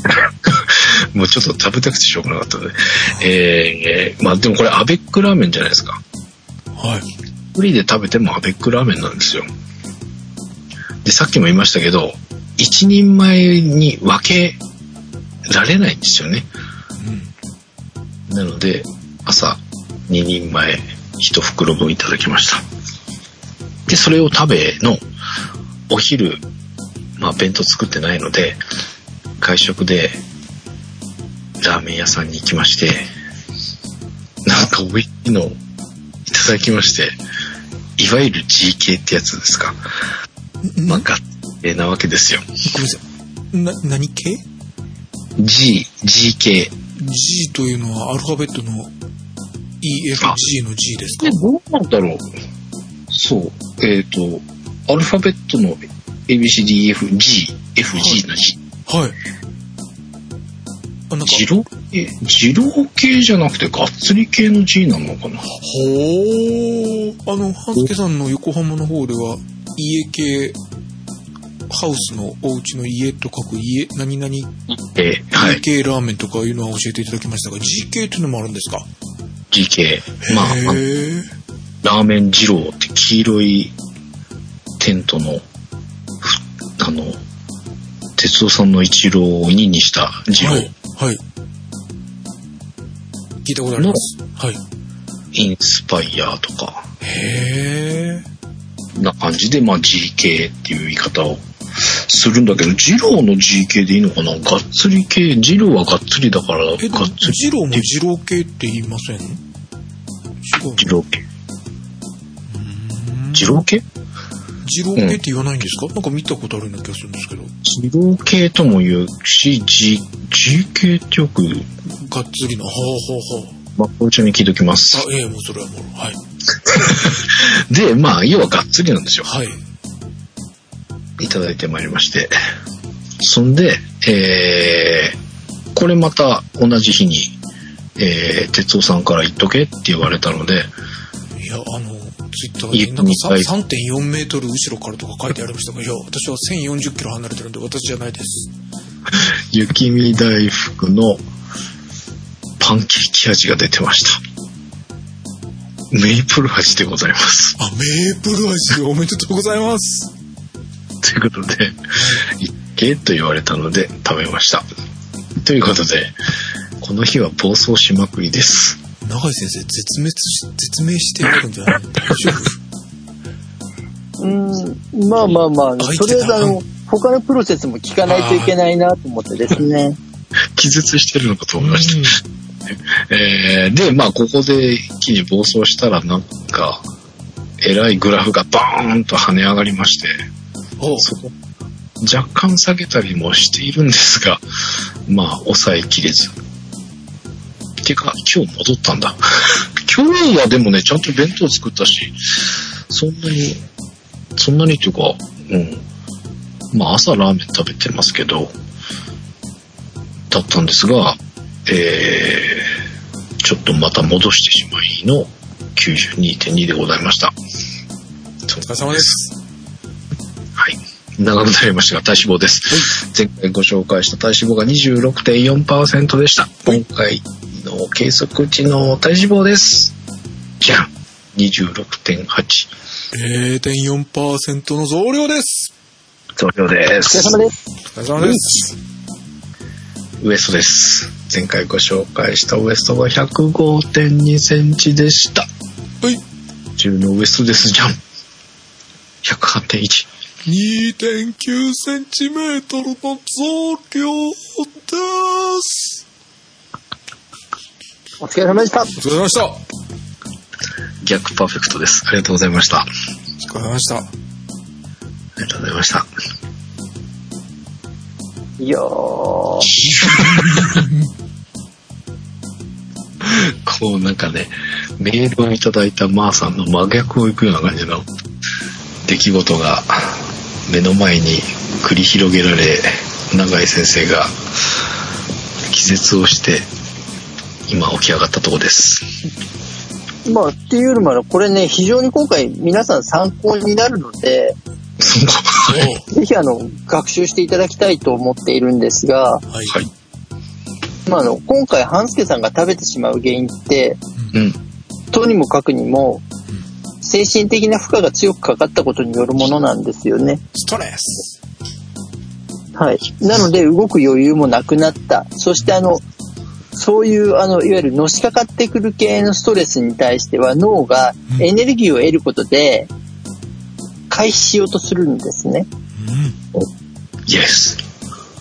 [SPEAKER 2] もうちょっと食べたくてしょうがなかったので。えー、えーまあでもこれアベックラーメンじゃないですか。
[SPEAKER 3] はい。
[SPEAKER 2] 一人で食べてもアベックラーメンなんですよ。で、さっきも言いましたけど、一人前に分けられないんですよね。
[SPEAKER 3] うん。
[SPEAKER 2] なので、朝2人前1袋分いただきました。で、それを食べのお昼、まあ弁当作ってないので、会食でラーメン屋さんに行きまして、なんか美味しいのをいただきまして、いわゆる G 系ってやつですか。まあ、
[SPEAKER 3] ん
[SPEAKER 2] 合併なわけですよ。
[SPEAKER 3] ごめんなさい。な、何系
[SPEAKER 2] ？G、G 系。
[SPEAKER 3] ?G というのはアルファベットの EFG の G ですか？
[SPEAKER 2] で、どうなんだろう。そう。えっ、と、アルファベットの ABCDEF、G、FG の G。
[SPEAKER 3] はい。あ、なんか、
[SPEAKER 2] 二郎系、二郎系じゃなくて、がっつり系の G なのかな？
[SPEAKER 3] ほー。あの、半助さんの横浜の方では、家系、ハウスのお家の家と書く家、何々
[SPEAKER 2] えーはい。
[SPEAKER 3] 家系ラーメンとかいうのは教えていただきましたが、G 系っていうのもあるんですか
[SPEAKER 2] ？G 系。まあ。ラーメン二郎って黄色いテントの、ふあの、哲夫さんの一郎を2にした二郎。
[SPEAKER 3] はい。はい。聞いたことあります。はい。
[SPEAKER 2] インスパイアとか、
[SPEAKER 3] へー。
[SPEAKER 2] な感じで、まあ GK っていう言い方をするんだけど、二郎の GK でいいのかな？がっつり系、二郎はがっつりだから、がっつり。
[SPEAKER 3] 二郎も二郎系って言いません？違う。
[SPEAKER 2] 二郎系。二郎系？
[SPEAKER 3] 二郎系って言わないんですか、なんか見たことあるような気がするんですけど。
[SPEAKER 2] 二郎系とも言うし、G、GK ってよく、
[SPEAKER 3] がっつりな。ほうほうほう。
[SPEAKER 2] まあ、これちゃんに聞いときます。
[SPEAKER 3] あ、ええもうそれはもう。はい。
[SPEAKER 2] で、まあ、要はがっつりなんですよ。
[SPEAKER 3] はい。
[SPEAKER 2] いただいてまいりまして。そんで、えー、これまた同じ日に、えー、哲夫さんから言っとけって言われたので、
[SPEAKER 3] いや、あの、ツイッター
[SPEAKER 2] いい
[SPEAKER 3] になんかさ
[SPEAKER 2] はい
[SPEAKER 3] 3.4メートル後ろからとか書いてありましたが、いや、私は1040キロ離れてるんで私じゃないです。
[SPEAKER 2] 雪見大福のパンケーキ味が出てました。メイプル味でございます。
[SPEAKER 3] あ、メープル味おめでとうございます。
[SPEAKER 2] ということで、いっけと言われたので食べました。ということで、この日は暴走しまくりです。
[SPEAKER 3] 永井先生、絶滅し、絶命してやるんじゃない？大丈夫
[SPEAKER 1] うん、まあまあまあ、
[SPEAKER 3] あ
[SPEAKER 1] とりあえずあの、他のプロセスも聞かないといけないなと思ってですね。
[SPEAKER 2] 気絶してるのかと思いました。
[SPEAKER 3] うん
[SPEAKER 2] えーで、まあ、ここで一気に暴走したら、なんか、えらいグラフがバーンと跳ね上がりまして、
[SPEAKER 3] お
[SPEAKER 2] そこ、若干下げたりもしているんですが、まあ、抑えきれず。てか、今日戻ったんだ。今日はでもね、ちゃんと弁当作ったし、そんなに、そんなにっていうか、うん。まあ、朝ラーメン食べてますけど、だったんですが、えー、ちょっとまた戻してしまいの92.2でございました。
[SPEAKER 3] お疲れ様です。
[SPEAKER 2] はい。長くなりましたが、体脂肪です。前回ご紹介した体脂肪が26.4%でした。今回の計測値の体脂肪です。じゃん。26.8。
[SPEAKER 3] 0.4%の増量です。
[SPEAKER 2] 増量です。
[SPEAKER 1] お疲れ様です。
[SPEAKER 3] お疲れ様です。
[SPEAKER 2] ウエストです。前回ご紹介したウエストが105.2センチでした。
[SPEAKER 3] はい。
[SPEAKER 2] 中のウエストですじゃん。108.1。
[SPEAKER 3] 2.9センチメートルの増量です。
[SPEAKER 1] お疲れ様でした。
[SPEAKER 3] お疲れ様でした。お
[SPEAKER 2] 逆パーフェクトです。ありがとうございました。あ
[SPEAKER 3] 疲れ様でした。
[SPEAKER 2] りがとうございました。
[SPEAKER 1] いやー、
[SPEAKER 2] こうなんかね、メールをいただいたマーさんの真逆を行くような感じの出来事が目の前に繰り広げられ、永井先生が気絶をして今起き上がったとこです。
[SPEAKER 1] まあ、っていうよりも、これね、非常に今回皆さん参考になるので。ぜひあの、学習していただきたいと思っているんですが、
[SPEAKER 3] はい。
[SPEAKER 2] はい。
[SPEAKER 1] まああの、今回半助さんが食べてしまう原因って、
[SPEAKER 2] うん。
[SPEAKER 1] とにもかくにも、精神的な負荷が強くかかったことによるものなんですよね。
[SPEAKER 3] ストレス。
[SPEAKER 1] はい。なので、動く余裕もなくなった。そして、あの、そういう、あの、いわゆるのしかかってくる系のストレスに対しては、脳が
[SPEAKER 3] うん
[SPEAKER 1] エネルギーを得ることで、回避しようとするんですね。
[SPEAKER 3] うん。
[SPEAKER 2] イエス。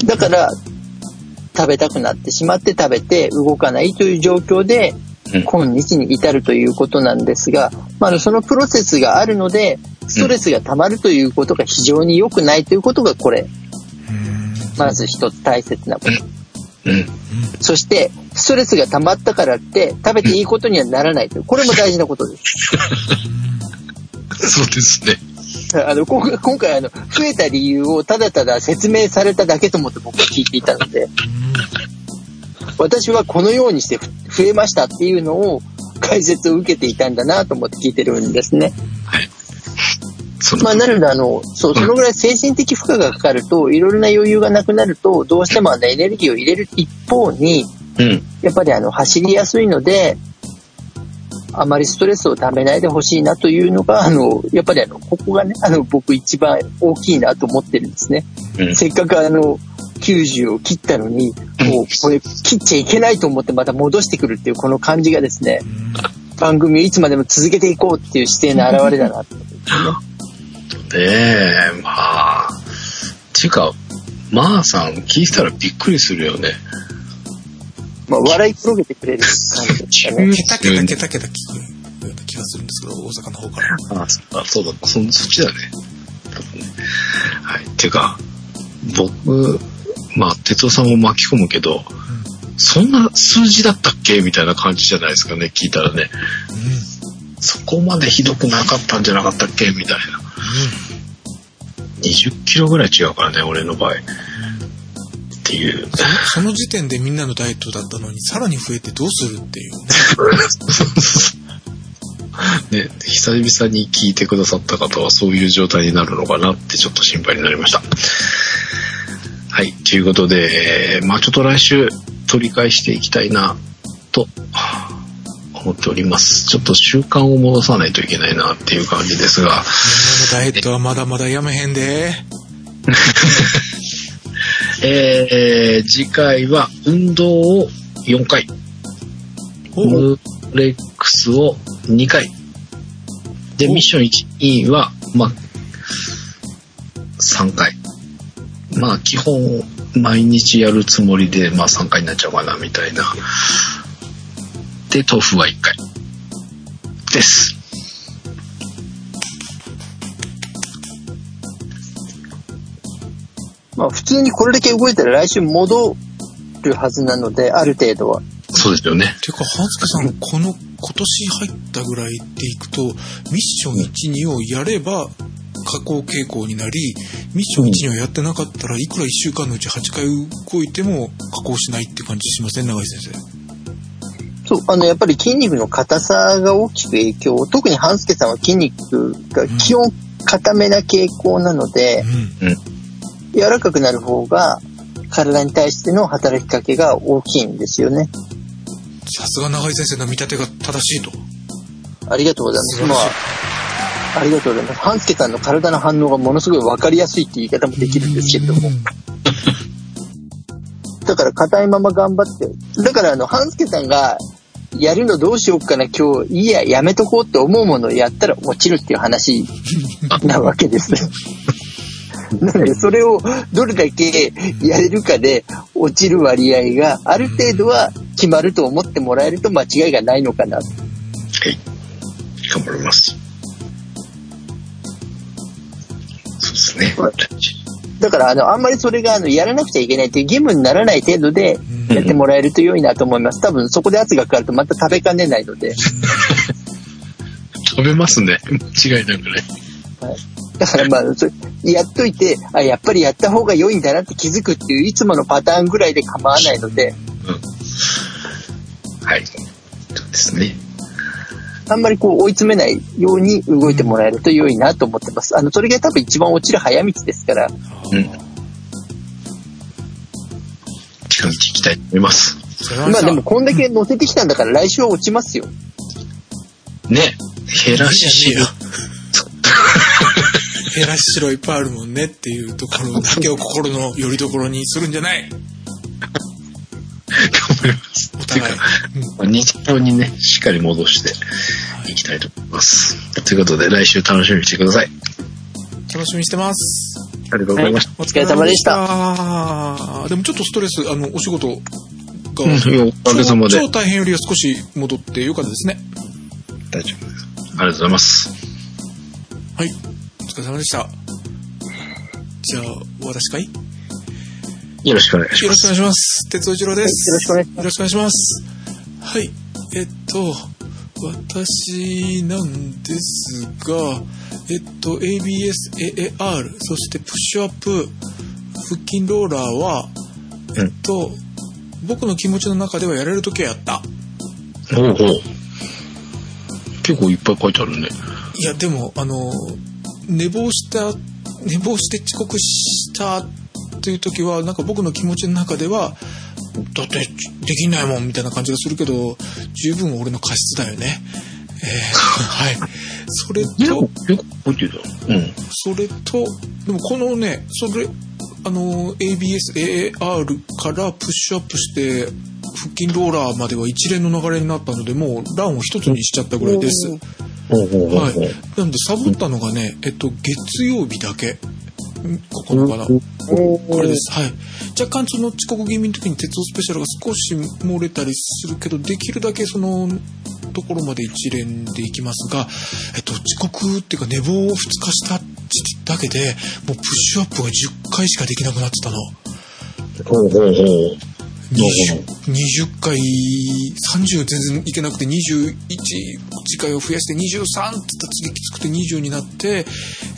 [SPEAKER 1] だから、食べたくなってしまって食べて動かないという状況で、
[SPEAKER 2] うん
[SPEAKER 1] 今日に至るということなんですが、まあそのプロセスがあるので、ストレスが溜まるということが非常に良くないということがこれ、まず一つ大切なこと。
[SPEAKER 2] うん。
[SPEAKER 1] そして、ストレスが溜まったからって食べていいことにはならないという、これも大事なことです。
[SPEAKER 2] そうですね。
[SPEAKER 1] あの、今回、今回あの、増えた理由をただただ説明されただけと思って僕は聞いていたので、私はこのようにしてふ増えましたっていうのを解説を受けていたんだなと思って聞いてるんですね。
[SPEAKER 2] その、
[SPEAKER 1] まあ、なので、あの、そう、そのぐらい精神的負荷がかかると、いろいろな余裕がなくなると、どうしてもあのエネルギーを入れる一方に、
[SPEAKER 2] うん。
[SPEAKER 1] やっぱりあの、走りやすいので、あまりストレスをためないでほしいなというのが、あの、やっぱりあの、ここがね、あの、僕一番大きいなと思ってるんですね。
[SPEAKER 2] うん。
[SPEAKER 1] せっかくあの、90を切ったのに、もうこれ切っちゃいけないと思ってまた戻してくるっていうこの感じがですね、番組をいつまでも続けていこうっていう姿勢の表れだなってますね。
[SPEAKER 2] ねえ、まあ。っていうか、まあさん聞いたらびっくりするよね。
[SPEAKER 1] まあ、笑い転げてくれる感じですかね。
[SPEAKER 3] ケタケタケタケタ聞くような気がするんですけど、大阪の方から。
[SPEAKER 2] ああ、そうだ、そ、そっちだね。多分ね。はい。っていうか、僕、まあ、哲夫さんも巻き込むけど、そんな数字だったっけみたいな感じじゃないですかね、聞いたらね。そこまでひどくなかったんじゃなかったっけ？みたいな。20キロぐらい違うからね、俺の場合。っていう。
[SPEAKER 3] そその時点でみんなのダイエットだったのに、さらに増えてどうするっていうね。
[SPEAKER 2] ね、久々に聞いてくださった方はそういう状態になるのかなってちょっと心配になりました。はい、ということで、まあちょっと来週取り返していきたいなと思っております。ちょっと習慣を戻さないといけないなっていう感じですが、
[SPEAKER 3] ダイエットはまだまだやめへんで。
[SPEAKER 2] えー、次回は運動を4回、
[SPEAKER 3] お
[SPEAKER 2] ムーレックスを2回。で、ミッション1、2は、まあ、3回。まあ、基本、毎日やるつもりで、まあ3回になっちゃうかな、みたいな。で、豆腐は1回。です。
[SPEAKER 1] まあ、普通にこれだけ動いたら来週戻るはずなので、ある程度は。
[SPEAKER 2] そうですよね。
[SPEAKER 3] てか、半助さん、この、今年入ったぐらいでいくと、ミッション1、2をやれば、下降傾向になり、ミッション1、2をやってなかったらいくら1週間のうち8回動いても下降しないって感じしません長井先生。
[SPEAKER 1] そう、あの、やっぱり筋肉の硬さが大きく影響、特に半助さんは筋肉が基本硬めな傾向なので、
[SPEAKER 3] うん。
[SPEAKER 1] 柔らかくなる方が体に対しての働きかけが大きいんですよね。
[SPEAKER 3] さすが長井先生の見立てが正しいと。
[SPEAKER 1] ありがとうございます。ありがとうございます。半助さんの体の反応がものすごい分かりやすいって言い方もできるんですけれども。だから硬いまま頑張って。だからあの、半助さんが、やるのどうしようかな、今日、いいや、やめとこうって思うものをやったら落ちるっていう話 なわけです。なので、それをどれだけやれるかで落ちる割合がある程度は決まると思ってもらえると間違いがないのかな。
[SPEAKER 2] はい。頑張ります。ね。
[SPEAKER 1] だから、あの、あんまりそれが、あの、やらなくちゃいけないっていう義務にならない程度でやってもらえると良いなと思います。多分、そこで圧がかかるとまた食べかねないので。
[SPEAKER 2] 食べますね。間違いなくね。
[SPEAKER 1] だからまあ、それやっといて、あ、やっぱりやった方が良いんだなって気づくっていう、いつものパターンぐらいで構わないので、
[SPEAKER 2] はい。そうですね。
[SPEAKER 1] あんまりこう追い詰めないように動いてもらえると良いなと思ってます。あの、それが多分一番落ちる早道ですから、
[SPEAKER 2] うん。近道行きたいと思います。
[SPEAKER 1] まあでも
[SPEAKER 3] も、
[SPEAKER 1] こんだけ乗せてきたんだから来週は落ちますよ。
[SPEAKER 2] ね。減らし
[SPEAKER 3] いやいや減らししろいっぱいあるもんねっていうところだけを心の拠り所にするんじゃない
[SPEAKER 2] 頑張ります。
[SPEAKER 3] お互い。
[SPEAKER 2] まあ日常にね、しっかり戻していきたいと思います。ということで、来週楽しみにしてください。
[SPEAKER 3] 楽しみにしてます。
[SPEAKER 2] ありがとうございました。
[SPEAKER 1] お疲れ様でした。
[SPEAKER 3] た。でもちょっとストレス、あの、お仕事が、
[SPEAKER 2] うんおかげさまで
[SPEAKER 3] 超超大変よりは少し戻ってよかったですね。
[SPEAKER 2] 大丈夫です。ありがとうございます。
[SPEAKER 3] はい。お疲れ様でした。じゃあ、私かい
[SPEAKER 2] よろしくお願いし
[SPEAKER 3] よろしくお
[SPEAKER 2] ます。
[SPEAKER 3] 願いします。鉄尾一郎です。
[SPEAKER 1] よろしくお願いし
[SPEAKER 3] よろしくお願いします。はい。えっと、私なんですが、えっと、ABS、AAR、そしてプッシュアップ、腹筋ローラーは、えっと、僕の気持ちの中ではやれるときはやった。
[SPEAKER 2] ほうほう。結構いっぱい書いてあるね。
[SPEAKER 3] いや、でも、あの、寝坊した、寝坊して遅刻したという時は、なんか僕の気持ちの中では、だってできないもんみたいな感じがするけど、十分俺の過失だよね。えー はい。それと。
[SPEAKER 2] うん。
[SPEAKER 3] それと、でもこのね、それ、あの、ABS、AAR からプッシュアップして、腹筋ローラーまでは一連の流れになったので、もうランを一つにしちゃったぐらいです。はい。なんでサボったのがね、えっと、月曜日だけ。ここのかな？これです。はい。若干その遅刻気味の時に鉄道スペシャルが少し漏れたりするけど、できるだけそのところまで一連でいきますが、えっと、遅刻っていうか寝坊を2日しただけで、もうプッシュアップが10回しかできなくなってたの。
[SPEAKER 2] ほうほうほう。
[SPEAKER 3] 20, 20回30全然いけなくて21次回を増やして23って次きつくて20になって、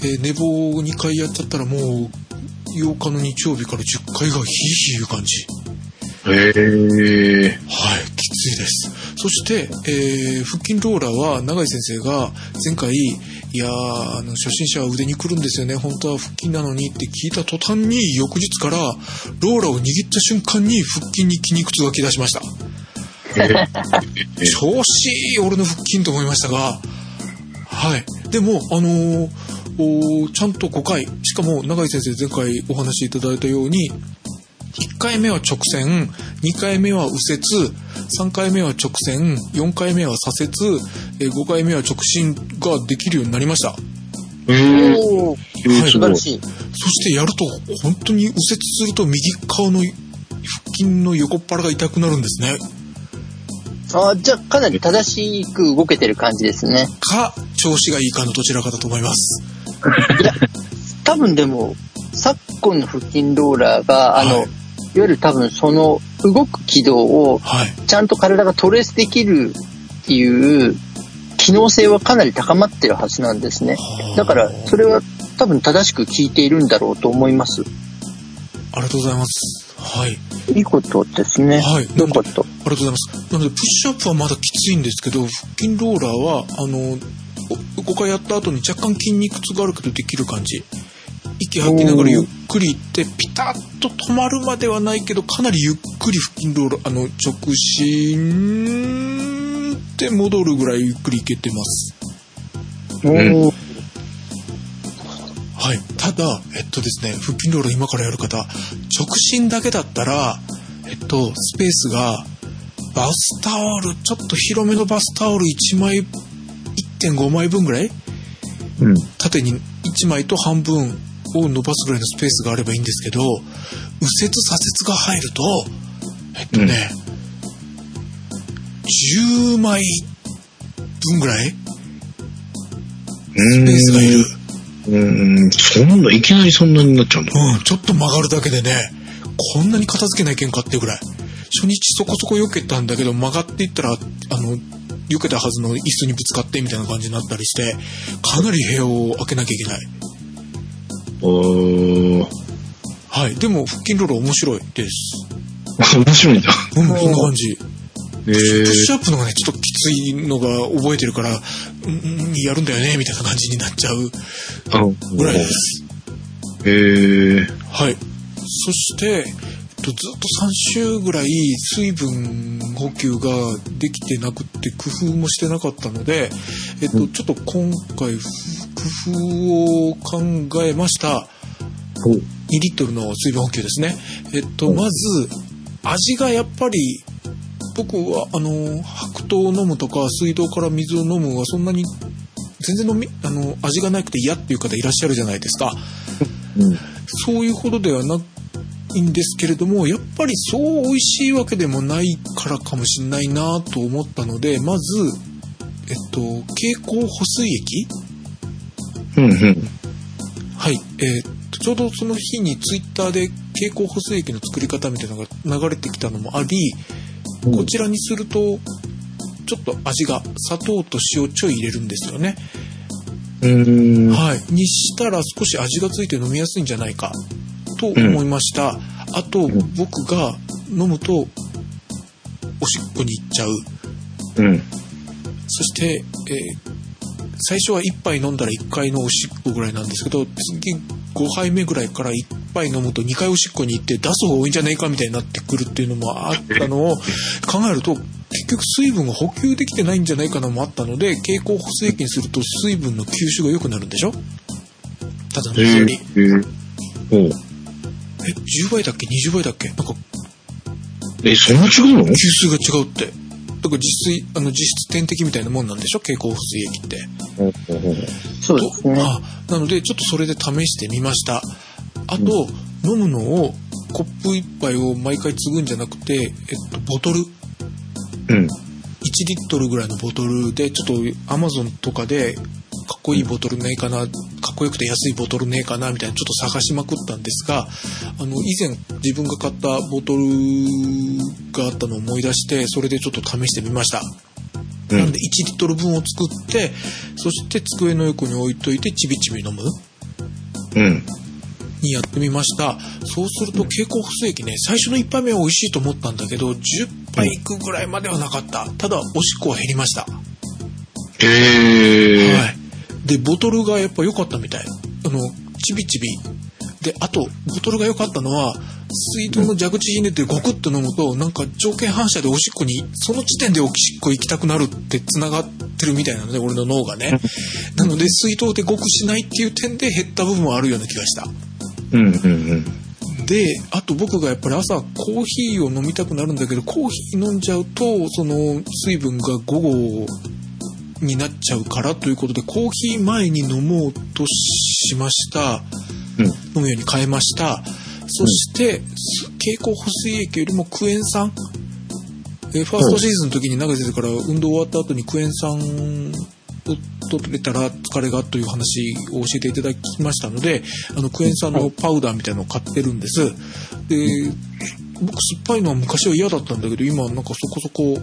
[SPEAKER 3] えー寝坊2回やっちゃったらもう8日の日曜日から10回がヒーヒーいう感じ
[SPEAKER 2] へえ。
[SPEAKER 3] はいきついですそして、えー腹筋ローラーは永井先生が前回いやーあの初心者は腕にくるんですよね。本当は腹筋なのにって聞いた途端に翌日からローラーを握った瞬間に腹筋に筋肉痛が来だしました。調子いい俺の腹筋と思いましたがはい。でもあのーちゃんと5回しかも永井先生前回お話しいただいたように1回目は直線2回目は右折3回目は直線4回目は左折えー5回目は直進ができるようになりました
[SPEAKER 2] へえ。
[SPEAKER 1] おー
[SPEAKER 2] えーすごい
[SPEAKER 1] 素晴ら。しい。
[SPEAKER 3] そしてやると本当に右折すると右側の腹筋の横っ腹が痛くなるんですね
[SPEAKER 1] あじゃあかなり正しく動けてる感じですね。
[SPEAKER 3] か調子がいいかのどちらかだと思います
[SPEAKER 1] 多分でも、昨今の腹筋ローラーが、あの、
[SPEAKER 3] はい
[SPEAKER 1] い、わゆる多分その動く軌道を
[SPEAKER 3] はい
[SPEAKER 1] ちゃんと体がトレースできるっていう機能性はかなり高まってるはずなんですね。だから、それは多分正しく効いているんだろうと思います。
[SPEAKER 3] ありがとうございます。はい。
[SPEAKER 1] いいことですね。
[SPEAKER 3] はい
[SPEAKER 1] よかった。
[SPEAKER 3] ありがとうございます。なので、プッシュアップはまだきついんですけど、腹筋ローラーは、あの、5回やった後に若干筋肉痛があるけどできる感じ。息吐きながらゆっくりいって、ピタッと止まるまではないけど、かなりゆっくり腹筋ローラー、あの、直進っって戻るぐらいゆっくり行けてます。
[SPEAKER 2] ん
[SPEAKER 3] はい。ただ、えっとですね、腹筋ロール今からやる方、直進だけだったら、えっと、スペースが、バスタオル、ちょっと広めのバスタオル1枚、1.5枚分ぐらい？
[SPEAKER 2] うん。
[SPEAKER 3] 縦に1枚と半分を伸ばすぐらいのスペースがあればいいんですけど、右折左折が入ると、えっとね、10枚分ぐらいスペースがいる。
[SPEAKER 2] うん。そん。な、いきなりそん。なになっちゃうん。だ。
[SPEAKER 3] うん、ちょっと曲がるだけでね、こん。なに片付けないけん。かっていうぐらい。初日そこそこ避けたん。だけど、曲がっていったら、あの、避けたはずの椅子にぶつかってみたいな感じになったりして、かなり部屋を開けなきゃいけない。
[SPEAKER 2] おー。
[SPEAKER 3] はい。でも、腹筋ロール面白いです。
[SPEAKER 2] 面白いんだ。
[SPEAKER 3] うん、そんな感じ。
[SPEAKER 2] へ
[SPEAKER 3] プッシ
[SPEAKER 2] ー。
[SPEAKER 3] ュアップのがね、ちょっときついのが覚えてるから、うん、うんやるんだよね、みたいな感じになっちゃう
[SPEAKER 2] あ
[SPEAKER 3] ぐらいです。
[SPEAKER 2] へー。
[SPEAKER 3] はい。そして、えっと、ずっと3週ぐらい水分補給ができてなくって工夫もしてなかったので、えっと、ちょっと今回ふ工夫を考えました。
[SPEAKER 2] ほう。
[SPEAKER 3] 2リットルの水分補給ですね。えっと、まず、味がやっぱり、僕は、あの、白桃を飲むとか、水道から水を飲むはそんなに、全然飲み、あの、味がなくて嫌っていう方いらっしゃるじゃないですか。
[SPEAKER 2] うん。
[SPEAKER 3] そういうほどではないんですけれども、やっぱりそう美味しいわけでもないからかもしれないなと思ったので、まず、えっと、蛍光補水液
[SPEAKER 2] うん、うん。
[SPEAKER 3] はい。えーっと、ちょうどその日にツイッターで蛍光補水液の作り方みたいなのが流れてきたのもあり、こちらにすると、ちょっと味が砂糖と塩ちょい入れるんですよね。はい。にしたら少し味がついて飲みやすいんじゃないかと思いました。あと、
[SPEAKER 2] ん
[SPEAKER 3] 僕が飲むと、おしっこに行っちゃう。
[SPEAKER 2] うん。
[SPEAKER 3] そして、えー最初は1杯飲んだら1回のおしっこぐらいなんですけど、次5杯目ぐらいから1杯飲むと2回おしっこに行って出す方が多いんじゃないかみたいになってくるっていうのもあったのを考えると、結局水分が補給できてないんじゃないかなもあったので、蛍光補水液にすると水分の吸収が良くなるんでしょ？ただの水より。
[SPEAKER 2] へー。
[SPEAKER 3] え、10倍だっけ ?20 倍だっけ？なんか
[SPEAKER 2] え、そんな違うの？
[SPEAKER 3] 吸収が違うって。だから実水、あの実質点滴みたいなもんなんでしょ？蛍光補水液って。
[SPEAKER 1] そうですね。
[SPEAKER 3] あなのでちょっとそれで試してみましたあと、飲むのをコップ一杯を毎回継ぐんじゃなくて、えっと、ボトル1
[SPEAKER 2] うん。
[SPEAKER 3] リットルぐらいのボトルでちょっとアマゾンとかでかっこいいボトルねえかなかっこよくて安いボトルねえかなみたいなちょっと探しまくったんですがあの以前自分が買ったボトルがあったのを思い出してそれでちょっと試してみました。
[SPEAKER 2] うん。
[SPEAKER 3] なんで1リットル分を作ってそして机の横に置いといてちびちび飲む。
[SPEAKER 2] うん。
[SPEAKER 3] にやってみました。そうすると蛍光補水液ね最初の1杯目は美味しいと思ったんだけど10杯いくぐらいまではなかった。ただおしっこは減りました。
[SPEAKER 2] へえ。
[SPEAKER 3] はいでボトルがやっぱ良かったみたい。あのちびちび。であとボトルが良かったのは水道の蛇口ひねってゴクッと飲むとなんか条件反射でおしっこにその時点でおしっこ行きたくなるって繋がってるみたいなので俺の脳がね。なので水筒でごくしないっていう点で減った部分はあるような気がした。
[SPEAKER 2] うんうんうん。
[SPEAKER 3] であと僕がやっぱり朝コーヒーを飲みたくなるんだけどコーヒー飲んじゃうとその水分が午後になっちゃうからということでコーヒー前に飲もうとしました。
[SPEAKER 2] うん。
[SPEAKER 3] 飲むように変えました。そして、す蛍光補水液よりもクエン酸。えーファーストシーズンの時に長瀬先生から運動終わった後にクエン酸を取れたら疲れがという話を教えていただきましたのであのクエン酸のパウダーみたいなのを買ってるんです。で僕酸っぱいのは昔は嫌だったんだけど今なんかそこそこ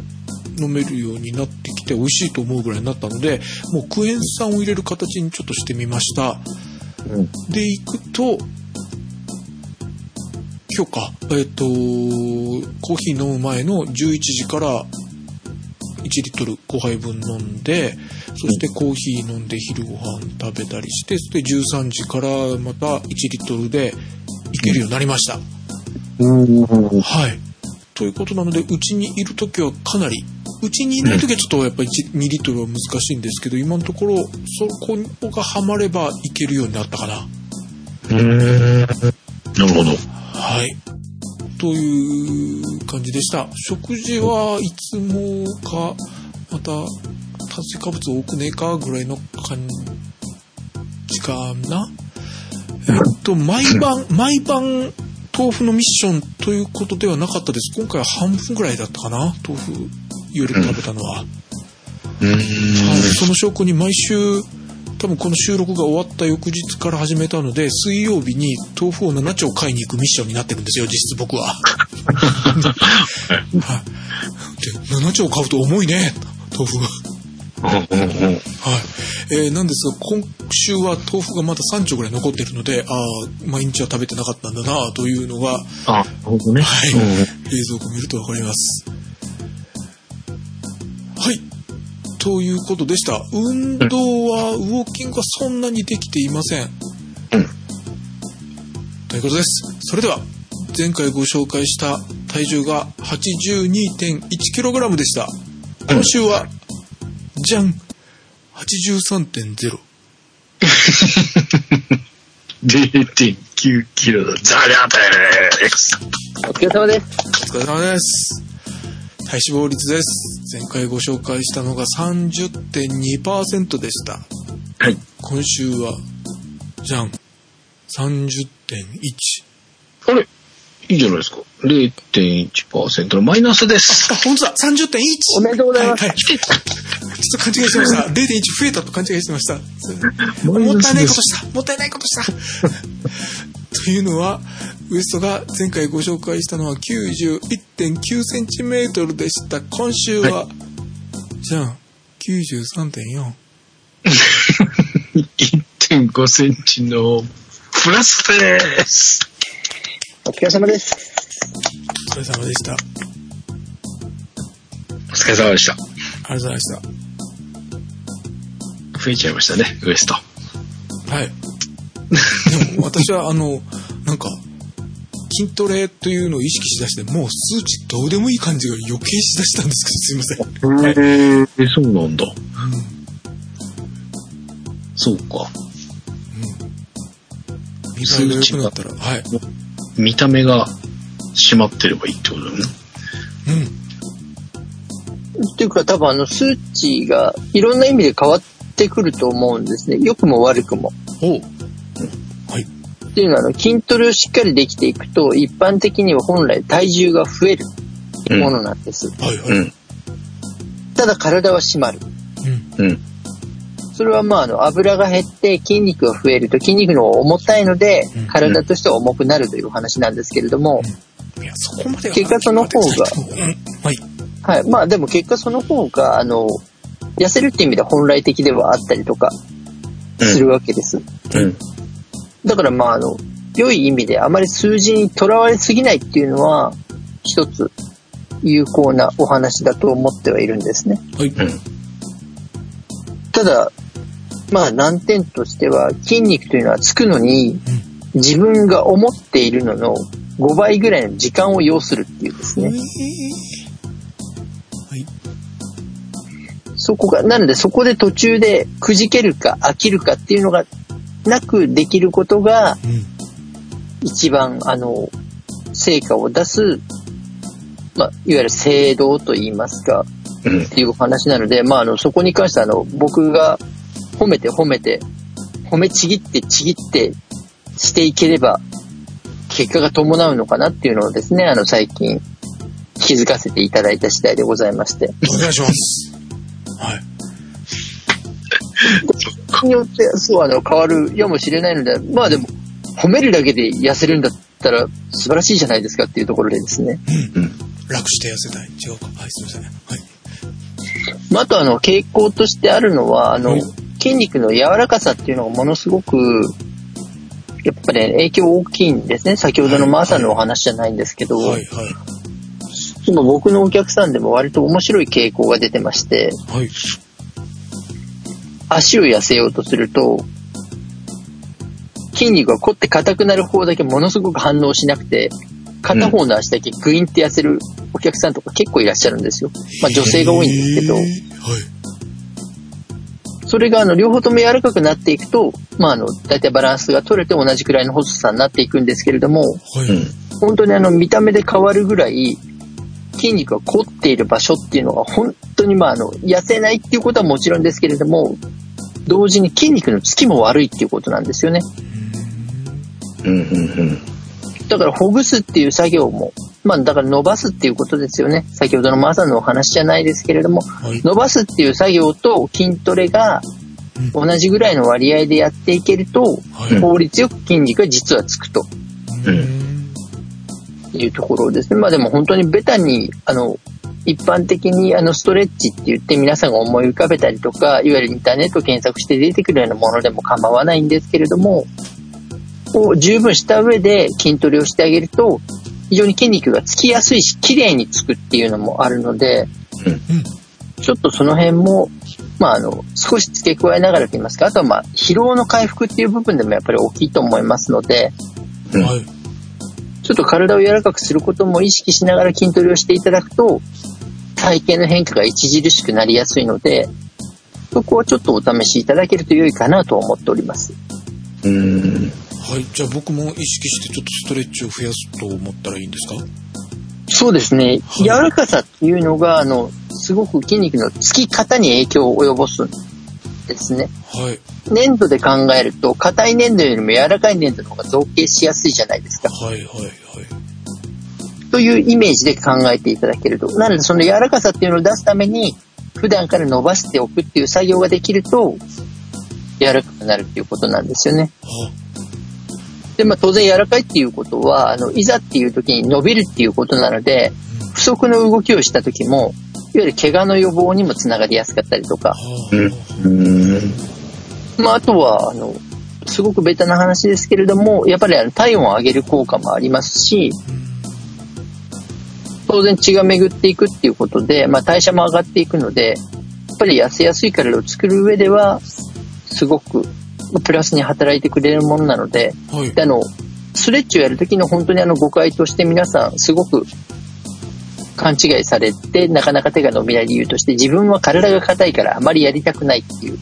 [SPEAKER 3] 飲めるようになってきて美味しいと思うぐらいになったのでもうクエン酸を入れる形にちょっとしてみました。
[SPEAKER 2] うん。
[SPEAKER 3] で行くと今日かえっ、とコーヒー飲む前の11時から1リットル5杯分飲んでそしてコーヒー飲んで昼ご飯食べたりしてそして13時からまた1リットルでいけるようになりました、
[SPEAKER 2] うん。
[SPEAKER 3] はい。ということなのでうちにいる時はかなりうちにいない時はちょっとやっぱり1 2リットルは難しいんですけど、今のところ、そこがはまればいけるようになったかな。
[SPEAKER 2] うーん。なるほど。
[SPEAKER 3] はい。という感じでした。食事はいつもか、また、炭水化物多くねえかぐらいの感じかな。えっと、毎晩、毎晩、豆腐のミッションということではなかったです。今回は半分ぐらいだったかな。豆腐、夜食べたのは。
[SPEAKER 2] うーん。
[SPEAKER 3] はい、その証拠に毎週多分この収録が終わった翌日から始めたので水曜日に豆腐を7丁買いに行くミッションになってるんですよ実質僕は。はい、で7丁買うと重いね豆腐が。はいえーなんですが今週は豆腐がまだ3丁ぐらい残ってるのでああ毎日は食べてなかったんだなというのが
[SPEAKER 2] あ、ほどね。
[SPEAKER 3] はい冷蔵庫見るとわかります。ということでした。運動は、ウォーキングはそんなにできていません。ということです。それでは、前回ご紹介した体重が 82.1kg でした。今週は、じゃん !83.0。
[SPEAKER 2] 0.9キロだ。ザリャーです。
[SPEAKER 1] お疲れ様です。
[SPEAKER 3] お疲れ様です。体脂肪率です。前回ご紹介したのが30.2%でした。
[SPEAKER 2] はい。
[SPEAKER 3] 今週は、じゃん。30.1。
[SPEAKER 2] あれ？いいじゃないですか。0.1%のマイナスです
[SPEAKER 3] あ、。本当だ !30.1!
[SPEAKER 1] おめでとうございます
[SPEAKER 3] はい、はい。ちょっと勘違いしてました。0.1増えたと勘違いしてました。もったいないことしたもったいないことした というのは、ウエストが前回ご紹介したのは91.9センチメートルでした。今週は、じゃん、93.4。
[SPEAKER 2] 1.5センチのプラスです。
[SPEAKER 1] お疲れ様です。
[SPEAKER 3] お疲れ様でした。あ
[SPEAKER 2] お疲れ様でした。
[SPEAKER 3] りがとうございました。
[SPEAKER 2] 増えちゃいましたね、ウエスト。
[SPEAKER 3] はい。でも私はあの、なんか、筋トレというのを意識しだして、もう数値どうでもいい感じが余計しだしたんですけど、すいません。
[SPEAKER 2] へえ、そうなんだ。そうか。
[SPEAKER 3] 見栄えが良くなったら、はい。
[SPEAKER 2] 見た目が締まってればいいってことだね。
[SPEAKER 3] うん。
[SPEAKER 1] っていうか多分あの数値がいろんな意味で変わってくると思うんですね。良くも悪くも。っていうのはあの筋トレをしっかりできていくと一般的には本来体重が増えるものなんです。
[SPEAKER 3] はいはい。
[SPEAKER 2] うん。
[SPEAKER 1] ただ体は締まる。
[SPEAKER 3] うん。
[SPEAKER 2] うん。
[SPEAKER 1] それはまああの油が減って筋肉が増えると筋肉の方が重たいので
[SPEAKER 3] うん
[SPEAKER 1] 体としては重くなるという話なんですけれども、
[SPEAKER 3] いや、そこまでは
[SPEAKER 1] 結果その方が
[SPEAKER 3] うん。はい。
[SPEAKER 1] はい。まあでも結果その方が、あの、痩せるっていう意味では本来的ではあったりとかするわけです。
[SPEAKER 2] うん。
[SPEAKER 1] だからまああの、良い意味であまり数字にとらわれすぎないっていうのは、一つ有効なお話だと思ってはいるんですね。
[SPEAKER 3] はい。
[SPEAKER 2] うん。
[SPEAKER 1] ただ、まあ難点としては筋肉というのはつくのに自分が思っているのの5倍ぐらいの時間を要するっていうですね。
[SPEAKER 3] はい。
[SPEAKER 1] そこが、なのでそこで途中でくじけるか飽きるかっていうのがなくできることが
[SPEAKER 3] うん。
[SPEAKER 1] 一番あの、成果を出す、まあ、いわゆる制度と言いますか、
[SPEAKER 2] うん
[SPEAKER 1] っ。ていうお話なので、まあ、あの、そこに関してはあの、僕が褒めて褒めて、褒めちぎってちぎってしていければ、結果が伴うのかなっていうのをですね、あの、最近気づかせていただいた次第でございまして。
[SPEAKER 3] お願いします。はい。
[SPEAKER 1] によって、そう、あの、変わるやもしれないので、まあでも、褒めるだけで痩せるんだったら素晴らしいじゃないですかっていうところでですね。
[SPEAKER 3] 楽して痩せたい。違うか。はい、すいません。はい。
[SPEAKER 1] まあ、あとあの、傾向としてあるのは、あの
[SPEAKER 3] はい、
[SPEAKER 1] 筋肉の柔らかさっていうのがものすごく、やっぱり影響大きいんですね。先ほどのマーさんのお話じゃないんですけど、
[SPEAKER 3] はい、はい。
[SPEAKER 1] 今僕のお客さんでも割と面白い傾向が出てまして、
[SPEAKER 3] はい。
[SPEAKER 1] 足を痩せようとすると、筋肉が凝って硬くなる方だけものすごく反応しなくて、片方の足だけグインって痩せるお客さんとか結構いらっしゃるんですよ。まあ女性が多いんですけど
[SPEAKER 3] はい。
[SPEAKER 1] それがあの両方とも柔らかくなっていくと、まああの、大体バランスが取れて同じくらいの細さになっていくんですけれども、
[SPEAKER 3] はい。
[SPEAKER 2] うん。
[SPEAKER 1] 本当にあの見た目で変わるぐらい筋肉が凝っている場所っていうのが本当にまああの痩せないっていうことはもちろんですけれども同時に筋肉のつきも悪いっていうことなんですよね
[SPEAKER 2] うん。うん。
[SPEAKER 1] だからほぐすっていう作業もまあだから伸ばすっていうことですよね先ほどのマサのお話じゃないですけれども
[SPEAKER 3] はい。
[SPEAKER 1] 伸ばすっていう作業と筋トレが同じぐらいの割合でやっていけると
[SPEAKER 3] はい。
[SPEAKER 1] 効率よく筋肉が実はつくと
[SPEAKER 3] うん。
[SPEAKER 1] いうところですね。まあでも本当にベタに、あの、一般的にあのストレッチって言って皆さんが思い浮かべたりとか、いわゆるインターネット検索して出てくるようなものでも構わないんですけれども、を十分した上で筋トレをしてあげると、非常に筋肉がつきやすいし、綺麗につくっていうのもあるので、ちょっとその辺も、まああの、少し付け加えながらと言いますか、あとはまあ疲労の回復っていう部分でもやっぱり大きいと思いますので、
[SPEAKER 3] うん。はい。
[SPEAKER 1] ちょっと体を柔らかくすることも意識しながら筋トレをしていただくと、体型の変化が著しくなりやすいので、そこはちょっとお試しいただけると良いかなと思っております。
[SPEAKER 2] うん。
[SPEAKER 3] はい。じゃあ僕も意識してちょっとストレッチを増やすと思ったらいいんですか？
[SPEAKER 1] そうですね。
[SPEAKER 3] はい
[SPEAKER 1] 柔らかさっていうのが、あの、すごく筋肉のつき方に影響を及ぼすんですね。
[SPEAKER 3] はい。
[SPEAKER 1] 粘土で考えると、硬い粘土よりも柔らかい粘土の方が造形しやすいじゃないですか。
[SPEAKER 3] はい。はい。はい。
[SPEAKER 1] というイメージで考えていただけると。なので、その柔らかさっていうのを出すために、普段から伸ばしておくっていう作業ができると、柔らかくなるっていうことなんですよね。
[SPEAKER 3] は
[SPEAKER 1] で、まあ当然柔らかいっていうことは、あの、いざっていう時に伸びるっていうことなので、不足の動きをした時も、いわゆる怪我の予防にもつながりやすかったりとか、
[SPEAKER 3] は
[SPEAKER 2] うん。
[SPEAKER 1] まああとは、あの、すごくベタな話ですけれども、やっぱりあの体温を上げる効果もありますし、当然血が巡っていくっていうことで、まあ、代謝も上がっていくので、やっぱり痩せやすい体を作る上では、すごくプラスに働いてくれるものなので、
[SPEAKER 3] はい。
[SPEAKER 1] であの、ストレッチをやるときの本当にあの誤解として皆さんすごく勘違いされて、なかなか手が伸びない理由として、自分は体が硬いからあまりやりたくないっていう。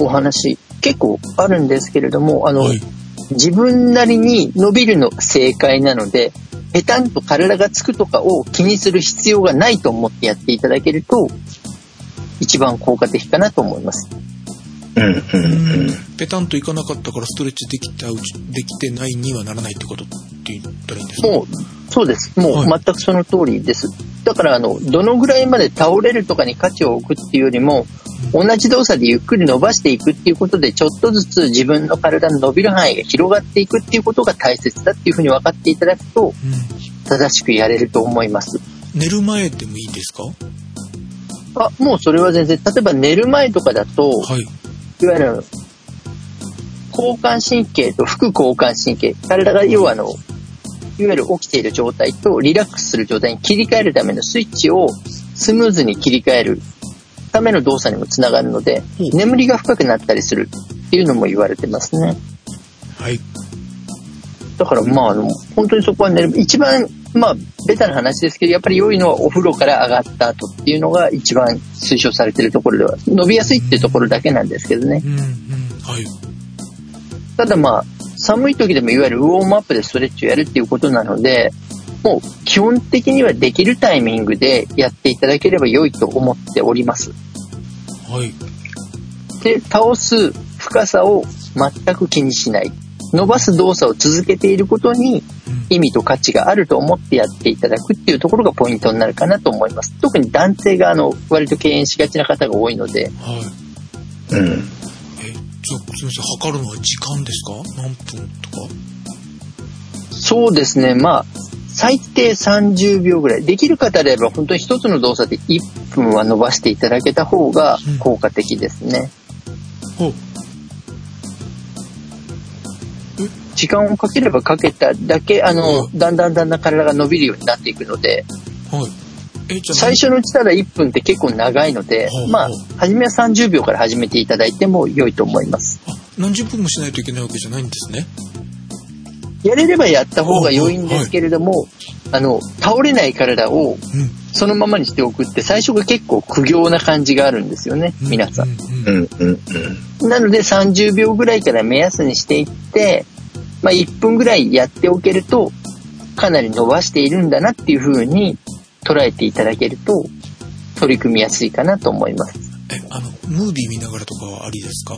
[SPEAKER 1] お話結構あるんですけれども、あの、
[SPEAKER 3] はい。
[SPEAKER 1] 自分なりに伸びるのが正解なので、ペタンと体がつくとかを気にする必要がないと思ってやっていただけると、一番効果的かなと思います。
[SPEAKER 2] うん。うん。うん。
[SPEAKER 3] ペタンといかなかったからストレッチできたうち、できてないにはならないってことって言ったらいいんですか？
[SPEAKER 1] もう、そうです。もう
[SPEAKER 3] はい
[SPEAKER 1] 全くその通りです。だから、あの、どのぐらいまで倒れるとかに価値を置くっていうよりも、同じ動作でゆっくり伸ばしていくっていうことで、ちょっとずつ自分の体の伸びる範囲が広がっていくっていうことが大切だっていうふうに分かっていただくと、
[SPEAKER 3] うん。
[SPEAKER 1] 正しくやれると思います。
[SPEAKER 3] 寝る前でもいいですか
[SPEAKER 1] あ、もうそれは全然、例えば寝る前とかだと、
[SPEAKER 3] はい。
[SPEAKER 1] いわゆる、交感神経と副交感神経、体が要はあの、いわゆる起きている状態とリラックスする状態に切り替えるためのスイッチをスムーズに切り替えるための動作にもつながるので眠りが深くなったりするっていうのも言われてますね。
[SPEAKER 3] はい。
[SPEAKER 1] だからまあ、あの、本当にそこは寝る、一番、まあ、ベタな話ですけど、やっぱり良いのはお風呂から上がった後っていうのが一番推奨されているところでは、伸びやすいっていうところだけなんですけどね。
[SPEAKER 3] うん。うん。はい。
[SPEAKER 1] ただまあ、寒い時でもいわゆるウォームアップでストレッチをやるっていうことなので、もう基本的にはできるタイミングでやっていただければ良いと思っております。
[SPEAKER 3] はい。
[SPEAKER 1] で、倒す深さを全く気にしない。伸ばす動作を続けていることに
[SPEAKER 3] うん。
[SPEAKER 1] 意味と価値があると思ってやっていただくっていうところがポイントになるかなと思います。特に男性があの、割と敬遠しがちな方が多いので、
[SPEAKER 3] はい。
[SPEAKER 2] うん。
[SPEAKER 3] え、じゃあ、すみません。測るのは時間ですか？何分とか？
[SPEAKER 1] そうですね、まあ、最低30秒ぐらい。できる方であれば、本当に一つの動作で1分は伸ばしていただけた方が
[SPEAKER 3] うん
[SPEAKER 1] 効果的ですね。
[SPEAKER 3] ほう。
[SPEAKER 1] 時間をかければかけただけ、あの、だんだんだんだん体が伸びるようになっていくので、
[SPEAKER 3] はい。
[SPEAKER 1] 最初のうちたら1分って結構長いのでまあ、初めは30秒から始めていただいても良いと思います。
[SPEAKER 3] あ、何十分もしないといけないわけじゃないんですね。
[SPEAKER 1] やれればやった方が良いんですけれども、あの、倒れない体を
[SPEAKER 3] うん。
[SPEAKER 1] そのままにしておくって最初が結構苦行な感じがあるんですよね、皆さん。
[SPEAKER 3] う
[SPEAKER 2] うんんうんうん。
[SPEAKER 1] なので30秒ぐらいから目安にしていって、まあ1分ぐらいやっておけると、かなり伸ばしているんだなっていう風に捉えていただけると、取り組みやすいかなと思います。
[SPEAKER 3] え、あの、ムービー見ながらとかはありですか？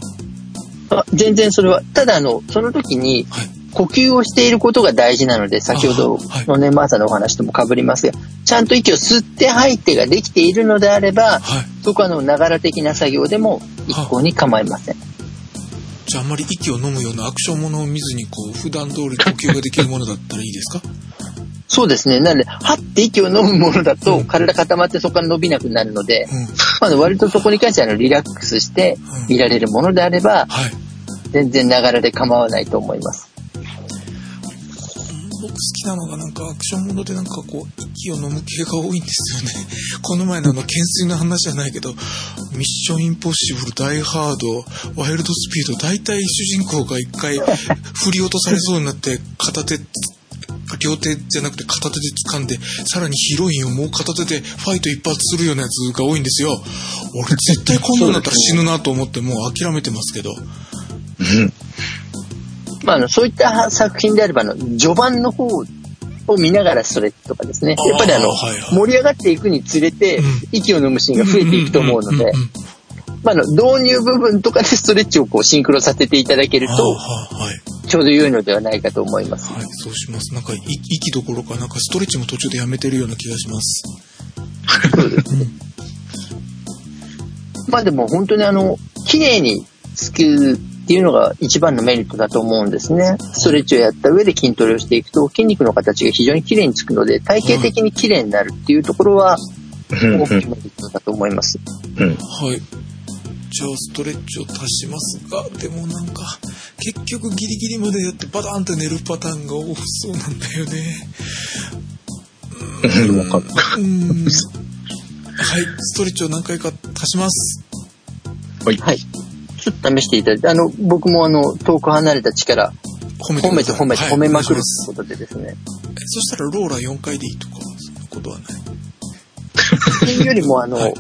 [SPEAKER 1] あ全然それは、ただあの、その時に
[SPEAKER 3] はい。
[SPEAKER 1] 呼吸をしていることが大事なので、先ほど
[SPEAKER 3] はい
[SPEAKER 1] のね、マーサのお話とも被りますが、ちゃんと息を吸って吐いてができているのであれば、
[SPEAKER 3] はい。
[SPEAKER 1] そこはあの、ながら的な作業でも一向に構いません。
[SPEAKER 3] じゃああんまり息を飲むようなアクションものを見ずに、こう、普段通り呼吸ができるものだったらいいですか？
[SPEAKER 1] そうですね。なので、はって息を飲むものだと
[SPEAKER 3] うん
[SPEAKER 1] 体固まってそこから伸びなくなるので、
[SPEAKER 3] うん。
[SPEAKER 1] まあ、割とそこに関してはあのリラックスして
[SPEAKER 3] うん
[SPEAKER 1] 見られるものであれば、
[SPEAKER 3] はい。
[SPEAKER 1] 全然ながらで構わないと思います。
[SPEAKER 3] 僕好きなのがなんかアクションものでなんかこう息を飲む系が多いんですよね。この前のあの懸垂の話じゃないけど、ミッションインポッシブル、ダイハード、ワイルドスピード、大体主人公が一回 振り落とされそうになって片手、両手じゃなくて片手で掴んで、さらにヒロインをもう片手でファイト一発するようなやつが多いんですよ。俺絶対こんなんだったら死ぬなと思ってもう諦めてますけど。
[SPEAKER 2] うん。
[SPEAKER 1] まあ、あの、そういった作品であれば、序盤の方を見ながらストレッチとかですね。やっぱりあの、盛り上がっていくにつれて
[SPEAKER 3] うん、
[SPEAKER 1] 息を飲むシーンが増えていくと思うのでまあ、あの、導入部分とかでストレッチをこうシンクロさせていただける
[SPEAKER 3] はあ
[SPEAKER 1] と。ちょうど良いのではないかと思います。
[SPEAKER 3] はい、そうします。なんか、い息どころか、なんかストレッチも途中でやめてるような気がします。
[SPEAKER 1] まあでも本当にあの、綺麗につくっていうのが一番のメリットだと思うんですね。ストレッチをやった上で筋トレをしていくと筋肉の形が非常に綺麗につくので体型的に綺麗になるっていうところは
[SPEAKER 2] うん
[SPEAKER 1] 大きなメリットだと思います。
[SPEAKER 2] うん。
[SPEAKER 3] はい。じゃあ、ストレッチを足しますが、でもなんか、結局ギリギリまでやってバタンって寝るパターンが多そうなんだよね。
[SPEAKER 2] うん。わか。
[SPEAKER 3] はい、ストレッチを何回か足します。
[SPEAKER 2] はい。
[SPEAKER 1] はい。ちょっと試していただいて、あの、僕もあの、遠く離れた力、
[SPEAKER 3] 褒めて
[SPEAKER 1] 褒めて褒めて
[SPEAKER 3] はい
[SPEAKER 1] 褒めまくるってことでですね。
[SPEAKER 3] そしたらローラー4回でいいとか、そんなことはない？
[SPEAKER 1] っていうよりもあの、
[SPEAKER 3] はい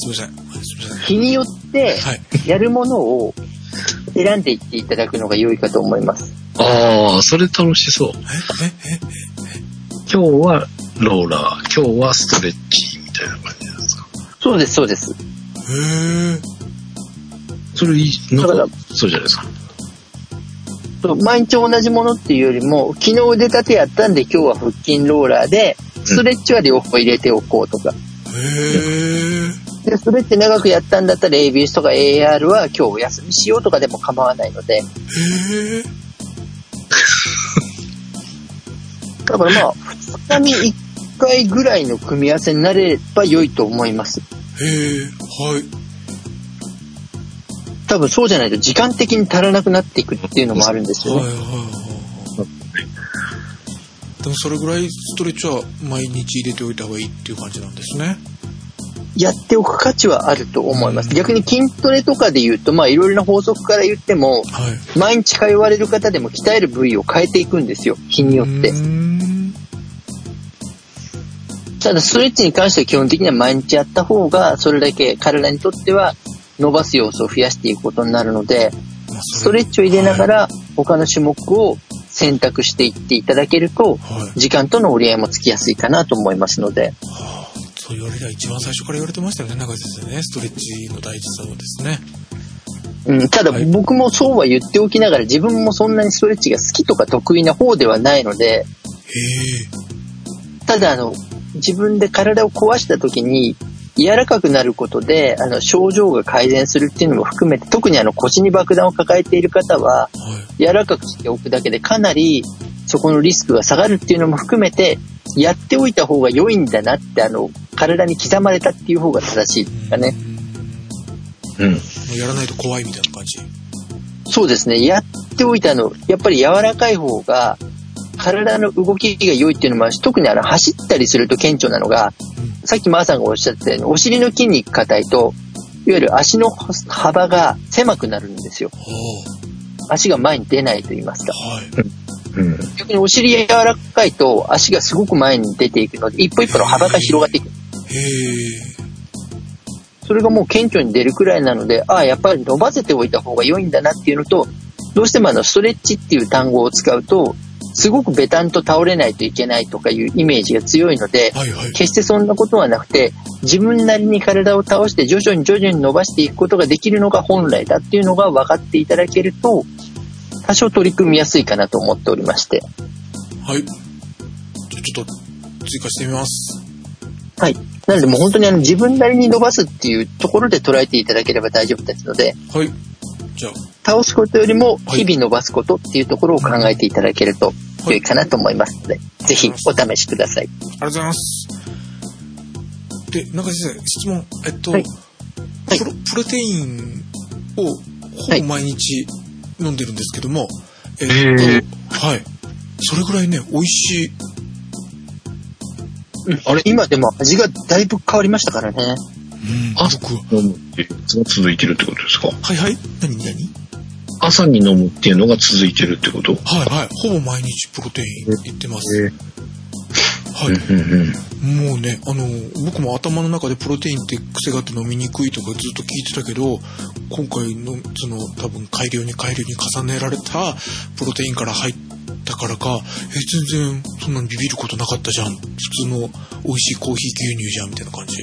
[SPEAKER 3] すいません。はいすいません。
[SPEAKER 1] 日によって
[SPEAKER 3] はい。
[SPEAKER 1] やるものを選んでいっていただくのが良いかと思います。
[SPEAKER 2] ああ、それ楽しそう。
[SPEAKER 3] え、え、え、
[SPEAKER 2] 今日はローラー、今日はストレッチみたいな感じなんですか？
[SPEAKER 1] そうです、そうです。
[SPEAKER 3] へえ。
[SPEAKER 2] それいい、そうじゃないですか。
[SPEAKER 1] 毎日同じものっていうよりも、昨日腕立てやったんで今日は腹筋ローラーで、ストレッチは両方入れておこうとか。
[SPEAKER 3] へえ。
[SPEAKER 1] で、ストレッチ長くやったんだったら ABS とか AR は今日お休みしようとかでも構わないので。だからまあ、2日に1回ぐらいの組み合わせになれば良いと思います。
[SPEAKER 3] へえ。はい。
[SPEAKER 1] 多分そうじゃないと時間的に足らなくなっていくっていうのもあるんですよね。
[SPEAKER 3] はいはいはい。でもそれぐらいストレッチは毎日入れておいた方がいいっていう感じなんですね。
[SPEAKER 1] やっておく価値はあると思います。逆に筋トレとかで言うと、まあいろいろな法則から言っても、
[SPEAKER 3] はい。
[SPEAKER 1] 毎日通われる方でも鍛える部位を変えていくんですよ。日によってただストレッチに関しては基本的には毎日やった方が、それだけ体にとっては伸ばす要素を増やしていくことになるので、ストレッチを入れなが
[SPEAKER 3] は
[SPEAKER 1] ら他の種目を選択していっていただけると。時間との折り合いもつきやすいかなと思いますので、
[SPEAKER 3] はあそう言われりゃ一番最初から言われてましたよね、中井先生ね。ストレッチの大事さをですね。
[SPEAKER 1] うん、ただ
[SPEAKER 3] はい
[SPEAKER 1] 僕もそうは言っておきながら自分もそんなにストレッチが好きとか得意な方ではないので。ただあの、自分で体を壊した時に柔らかくなることで、あの、症状が改善するっていうのも含めて、特にあの腰に爆弾を抱えている方は、
[SPEAKER 3] はい。
[SPEAKER 1] 柔らかくしておくだけでかなりそこのリスクが下がるっていうのも含めて、やっておいた方が良いんだなって、あの、体に刻まれたっていう方が正しいですかね。
[SPEAKER 2] うん。
[SPEAKER 3] もうやらないと怖いみたいな感じ。
[SPEAKER 1] そうですね。やっておいたの、やっぱり柔らかい方が、体の動きが良いっていうのもあるし、特にあの、走ったりすると顕著なのが、
[SPEAKER 3] うん。
[SPEAKER 1] さっきマーさんがおっしゃったように、お尻の筋肉硬いと、いわゆる足の幅が狭くなるんですよ。
[SPEAKER 3] は
[SPEAKER 1] 足が前に出ないと言いますか。
[SPEAKER 3] あ。はい。
[SPEAKER 2] うん。
[SPEAKER 1] 逆にお尻柔らかいと足がすごく前に出ていくので、一歩一歩の幅が広がっていく。それがもう顕著に出るくらいなので、ああ、やっぱり伸ばせておいた方が良いんだなっていうのと、どうしてもあの、ストレッチっていう単語を使うと、すごくベタンと倒れないといけないとかいうイメージが強いので、
[SPEAKER 3] はいはい。
[SPEAKER 1] 決してそんなことはなくて、自分なりに体を倒して徐々に徐々に伸ばしていくことができるのが本来だっていうのが分かっていただけると、多少取り組みやすいかなと思っておりまして。
[SPEAKER 3] はい。じゃあちょっと追加してみます。
[SPEAKER 1] はい。なのでもう本当にあの自分なりに伸ばすっていうところで捉えていただければ大丈夫ですので、
[SPEAKER 3] はい。じゃあ、
[SPEAKER 1] 倒すことよりも
[SPEAKER 3] はい
[SPEAKER 1] 日々伸ばすことっていうところを考えていただけると良いかなと思いますので、ぜひお試しください。
[SPEAKER 3] ありがとうございます。で、中先生、質問。えっと、
[SPEAKER 1] はいはい
[SPEAKER 3] プロプロテインをほぼ毎日飲んでるんですけども、えっと、
[SPEAKER 2] へ
[SPEAKER 3] はい。それぐらいね、美味しい。
[SPEAKER 2] あれ
[SPEAKER 1] 今でも味がだいぶ変わりましたからね。
[SPEAKER 3] うん、
[SPEAKER 2] あ
[SPEAKER 3] 僕は。
[SPEAKER 2] 飲むっていうのが続いてるってことですか？
[SPEAKER 3] はいはい。何何？
[SPEAKER 2] 朝に飲むっていうのが続いてるってこと？
[SPEAKER 3] はいはい。ほぼ毎日プロテインいってます。
[SPEAKER 2] え
[SPEAKER 3] はい。
[SPEAKER 2] うんうんうん。
[SPEAKER 3] もうね、あの、僕も頭の中でプロテインって癖があって飲みにくいとかずっと聞いてたけど、今回の、その、多分改良に改良に重ねられたプロテインから入ったからか、え、全然そんなにビビることなかったじゃん。普通の美味しいコーヒー牛乳じゃん、みたいな感じ。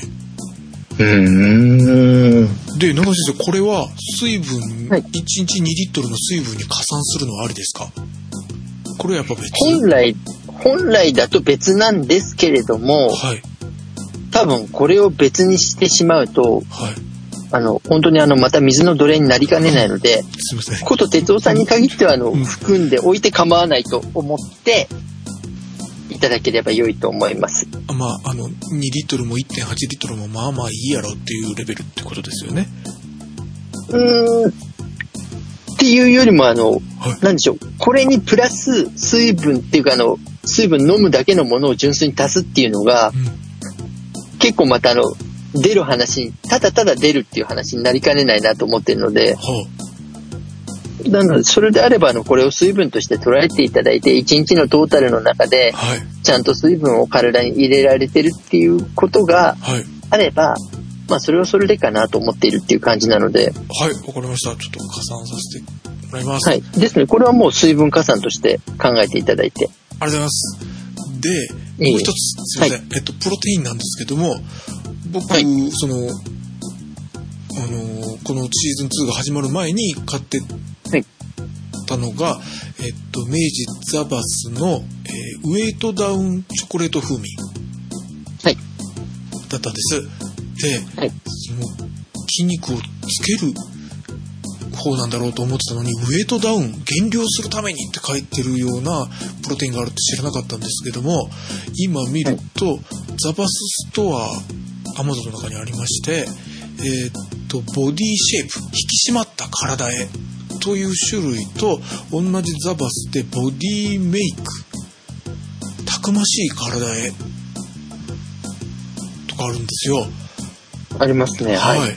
[SPEAKER 2] うーん。
[SPEAKER 3] で、長先生、これは水分、
[SPEAKER 1] はい
[SPEAKER 3] 1日2リットルの水分に加算するのはありですか？これはやっぱ別
[SPEAKER 1] 本来、本来だと別なんですけれども、
[SPEAKER 3] はい。
[SPEAKER 1] 多分これを別にしてしまうと、
[SPEAKER 3] はい。
[SPEAKER 1] あの、本当にあの、また水の奴隷になりかねないので、
[SPEAKER 3] すいません。
[SPEAKER 1] こと哲夫さんに限っては、あの、
[SPEAKER 3] うん
[SPEAKER 1] 含んでおいて構わないと思って、いただければ良いと思います。
[SPEAKER 3] あまあ、あの、2リットルも1.8リットルもまあまあいいやろっていうレベルってことですよね。
[SPEAKER 1] うーん。っていうよりも、あの、
[SPEAKER 3] はい。
[SPEAKER 1] なんでしょう。これにプラス水分っていうか、あの、水分飲むだけのものを純粋に足すっていうのが、
[SPEAKER 3] うん。
[SPEAKER 1] 結構またあの、出る話に、ただただ出るっていう話になりかねないなと思ってるので、
[SPEAKER 3] は
[SPEAKER 1] なので、それであれば、あの、これを水分として捉えていただいて、1日のトータルの中で。ちゃんと水分を体に入れられてるっていうことが
[SPEAKER 3] はい。
[SPEAKER 1] あれば、まあ、それはそれでかなと思っているっていう感じなので、
[SPEAKER 3] はい。わかりました。ちょっと加算させてもらいます。
[SPEAKER 1] はい。ですね、これはもう水分加算として考えていただいて、
[SPEAKER 3] ありがとうございます。で、
[SPEAKER 1] いい
[SPEAKER 3] もう一つ、すいません。えっと、プロテインなんですけども、僕、
[SPEAKER 1] はい
[SPEAKER 3] その、あのーこのシーズン2が始まる前に買って
[SPEAKER 1] はい
[SPEAKER 3] たのが、えっと、明治ザバスの、えーウェイトダウンチョコレート風味
[SPEAKER 1] はい。
[SPEAKER 3] だったんです。で、
[SPEAKER 1] はい。
[SPEAKER 3] その筋肉をつける方なんだろうと思ってたのに、ウェイトダウン、減量するためにって書いてるようなプロテインがあるって知らなかったんですけども、今見ると、ザバスストア、アマゾンの中にありまして、えーっと、ボディシェイプ、引き締まった体へという種類と、同じザバスでボディメイク、たくましい体へとかあるんですよ。
[SPEAKER 1] ありますね。はい。
[SPEAKER 3] はい。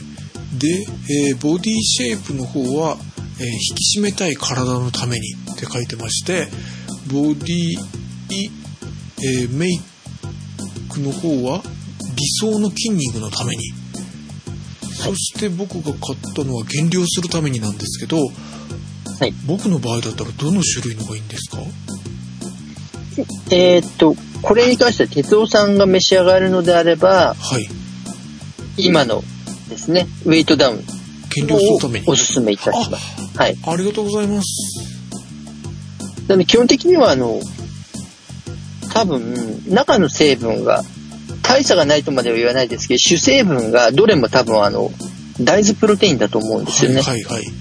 [SPEAKER 3] で、えーボディシェイプの方は、えー引き締めたい体のためにって書いてまして、ボディ、えーメイクの方は理想の筋肉のために。そして僕が買ったのは減量するためになんですけど、
[SPEAKER 1] はい
[SPEAKER 3] 僕の場合だったらどの種類のがいいんですか？
[SPEAKER 1] えーっと、これに関しては、哲夫さんが召し上がるのであれば、
[SPEAKER 3] はい。
[SPEAKER 1] 今のですね、ウェイトダウン
[SPEAKER 3] 減量するために。
[SPEAKER 1] をおすすめいたします。はい。
[SPEAKER 3] ありがとうございます。
[SPEAKER 1] なので基本的には、あの、多分、中の成分が、大差がないとまでは言わないですけど、主成分がどれも多分あの、大豆プロテインだと思うんですよね。
[SPEAKER 3] はいはいはい。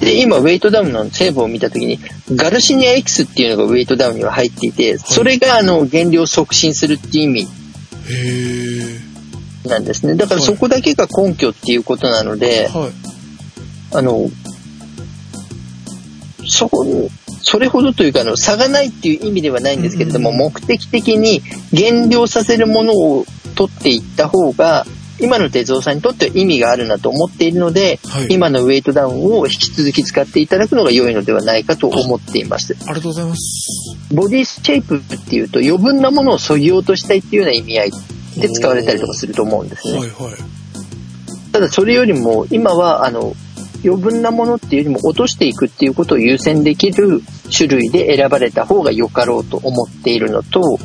[SPEAKER 1] で、今、ウェイトダウンの成分を見たときに、ガルシニア X っていうのがウェイトダウンには入っていて、それがあの、減量を促進するっていう意味。なんですね。だからそこだけが根拠っていうことなので、
[SPEAKER 3] はい。
[SPEAKER 1] あの、そこ、それほどというか、あの、差がないっていう意味ではないんですけれども、
[SPEAKER 3] うん
[SPEAKER 1] 目的的に減量させるものを取っていった方が、今の哲夫さんにとっては意味があるなと思っているので、
[SPEAKER 3] はい
[SPEAKER 1] 今のウェイトダウンを引き続き使っていただくのが良いのではないかと思っています。
[SPEAKER 3] ありがとうございます。
[SPEAKER 1] ボディシェイプっていうと余分なものを削ぎ落としたいっていうような意味合いで使われたりとかすると思うんですね。
[SPEAKER 3] はいはい。
[SPEAKER 1] ただそれよりも今はあの余分なものっていうよりも落としていくっていうことを優先できる種類で選ばれた方が良かろうと思っているのと、
[SPEAKER 3] はい。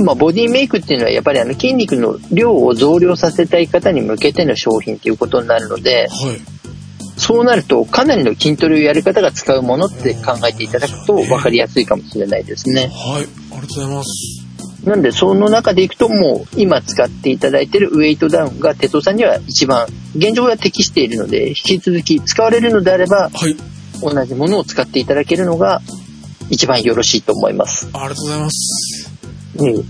[SPEAKER 1] まあ、ボディメイクっていうのはやっぱりあの筋肉の量を増量させたい方に向けての商品っていうことになるので、
[SPEAKER 3] はい。
[SPEAKER 1] そうなるとかなりの筋トレをやる方が使うものって考えていただくと分かりやすいかもしれないですね。
[SPEAKER 3] はい。ありがとうございます。
[SPEAKER 1] なんでその中でいくともう今使っていただいているウェイトダウンが哲夫さんには一番現状が適しているので引き続き使われるのであれば
[SPEAKER 3] はい。
[SPEAKER 1] 同じものを使っていただけるのが一番よろしいと思います。
[SPEAKER 3] ありがとうございます。
[SPEAKER 1] うん。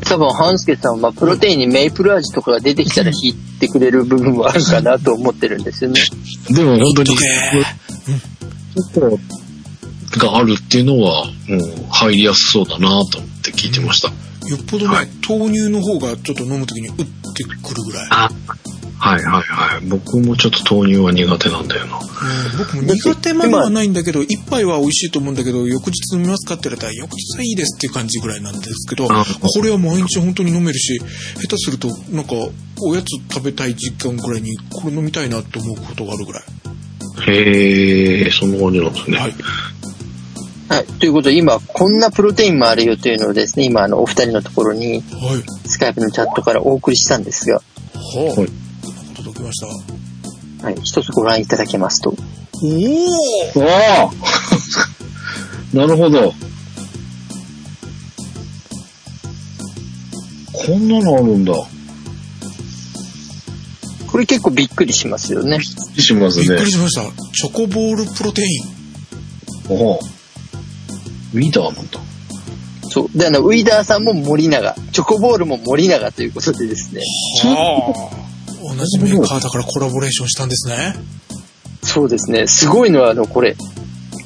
[SPEAKER 1] 多分、半助さんはプロテインにメイプル味とかが出てきたら引いてくれる部分はあるかなと思ってるんですよね。
[SPEAKER 2] でも本当にがあるっていうのは、もう入りやすそうだなと思って聞いてました。
[SPEAKER 3] よっぽどね、
[SPEAKER 2] はい
[SPEAKER 3] 豆乳の方がちょっと飲むときに打ってくるぐらい。
[SPEAKER 2] あはいはいはい。僕もちょっと豆乳は苦手なんだよな。
[SPEAKER 3] うん僕も苦手まではないんだけど、一杯は美味しいと思うんだけど、翌日飲みますかって言われたら、翌日はいいですっていう感じぐらいなんですけど、
[SPEAKER 2] あ
[SPEAKER 3] これは毎日本当に飲めるし、下手すると、なんか、おやつ食べたい時間ぐらいに、これ飲みたいなと思うことがあるぐらい。
[SPEAKER 2] へえ、そんな感じなんですね。
[SPEAKER 3] はい。
[SPEAKER 1] はい。ということで、今、こんなプロテインもあるよというのをですね、今、あの、お二人のところに、
[SPEAKER 3] はい。
[SPEAKER 1] スカイプのチャットからお送りしたんですが、
[SPEAKER 3] はあ。
[SPEAKER 2] はい
[SPEAKER 3] 届きました。
[SPEAKER 1] はい。一つご覧いただけますと、
[SPEAKER 3] おお
[SPEAKER 2] ああ なるほど。こんなのあるんだ。
[SPEAKER 1] これ結構びっくりしますよね。
[SPEAKER 2] しますね
[SPEAKER 3] びっく。りしました。チョコボールプロテイン。
[SPEAKER 2] おおウィダーなんだ。
[SPEAKER 1] そう。で、あの、ウィダーさんも森永、チョコボールも森永ということでですね、
[SPEAKER 3] はあ。同じメーカーだからコラボレーションしたんですね。
[SPEAKER 1] そうですね。すごいのは、あの、これ、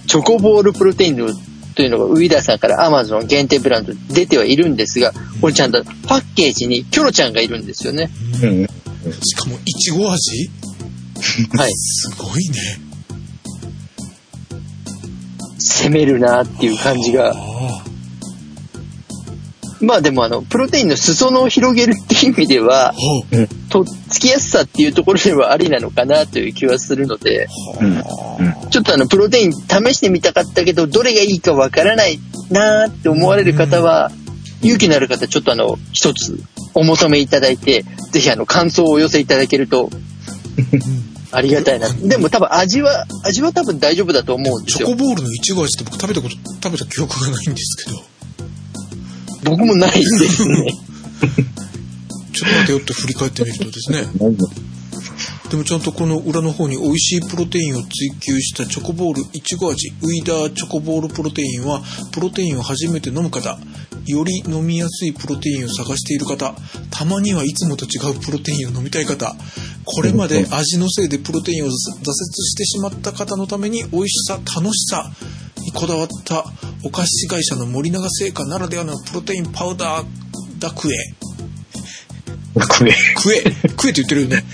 [SPEAKER 1] チョコボールプロテインのというのがウィダーさんから Amazon 限定ブランドで出てはいるんですが、これちゃんとパッケージにキョロちゃんがいるんですよね。
[SPEAKER 2] うん。
[SPEAKER 3] しかも、いちご味？
[SPEAKER 1] はい。
[SPEAKER 3] すごいね。
[SPEAKER 1] 攻めるなっていう感じが。まあでもあの、プロテインの裾野を広げるっていう意味では、
[SPEAKER 3] は
[SPEAKER 1] とっつきやすさっていうところではありなのかなという気はするので、ちょっとあの、プロテイン試してみたかったけど、どれがいいかわからないなーって思われる方は、勇気のある方、ちょっとあの、一つお求めいただいて、ぜひあの、感想をお寄せいただけると、ありがたいな。でも多分味は、味は多分大丈夫だと思うんですよ。
[SPEAKER 3] チョコボールのいちご味って僕食べたこと、食べた記憶がないんですけど。
[SPEAKER 1] 僕もないですね。
[SPEAKER 3] ちょっと待てよって振り返ってみるとですね。でもちゃんとこの裏の方に美味しいプロテインを追求したチョコボールいちご味ウィダーチョコボールプロテインはプロテインを初めて飲む方。より飲みやすいプロテインを探している方。たまにはいつもと違うプロテインを飲みたい方。これまで味のせいでプロテインを挫折してしまった方のために美味しさ楽しさにこだわったお菓子会社の森永製菓ならではのプロテインパウダーだクエ
[SPEAKER 2] これ、
[SPEAKER 3] 食え食えって言ってるよね。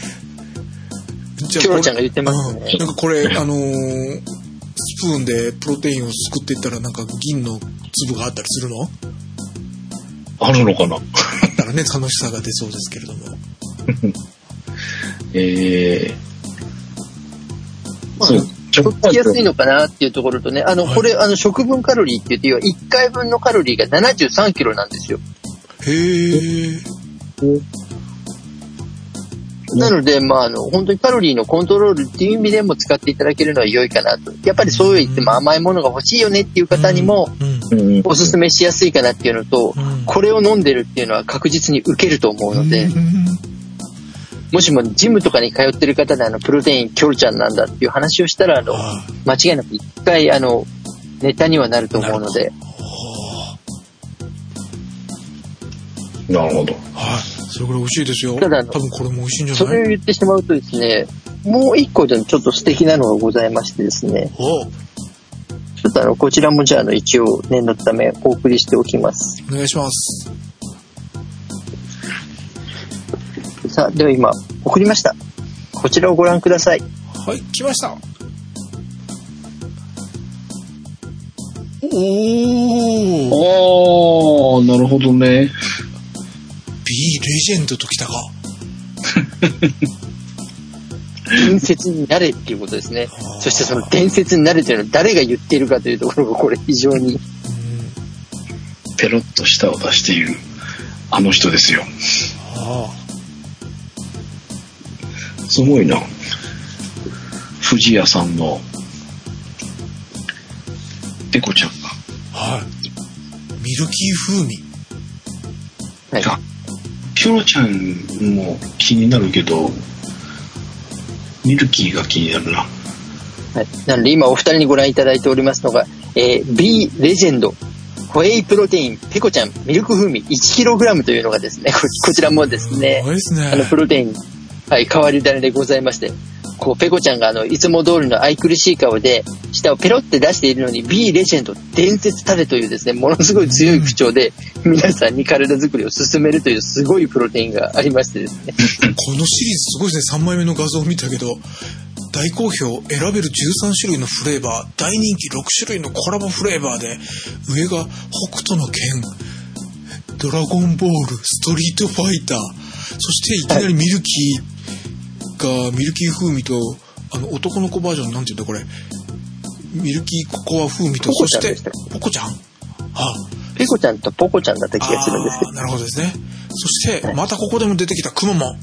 [SPEAKER 3] じ
[SPEAKER 1] キョロちゃんが言ってますね
[SPEAKER 3] うんなんかこれ、あのースプーンでプロテインをすくっていったらなんか銀の粒があったりするの？
[SPEAKER 2] あるのかな？
[SPEAKER 3] あったらね、楽しさが出そうですけれども。
[SPEAKER 2] ええそう。ち
[SPEAKER 1] とっつきやすいのかなっていうところとね、あの、
[SPEAKER 3] はい
[SPEAKER 1] これ、あの、食分カロリーって言って、1回分のカロリーが73キロなんですよ。
[SPEAKER 3] へえ。
[SPEAKER 1] なので、まあ、あの、本当にカロリーのコントロールっていう意味でも使っていただけるのは良いかなと。やっぱりそう言っても甘いものが欲しいよねっていう方にもおすすめしやすいかなっていうのと、
[SPEAKER 3] うん
[SPEAKER 1] これを飲んでるっていうのは確実に受けると思うので、
[SPEAKER 3] うん
[SPEAKER 1] もしもジムとかに通ってる方であの、プロテインキョルちゃんなんだっていう話をしたら、あの、
[SPEAKER 3] あ
[SPEAKER 1] 間違いなく一回、あの、ネタにはなると思うので、
[SPEAKER 2] なるほど。
[SPEAKER 3] はい。それぐらい美味しいですよ。
[SPEAKER 1] ただあの
[SPEAKER 3] 多分これも美味しいんじゃない？
[SPEAKER 1] それを言ってしまうとですね、もう一個でちょっと素敵なのがございましてですね、
[SPEAKER 3] お
[SPEAKER 1] ちょっとあの、こちらもじゃああの、一応念のためお送りしておきます。
[SPEAKER 3] お願いします。
[SPEAKER 1] さあ、では今、送りました。こちらをご覧ください。
[SPEAKER 3] はい、来ました。おー、
[SPEAKER 2] ああ、なるほどね。
[SPEAKER 3] B レジェンドときたか。
[SPEAKER 1] 伝説になれっていうことですね。そしてその伝説になれというのは誰が言っているかというところがこれ非常に。
[SPEAKER 2] ペロッと舌を出している、あの人ですよ。
[SPEAKER 3] あ
[SPEAKER 2] すごいな。藤屋さんの、ペコちゃんが。
[SPEAKER 3] あ、はい。ミルキー風味。
[SPEAKER 1] はい。
[SPEAKER 2] あピョロちゃんも気になるけど、ミルキーが気になるな。
[SPEAKER 1] はい。なので今お二人にご覧いただいておりますのが、えー B レジェンド、ホエイプロテイン、ペコちゃん、ミルク風味 1kg というのがですね、ここちらもですね
[SPEAKER 3] すね。
[SPEAKER 1] あの、プロテイン、はい、変わり種でございまして、こう、ペコちゃんがあの、いつも通りの愛くるしい顔で、舌をペロって出しているのに、B レジェンド、伝説たれというですね、ものすごい強い口調で、皆さんに体作りを進めるというすごいプロテインがありましてですね。
[SPEAKER 3] このシリーズすごいですね。3枚目の画像を見たけど、大好評、選べる13種類のフレーバー、大人気6種類のコラボフレーバーで、上が北斗の拳、ドラゴンボール、ストリートファイター、そしていきなりミルキーが、ミルキー風味と、あの、男の子バージョン、なんて言うんだこれ。ミルキーココア風味と、そしてポコちゃん？あ、
[SPEAKER 1] ペコちゃんとポコちゃんだった気がするんですけど
[SPEAKER 3] あー、なるほどですね。そして、またここでも出てきたくまモン。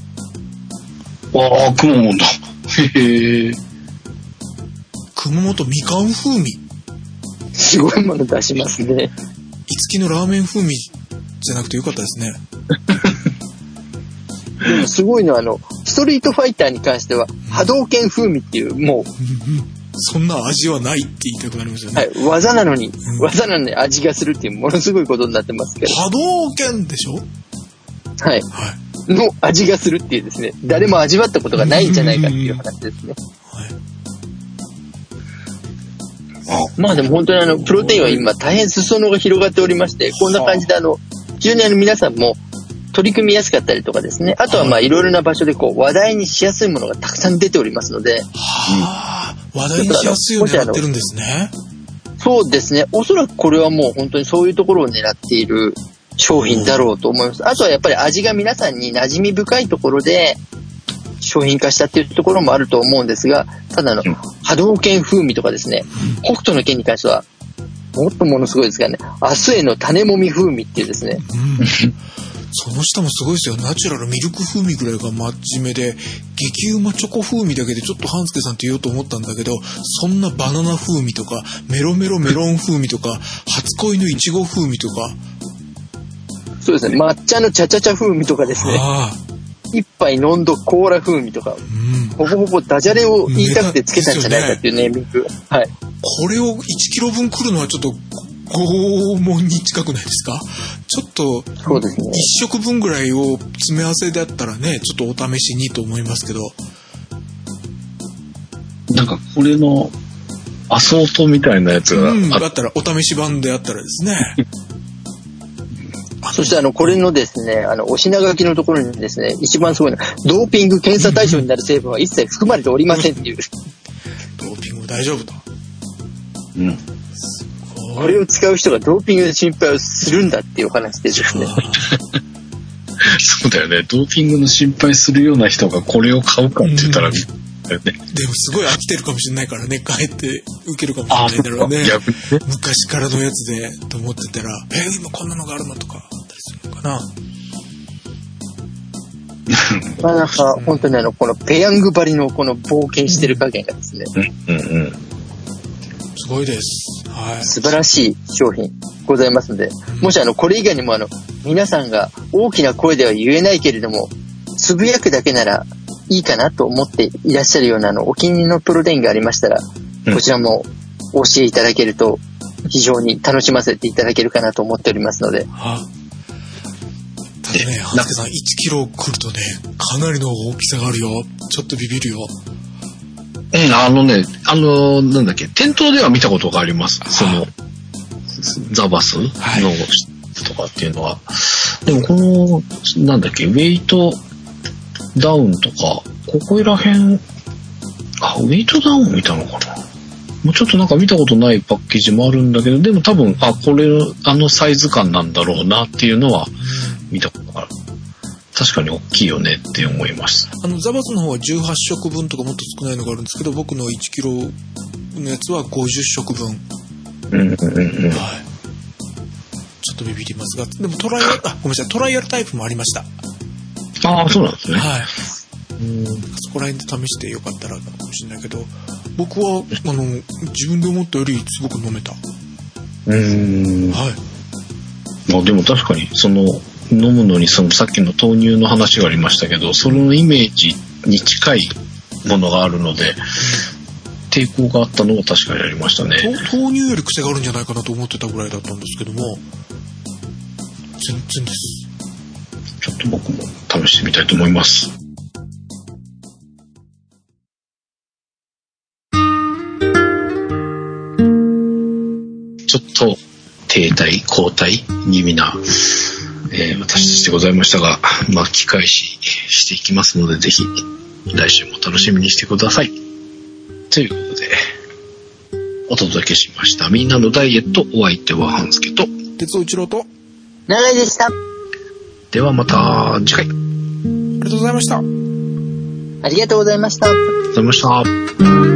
[SPEAKER 2] ああ、くももんだ。へえ。
[SPEAKER 3] 熊本みかん風味。
[SPEAKER 1] すごいもの出しますね。
[SPEAKER 3] いつきのラーメン風味じゃなくてよかったですね。
[SPEAKER 1] でもすごいのはあの、ストリートファイターに関しては、波動拳風味っていう、も
[SPEAKER 3] そんな味はないって言いたくなりますよ
[SPEAKER 1] う、
[SPEAKER 3] ね。
[SPEAKER 1] はい、技なのに
[SPEAKER 3] ん、
[SPEAKER 1] 技なのに味がするっていう、ものすごいことになってますけど、
[SPEAKER 3] 波動拳でしょ？
[SPEAKER 1] はい。
[SPEAKER 3] はい。
[SPEAKER 1] の味がするっていうですね、誰も味わったことがないんじゃないかっていう話ですね。
[SPEAKER 3] はい。
[SPEAKER 1] まあでも本当にあの、プロテインは今大変裾野が広がっておりまして、こんな感じであの、非常にあの皆さんも取り組みやすかったりとかですね、あとはまあいろいろな場所でこう話題にしやすいものがたくさん出ておりますので、
[SPEAKER 3] はあ、話題にしやすいようになってるんですね。
[SPEAKER 1] そうですね、おそらくこれはもう本当にそういうところを狙っている商品だろうと思います。あとはやっぱり味が皆さんに馴染み深いところで商品化したっていうところもあると思うんですが、ただあの
[SPEAKER 2] うん、
[SPEAKER 1] 波動拳風味とかですね、北斗の拳に関しては、もっとものすごいですからね、明日への種もみ風味っていうですね、
[SPEAKER 3] うん。その下もすごいですよ。ナチュラルミルク風味ぐらいが真面目で、激うまチョコ風味だけでちょっと半助さんって言おうと思ったんだけど、そんなバナナ風味とか、メロメロメロン風味とか、初恋のいちご風味とか、
[SPEAKER 1] そうですね、抹茶のチャチャチャ風味とかですね、一杯飲んどコーラ風味とか、
[SPEAKER 3] うん。
[SPEAKER 1] ほぼほぼダジャレを言いたくてつけたんじゃないかっていうネーミング。はい。
[SPEAKER 3] これを1キロ分来るのはちょっと拷問に近くないですか？ちょっと
[SPEAKER 1] そうですね。
[SPEAKER 3] 1食分ぐらいを詰め合わせだったらねちょっとお試しにと思いますけど。
[SPEAKER 2] なんかこれのアソートみたいなやつが
[SPEAKER 3] うん、
[SPEAKER 2] あ
[SPEAKER 3] だったらお試し版であったらですね。
[SPEAKER 1] そしてあの、これのですね、あの、お品書きのところにですね、一番すごいのは、ドーピング検査対象になる成分は一切含まれておりませんっていう、
[SPEAKER 3] ドーピング大丈夫と。
[SPEAKER 2] うん。
[SPEAKER 1] これを使う人がドーピングの心配をするんだっていうお話でですね。
[SPEAKER 2] そうだよね。ドーピングの心配するような人がこれを買うかって言ったら、
[SPEAKER 3] うん。でもすごい飽きてるかもしれないからね帰って受けるかもしれないんだろうね
[SPEAKER 2] 逆にね。
[SPEAKER 3] 昔からのやつでと思ってたら「え今こんなのがあるの?」とかあったりするのかな
[SPEAKER 1] なかなか本当にあの、このペヤング張りのこの冒険してる加減がですね、
[SPEAKER 2] うんうんうん。
[SPEAKER 3] すごいですはい
[SPEAKER 1] 素晴らしい商品ございますので、もしあの、これ以外にもあの、皆さんが大きな声では言えないけれども、つぶやくだけならいいかなと思っていらっしゃるようなあの、お気に入りのプロテインがありましたら、
[SPEAKER 2] うん
[SPEAKER 1] こちらもお教えいただけると、非常に楽しませていただけるかなと思っておりますので、
[SPEAKER 3] はただね、半助さん1キロ来るとね、かなりの大きさがあるよ。ちょっとビビるよ。
[SPEAKER 2] うん、あのね、あの、なんだっけ、店頭では見たことがあります。その、ザバスの
[SPEAKER 3] はい
[SPEAKER 2] とかっていうのは。でもこの、なんだっけ、ウェイトダウンとか、ここら辺、あ、ウェイトダウン見たのかなもうちょっとなんか見たことないパッケージもあるんだけど、でも多分、あ、これ、あのサイズ感なんだろうなっていうのは見たことある。確かに大きいよねって思います。
[SPEAKER 3] あの、ザバスの方は18食分とかもっと少ないのがあるんですけど、僕の1キロのやつは50食分。
[SPEAKER 2] うんうんうんうん。
[SPEAKER 3] はい。ちょっとビビりますが、でもトライアル、あ、ごめんなさい、トライアルタイプもありました。
[SPEAKER 2] ああ、そうなんですね。
[SPEAKER 3] はい。
[SPEAKER 2] うん
[SPEAKER 3] そこら辺で試してよかったらかもしれないけど、僕は、あの、自分で思ったよりすごく飲めた。
[SPEAKER 2] うん。
[SPEAKER 3] はい。
[SPEAKER 2] まあでも確かに、その、飲むのにそのさっきの豆乳の話がありましたけど、そのイメージに近いものがあるので、抵抗があったのは確かにありましたね。
[SPEAKER 3] と豆乳より癖があるんじゃないかなと思ってたぐらいだったんですけども、全然です。
[SPEAKER 2] ちょっと僕も試してみたいと思います。ちょっと停滞、後退気味な、えー私たちでございましたが、巻き返ししていきますので、ぜひ来週も楽しみにしてください。ということで、お届けしました。みんなのダイエット、お相手は半助と、
[SPEAKER 3] 鉄尾一郎と、あ
[SPEAKER 1] 長井でした。
[SPEAKER 2] ではまた次回。あり
[SPEAKER 3] りがとうございました。
[SPEAKER 1] ありがとうございました。
[SPEAKER 2] がとうございました。